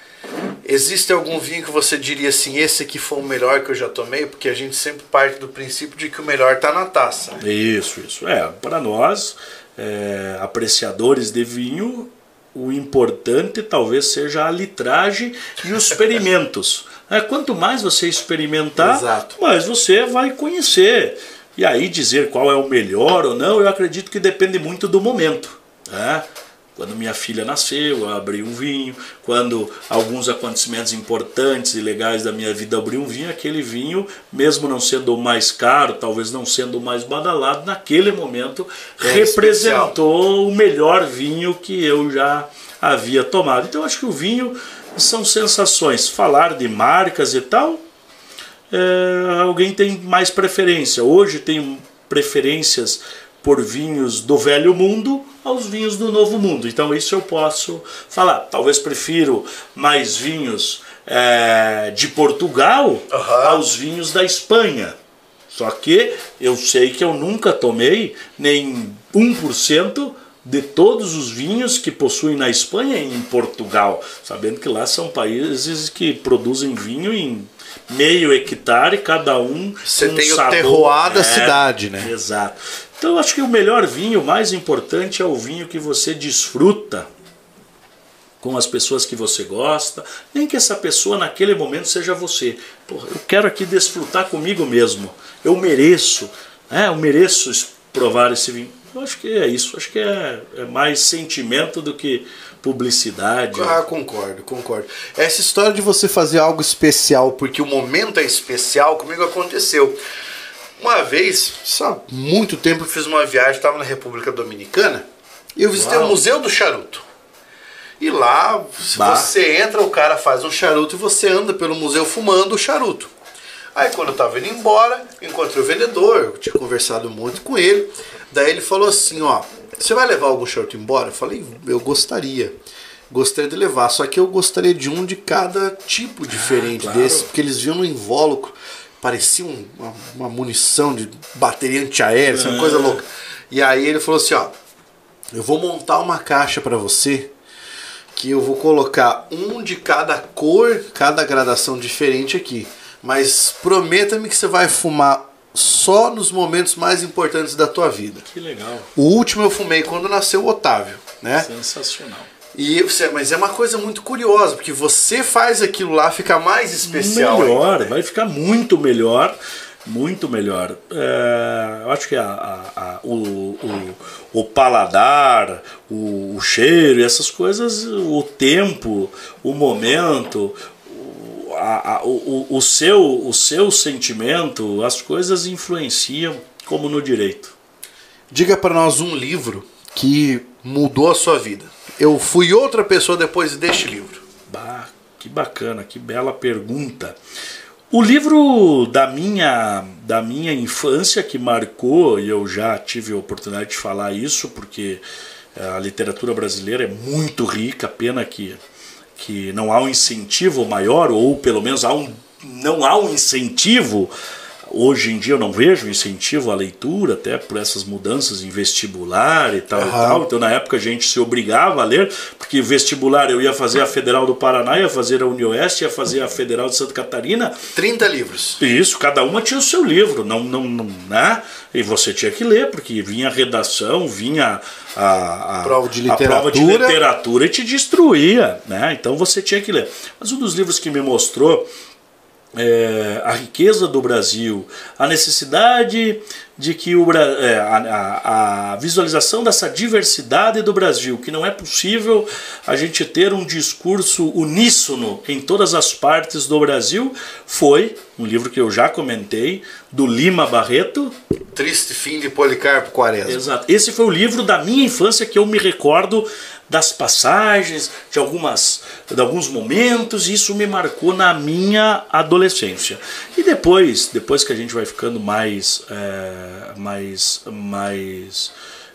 Existe algum vinho que você diria assim, esse aqui foi o melhor que eu já tomei? Porque a gente sempre parte do princípio de que o melhor está na taça. Né? Isso, isso. É, para nós, é, apreciadores de vinho, o importante talvez seja a litragem e os experimentos. É, quanto mais você experimentar, Exato. mais você vai conhecer. E aí dizer qual é o melhor ou não, eu acredito que depende muito do momento. Né? Quando minha filha nasceu, eu abri um vinho. Quando alguns acontecimentos importantes e legais da minha vida abri um vinho, aquele vinho, mesmo não sendo o mais caro, talvez não sendo o mais badalado, naquele momento é representou especial. o melhor vinho que eu já havia tomado. Então acho que o vinho são sensações. Falar de marcas e tal, é, alguém tem mais preferência. Hoje tem preferências por vinhos do velho mundo aos vinhos do novo mundo. Então isso eu posso falar. Talvez prefiro mais vinhos é, de Portugal uhum. aos vinhos da Espanha. Só que eu sei que eu nunca tomei nem 1% de todos os vinhos que possuem na Espanha e em Portugal, sabendo que lá são países que produzem vinho em meio hectare, cada um. Você um tem sabor. o terroir da é, cidade, né? Exato. Então eu acho que o melhor vinho, o mais importante é o vinho que você desfruta com as pessoas que você gosta, nem que essa pessoa naquele momento seja você. Porra, eu quero aqui desfrutar comigo mesmo. Eu mereço, né? eu mereço provar esse vinho. Eu acho que é isso. Acho que é, é mais sentimento do que publicidade. Ah, concordo, concordo. Essa história de você fazer algo especial porque o momento é especial, comigo aconteceu. Uma vez, só muito tempo, eu fiz uma viagem, estava na República Dominicana, e eu visitei Uau. o Museu do Charuto. E lá, se bah. você entra, o cara faz um charuto e você anda pelo museu fumando o charuto. Aí quando eu tava indo embora, encontrei o vendedor, eu tinha conversado muito com ele. Daí ele falou assim, ó, você vai levar algum charuto embora? Eu falei, eu gostaria. Gostaria de levar, só que eu gostaria de um de cada tipo diferente ah, claro. desse, porque eles viam no invólucro parecia um, uma, uma, munição de bateria antiaérea, é. uma coisa é. louca. E aí ele falou assim, ó, eu vou montar uma caixa para você que eu vou colocar um de cada cor, cada gradação diferente aqui. Mas prometa-me que você vai fumar só nos momentos mais importantes da tua vida. Que legal. O último eu fumei quando nasceu o Otávio, né? Sensacional. E você, mas é uma coisa muito curiosa, porque você faz aquilo lá ficar mais especial. Melhor, vai ficar muito melhor. Muito melhor. É, eu acho que a, a, a, o, o, o, paladar, o, o cheiro, essas coisas, o tempo, o momento, a, a, o, o, seu, o seu sentimento, as coisas influenciam como no direito. Diga para nós um livro que mudou a sua vida. Eu fui outra pessoa depois deste livro. Bah, que bacana, que bela pergunta. O livro da minha, da minha infância que marcou, e eu já tive a oportunidade de falar isso, porque eh, a literatura brasileira é muito rica, pena que, que não há um incentivo maior, ou pelo menos há um, não há um incentivo Hoje em dia eu não vejo incentivo à leitura, até por essas mudanças em vestibular e tal uhum. e tal. Então na época a gente se obrigava a ler, porque vestibular eu ia fazer a Federal do Paraná, ia fazer a Unioeste, ia fazer a Federal de Santa Catarina. 30 livros. Isso, cada uma tinha o seu livro, não, não, não né? E você tinha que ler, porque vinha a redação, vinha a, a, prova, de a prova de literatura e te destruía, né? Então você tinha que ler. Mas um dos livros que me mostrou é, a riqueza do Brasil, a necessidade de que o, é, a, a, visualização dessa diversidade do Brasil, que não é possível a gente ter um discurso uníssono em todas as partes do Brasil, foi um livro que eu já comentei, do Lima Barreto. Triste Fim de Policarpo Quaresma. Exato. Esse foi o livro da minha infância que eu me recordo das passagens, de, algumas, de alguns momentos, e isso me marcou na minha adolescência. E depois, depois que a gente vai ficando mais, é, mais, mais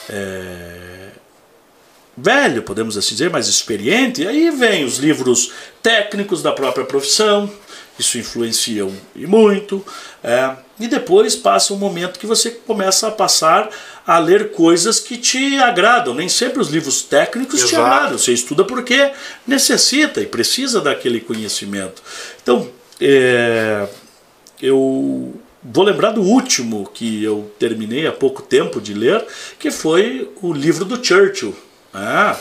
é, velho, podemos assim dizer, mais experiente, aí vem os livros técnicos da própria profissão, isso influencia e muito. É, e depois passa um momento que você começa a passar a ler coisas que te agradam. Nem sempre os livros técnicos Exato. te agradam. Você estuda porque necessita e precisa daquele conhecimento. Então, é, eu vou lembrar do último que eu terminei há pouco tempo de ler, que foi o livro do Churchill. Ah,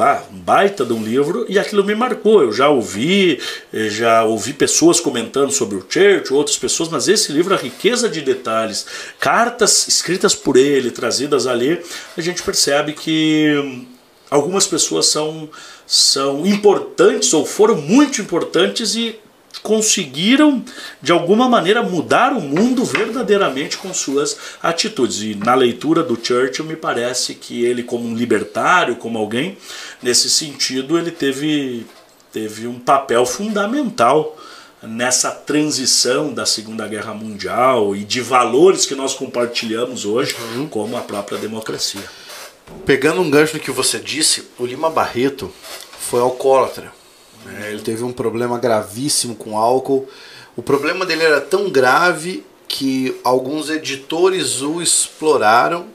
ah, um baita de um livro e aquilo me marcou. Eu já ouvi, eh, já ouvi pessoas comentando sobre o Churchill, outras pessoas, mas esse livro, a riqueza de detalhes, cartas escritas por ele, trazidas ali, a gente percebe que hum, algumas pessoas são, são importantes ou foram muito importantes e conseguiram de alguma maneira mudar o mundo verdadeiramente com suas atitudes. E na leitura do Churchill me parece que ele como um libertário, como alguém nesse sentido, ele teve teve um papel fundamental nessa transição da Segunda Guerra Mundial e de valores que nós compartilhamos hoje, uhum. como a própria democracia. Pegando um gancho no que você disse, o Lima Barreto foi alcoólatra. É, ele teve um problema gravíssimo com álcool. O problema dele era tão grave que alguns editores o exploraram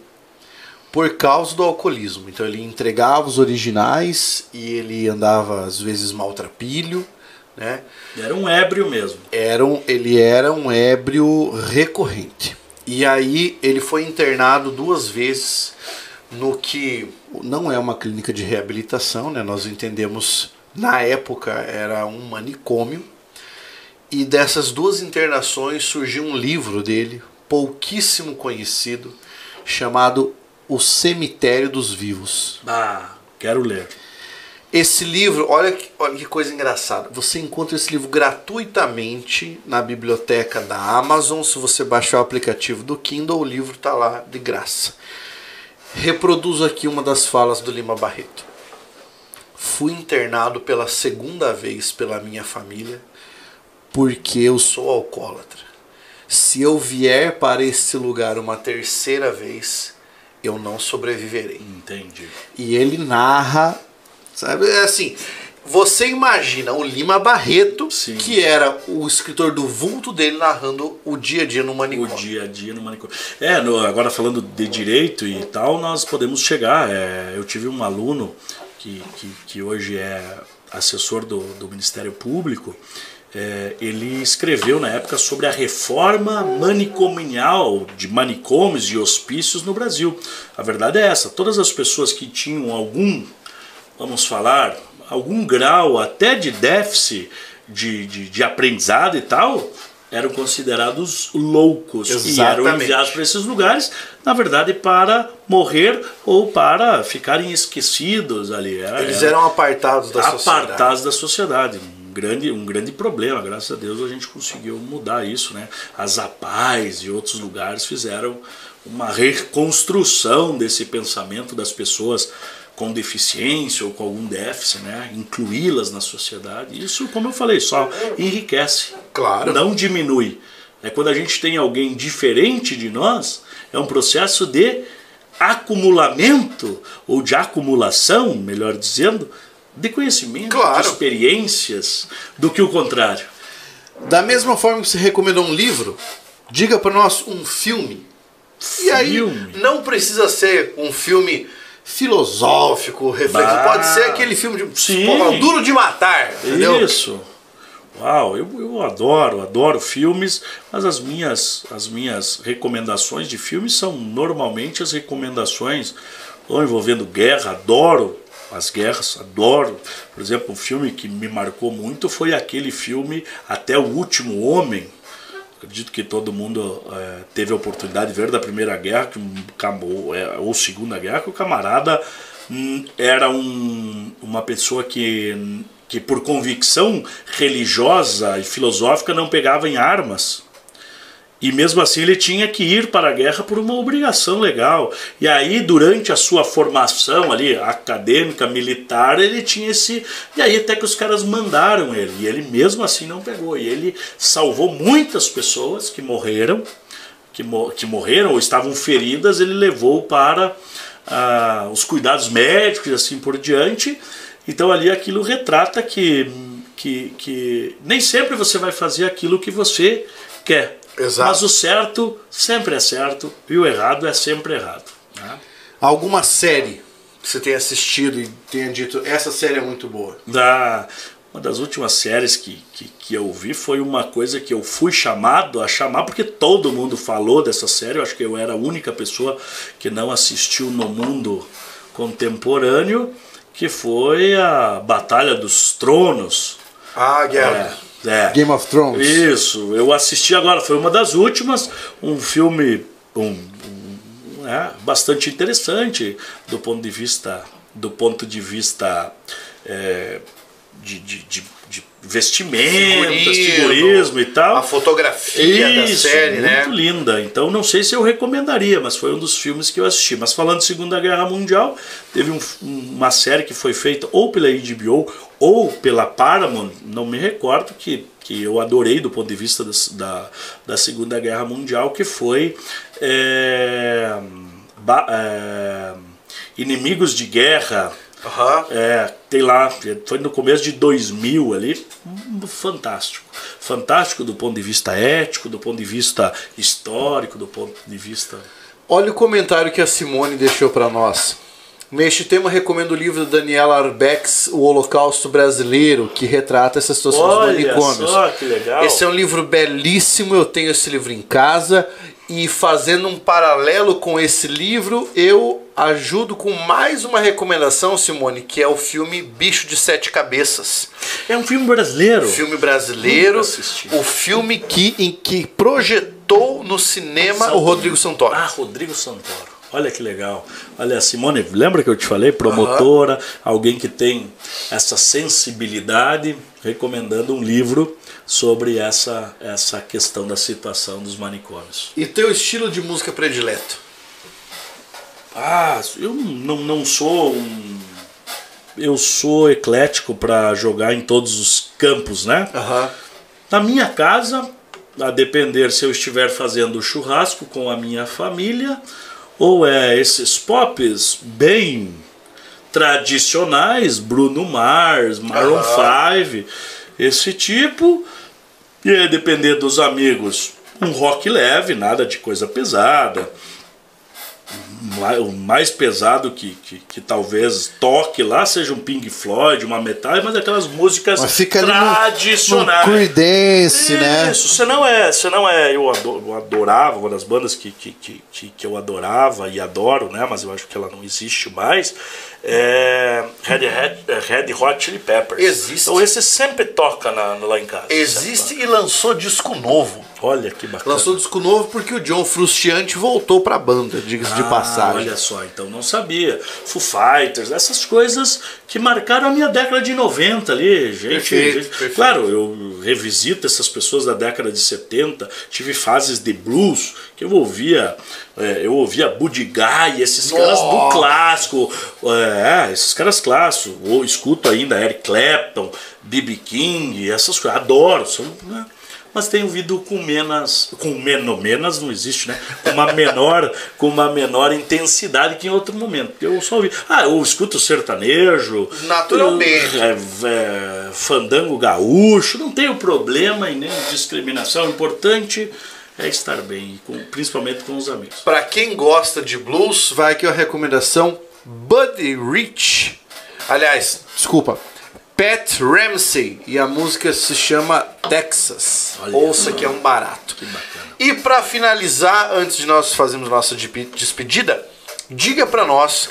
por causa do alcoolismo. Então ele entregava os originais e ele andava às vezes maltrapilho, né? Era um ébrio mesmo. Era um, ele era um ébrio recorrente. E aí ele foi internado duas vezes no que não é uma clínica de reabilitação, né? Nós entendemos na época era um manicômio. E dessas duas internações surgiu um livro dele, pouquíssimo conhecido, chamado O Cemitério dos Vivos. Ah, quero ler. Esse livro, olha que, olha que coisa engraçada. Você encontra esse livro gratuitamente na biblioteca da Amazon. Se você baixar o aplicativo do Kindle, o livro está lá de graça. Reproduzo aqui uma das falas do Lima Barreto fui internado pela segunda vez pela minha família porque eu sou alcoólatra. Se eu vier para esse lugar uma terceira vez, eu não sobreviverei. Entendi. E ele narra, sabe, é assim, você imagina o Lima Barreto, Sim. que era o escritor do vulto dele narrando o dia a dia no manicômio. O dia a dia no manicômio. É, no, agora falando de direito e tal, nós podemos chegar. É, eu tive um aluno que, que, que hoje é assessor do, do Ministério Público, é, ele escreveu na época sobre a reforma manicomial de manicômios e hospícios no Brasil. A verdade é essa: todas as pessoas que tinham algum, vamos falar, algum grau até de déficit de, de, de aprendizado e tal, eram considerados loucos Exatamente. e eram enviados para esses lugares, na verdade, para morrer ou para ficarem esquecidos ali. Eles eram apartados da apartados sociedade. Apartados da sociedade. Um grande, um grande problema, graças a Deus a gente conseguiu mudar isso. Né? As APAES e outros lugares fizeram uma reconstrução desse pensamento das pessoas com deficiência ou com algum déficit, né? incluí-las na sociedade. Isso, como eu falei, só enriquece, claro. não diminui. É quando a gente tem alguém diferente de nós, é um processo de acumulamento ou de acumulação, melhor dizendo, de conhecimento, claro. de experiências, do que o contrário. Da mesma forma que você recomendou um livro, diga para nós um filme. filme. E aí não precisa ser um filme filosófico, reflexivo. Pode ser aquele filme de Sim. Duro de matar, entendeu? Isso. Uau, eu, eu adoro, adoro filmes, mas as minhas, as minhas recomendações de filmes são normalmente as recomendações ou envolvendo guerra, adoro as guerras, adoro. Por exemplo, um filme que me marcou muito foi aquele filme Até o Último Homem, acredito que todo mundo é, teve a oportunidade de ver da Primeira Guerra, que um, ou, é, ou Segunda Guerra, que o camarada hum, era um, uma pessoa que, que por convicção religiosa e filosófica não pegava em armas. E mesmo assim ele tinha que ir para a guerra por uma obrigação legal. E aí, durante a sua formação ali, acadêmica, militar, ele tinha esse. E aí até que os caras mandaram ele. E ele mesmo assim não pegou. E ele salvou muitas pessoas que morreram, que, que morreram ou estavam feridas, ele levou para ah, os cuidados médicos e assim por diante. Então ali aquilo retrata que, que, que nem sempre você vai fazer aquilo que você quer Exato. Mas o certo sempre é certo e o errado é sempre errado. Né? Alguma série que você tenha assistido e tenha dito, essa série é muito boa? Da, uma das últimas séries que, que, que, eu vi foi uma coisa que eu fui chamado a chamar, porque todo mundo falou dessa série. Eu acho que eu era a única pessoa que não assistiu no mundo contemporâneo, que foi a Batalha dos Tronos. Ah, Guerra. É, é. Game of Thrones. Isso, eu assisti agora, foi uma das últimas, um filme um, um, é, bastante interessante do ponto de vista do ponto de vista é, de, de, de, de vestimentas, figurismo e tal. A fotografia Isso, da série, muito né? Muito linda. Então não sei se eu recomendaria, mas foi um dos filmes que eu assisti. Mas falando de Segunda Guerra Mundial, teve um, uma série que foi feita ou pela HBO ou pela Paramount, não me recordo, que, que eu adorei do ponto de vista das, da, da Segunda Guerra Mundial, que foi é, ba, é, Inimigos de Guerra. Uhum. É, tem lá, foi no começo de 2000 ali, fantástico. Fantástico do ponto de vista ético, do ponto de vista histórico, do ponto de vista. Olha o comentário que a Simone deixou para nós. Neste tema, recomendo o livro da Daniela Arbex, O Holocausto Brasileiro, que retrata essa situação Olha dos manicômios. Só, que legal. Esse é um livro belíssimo, eu tenho esse livro em casa. E fazendo um paralelo com esse livro, eu ajudo com mais uma recomendação, Simone, que é o filme Bicho de Sete Cabeças. É um filme brasileiro? Filme brasileiro. O filme que, em que projetou no cinema o Rodrigo Santoro. Ah, Rodrigo Santoro. Olha que legal. Olha, Simone, lembra que eu te falei? Promotora, uhum. alguém que tem essa sensibilidade, recomendando um livro sobre essa, essa questão da situação dos manicômios. E teu estilo de música predileto? Ah, eu não, não sou um. Eu sou eclético para jogar em todos os campos, né? Uhum. Na minha casa, a depender se eu estiver fazendo churrasco com a minha família ou é esses pops bem tradicionais, Bruno Mars, Maroon 5, esse tipo. E aí, depender dos amigos, um rock leve, nada de coisa pesada o mais pesado que, que, que, talvez toque lá seja um Pink Floyd, uma Metal, mas aquelas músicas mas fica tradicionais. No, no Creedence, né? Isso, você não é, você não é, eu, eu adorava, uma das bandas que, que, que, que eu adorava e adoro, né, mas eu acho que ela não existe mais, é Red, Red, Red Hot Chili Peppers. Existe. Então esse sempre toca na, lá em casa. Existe e lançou disco novo. Olha que bacana. Lançou disco novo porque o John Frusciante voltou pra banda, diga-se ah, de passagem. Olha só, então não sabia. Foo Fighters, essas coisas que marcaram a minha década de 90 ali. Gente, perfeito, gente. Perfeito. Claro, eu revisito essas pessoas da década de 70, tive fases de blues que eu ouvia. É, eu ouvia Buddy Guy, esses Nossa. caras do clássico, é, esses caras clássicos. Ou escuto ainda Eric Clapton, B.B. King, essas coisas. Adoro. São, né? Mas tenho ouvido com menos, com menos, menos não existe, né? Com uma menor, com uma menor intensidade que em outro momento. Eu só ouvi, ah, eu escuto sertanejo, naturalmente, é, é, fandango gaúcho, não tenho problema e nem discriminação. O importante é estar bem, com, principalmente com os amigos. Para quem gosta de blues, vai aqui a recomendação Buddy Rich. Aliás, desculpa, Pat Ramsey e a música se chama Texas. Olha Ouça que é um barato. Que bacana. E para finalizar, antes de nós fazermos nossa despedida, diga para nós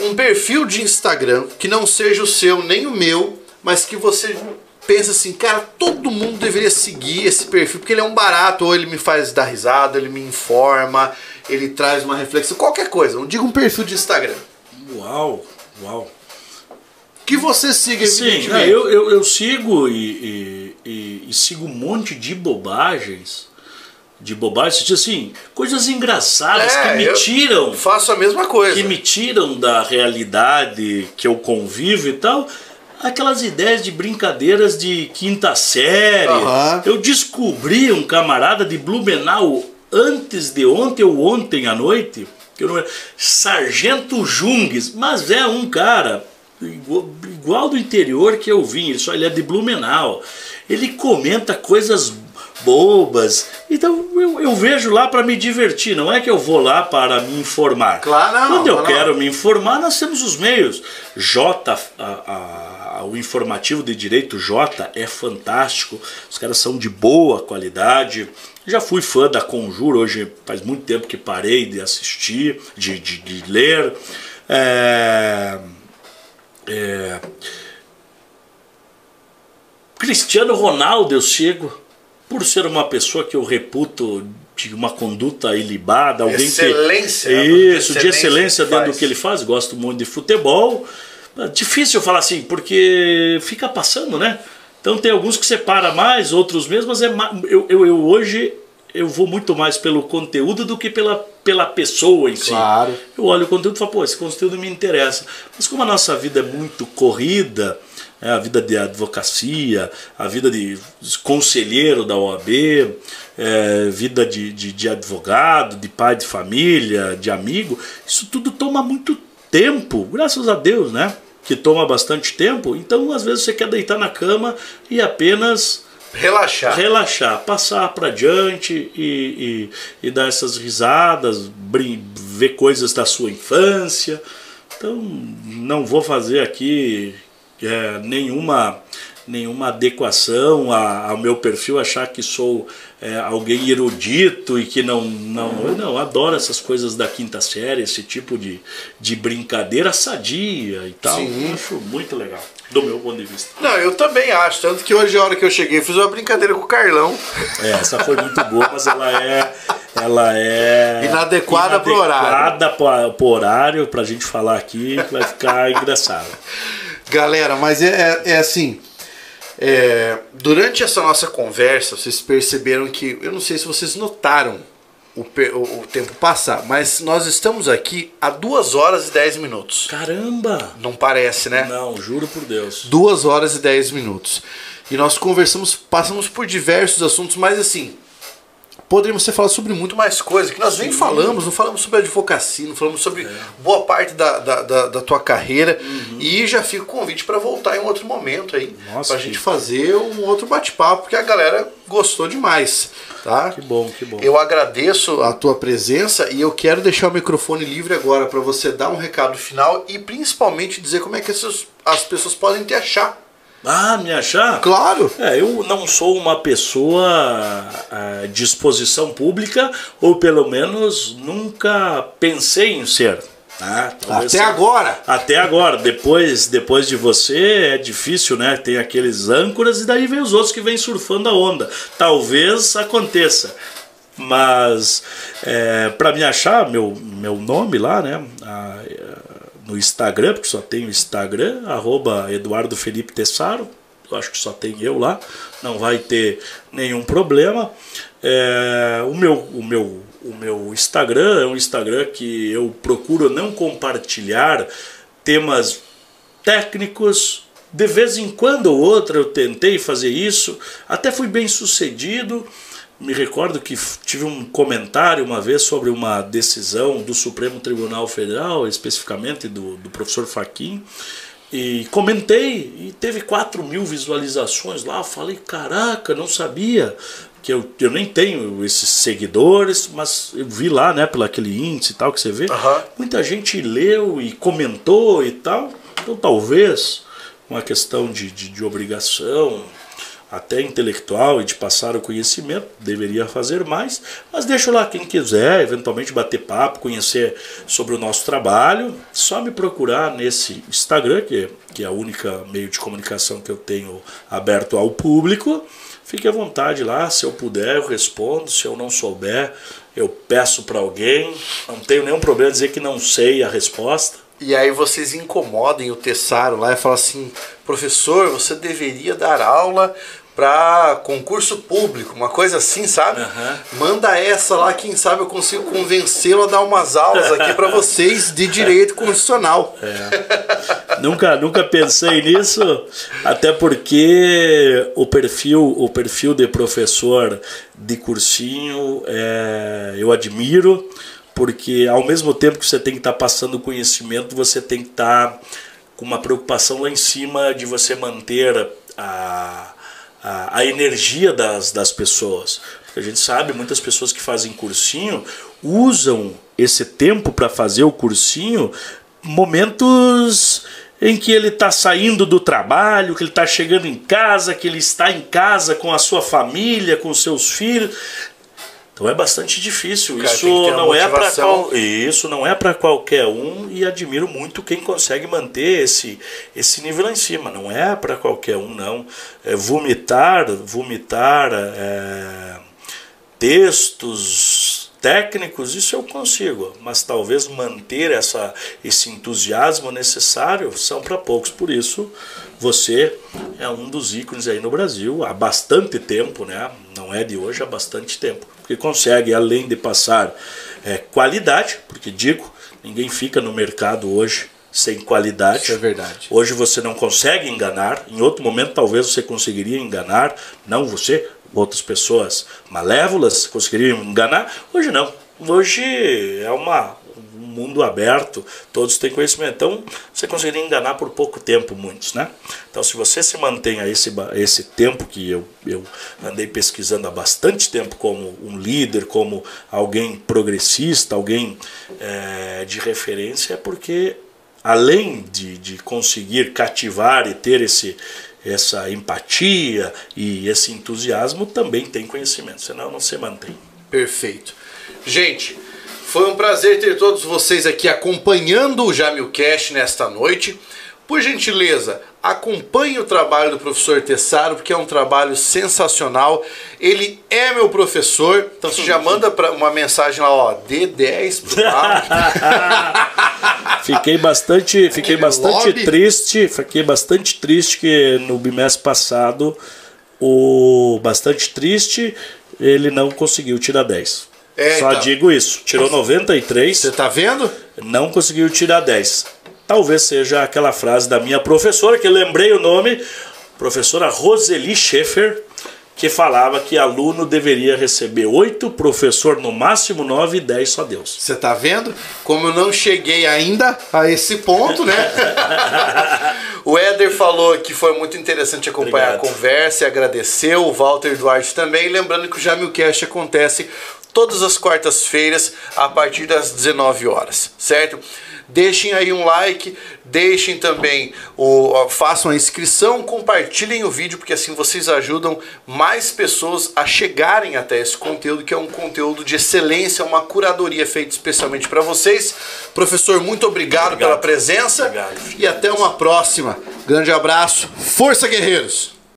um perfil de Instagram que não seja o seu nem o meu, mas que você pensa assim, cara, todo mundo deveria seguir esse perfil, porque ele é um barato, ou ele me faz dar risada, ele me informa, ele traz uma reflexão, qualquer coisa. Não diga um perfil de Instagram. Uau, uau. Que você siga, Sim, evidentemente. é, eu, eu, eu sigo e, e, e- e sigo um monte de bobagens. De bobagens, assim, coisas engraçadas É, que me tiram. Faço a mesma coisa. que me tiram da realidade que eu convivo e tal, aquelas ideias de brincadeiras de quinta série. Aham. Eu descobri um camarada de Blumenau antes de ontem ou ontem à noite, que eu não... Sargento Jungues, mas é um cara igual, igual do interior que eu vim, ele só ele é de Blumenau. Ele comenta coisas bobas. Então eu, eu vejo lá para me divertir, não é que eu vou lá para me informar. Claro, não, Quando eu não, quero me informar, nós temos os meios. J, a- a- o informativo de direito J é fantástico. Os caras são de boa qualidade. Já fui fã da Conjuro, hoje faz muito tempo que parei de assistir, de, de, de ler. É, é, Cristiano Ronaldo, eu sigo, por ser uma pessoa que eu reputo de uma conduta ilibada, alguém Excelência, que. né? Isso, de Excelência excelência que dentro faz. do que ele faz, gosto muito de futebol. É Difícil falar assim, porque fica passando, né? Então tem alguns que separa mais, outros menos, mas é eu, eu, eu hoje eu vou muito mais pelo conteúdo do que pela, pela pessoa em si. Claro. Eu olho o conteúdo e falo, pô, esse conteúdo me interessa. Mas como a nossa vida é muito corrida, é, a vida de advocacia, a vida de conselheiro da OAB, é, vida de, de, de advogado, de pai de família, de amigo, isso tudo toma muito tempo, graças a Deus, né? Que toma bastante tempo. Então, às vezes, você quer deitar na cama e apenas Relaxar. relaxar, passar para diante e, e, e dar essas risadas, ver coisas da sua infância. Então, não vou fazer aqui é, nenhuma nenhuma adequação a- ao meu perfil, achar que sou é, alguém erudito e que não, não. Eu não, adoro essas coisas da quinta série, esse tipo de, de brincadeira sadia e tal. Sim. Acho muito legal, do meu ponto de vista. Não, eu também acho. Tanto que hoje, a hora que eu cheguei, fiz uma brincadeira com o Carlão. É, essa foi muito boa, mas ela é. Ela é. Inadequada pro horário. Inadequada pro, horário, pra gente falar aqui, que vai ficar engraçado. Galera, mas é, é- é assim. É, durante essa nossa conversa, vocês perceberam que. Eu não sei se vocês notaram o, o- o tempo passar, mas nós estamos aqui há 2 horas e 10 minutos. Caramba! Não parece, né? Não, juro por Deus. 2 horas e 10 minutos. E nós conversamos, passamos por diversos assuntos, mas assim, poderíamos ter falado sobre muito mais coisa, que nós nem falamos, não falamos sobre advocacia, não falamos sobre boa parte da, da, da, da tua carreira. E já fica o convite para voltar em um outro momento aí, pra que- gente fazer um outro bate-papo, porque a galera gostou demais, tá? Que bom, que bom. Eu agradeço a tua presença e eu quero deixar o microfone livre agora para você dar um recado final e principalmente dizer como é que essas, as pessoas podem te achar. Ah, me achar? Claro! É, eu não sou uma pessoa ah, de exposição pública, ou pelo menos nunca pensei em ser. Talvez Até seja- agora! Até agora, depois, depois de você é difícil, né? Tem aqueles âncoras e daí vem os outros que vêm surfando a onda. Talvez aconteça. Mas para me achar, meu, meu nome lá, né? ah, é, no Instagram, porque só tenho Instagram, arroba Eduardo Felipe Tessaro. Eu acho que só tem eu lá, não vai ter nenhum problema. É, o, meu, o, meu, o meu Instagram é um Instagram que eu procuro não compartilhar temas técnicos. De vez em quando ou outra eu tentei fazer isso, até fui bem sucedido. Me recordo que tive um comentário uma vez sobre uma decisão do Supremo Tribunal Federal, especificamente do, do professor Faquim, e comentei e teve 4 mil visualizações lá. Eu falei, caraca, não sabia que eu, eu nem tenho esses seguidores, mas eu vi lá, né, pelo aquele índice e tal que você vê. Aham. Muita gente leu e comentou e tal. Então talvez uma questão de, de, de obrigação até intelectual e de passar o conhecimento, deveria fazer mais, mas deixo lá quem quiser, eventualmente bater papo, conhecer sobre o nosso trabalho, só me procurar nesse Instagram, que, que é a única meio de comunicação que eu tenho aberto ao público. Fique à vontade lá, se eu puder eu respondo, se eu não souber eu peço para alguém, não tenho nenhum problema dizer que não sei a resposta. E aí vocês incomodem o Tessaro lá e falam assim, professor, você deveria dar aula para concurso público, uma coisa assim, sabe? Uhum. Manda essa lá, quem sabe eu consigo convencê-lo a dar umas aulas aqui para vocês de direito constitucional. É. nunca, nunca pensei nisso, até porque o perfil, o perfil de professor de cursinho é, eu admiro, porque ao mesmo tempo que você tem que estar tá passando conhecimento, você tem que estar tá com uma preocupação lá em cima de você manter a a, a energia das, das pessoas. Porque a gente sabe, muitas pessoas que fazem cursinho usam esse tempo para fazer o cursinho momentos em que ele está saindo do trabalho, que ele está chegando em casa, que ele está em casa com a sua família, com seus filhos. Então é bastante difícil. Cara, isso não é para qual... isso não é para qualquer um e admiro muito quem consegue manter esse esse nível lá em cima. Não é para qualquer um não. É, vomitar, vomitar é, textos técnicos isso eu consigo, mas talvez manter essa esse entusiasmo necessário são para poucos. Por isso você é um dos ícones aí no Brasil há bastante tempo, né? Não é de hoje, há bastante tempo que consegue, além de passar é, qualidade, porque digo, ninguém fica no mercado hoje sem qualidade. Isso é verdade. Hoje você não consegue enganar, em outro momento talvez você conseguiria enganar, não você, outras pessoas malévolas conseguiriam enganar, hoje não. Hoje é uma mundo aberto, todos têm conhecimento. Então, você conseguiria enganar por pouco tempo muitos, né? Então, se você se mantém a esse, esse tempo que eu, eu andei pesquisando há bastante tempo como um líder, como alguém progressista, alguém é, de referência, é porque além de, de conseguir cativar e ter esse, essa empatia e esse entusiasmo, também tem conhecimento, senão não se mantém. Perfeito. Gente, foi um prazer ter todos vocês aqui acompanhando o Jamilcast nesta noite. Por gentileza, acompanhe o trabalho do professor Tessaro, porque é um trabalho sensacional. Ele é meu professor, então você já manda pra uma mensagem lá, ó, D10 pro Fiquei bastante, fiquei bastante lobby. triste, fiquei bastante triste que no bimestre passado o bastante triste ele não conseguiu tirar 10. É, Só então. digo isso. Tirou 93. Você tá vendo? Não conseguiu tirar 10. Talvez seja aquela frase da minha professora, que lembrei o nome, professora Roseli Schaefer, que falava que aluno deveria receber 8, professor no máximo 9 e 10 só Deus. Você tá vendo? Como eu não cheguei ainda a esse ponto, né? o Éder falou que foi muito interessante acompanhar Obrigado. a conversa e agradeceu, o Walter Duarte também. Lembrando que o Jamilcast acontece todas as quartas-feiras a partir das 19 horas, certo? Deixem aí um like, deixem também o façam a inscrição, compartilhem o vídeo porque assim vocês ajudam mais pessoas a chegarem até esse conteúdo que é um conteúdo de excelência, uma curadoria feita especialmente para vocês. Professor, muito obrigado, obrigado. pela presença obrigado. e até uma próxima. Grande abraço. Força guerreiros.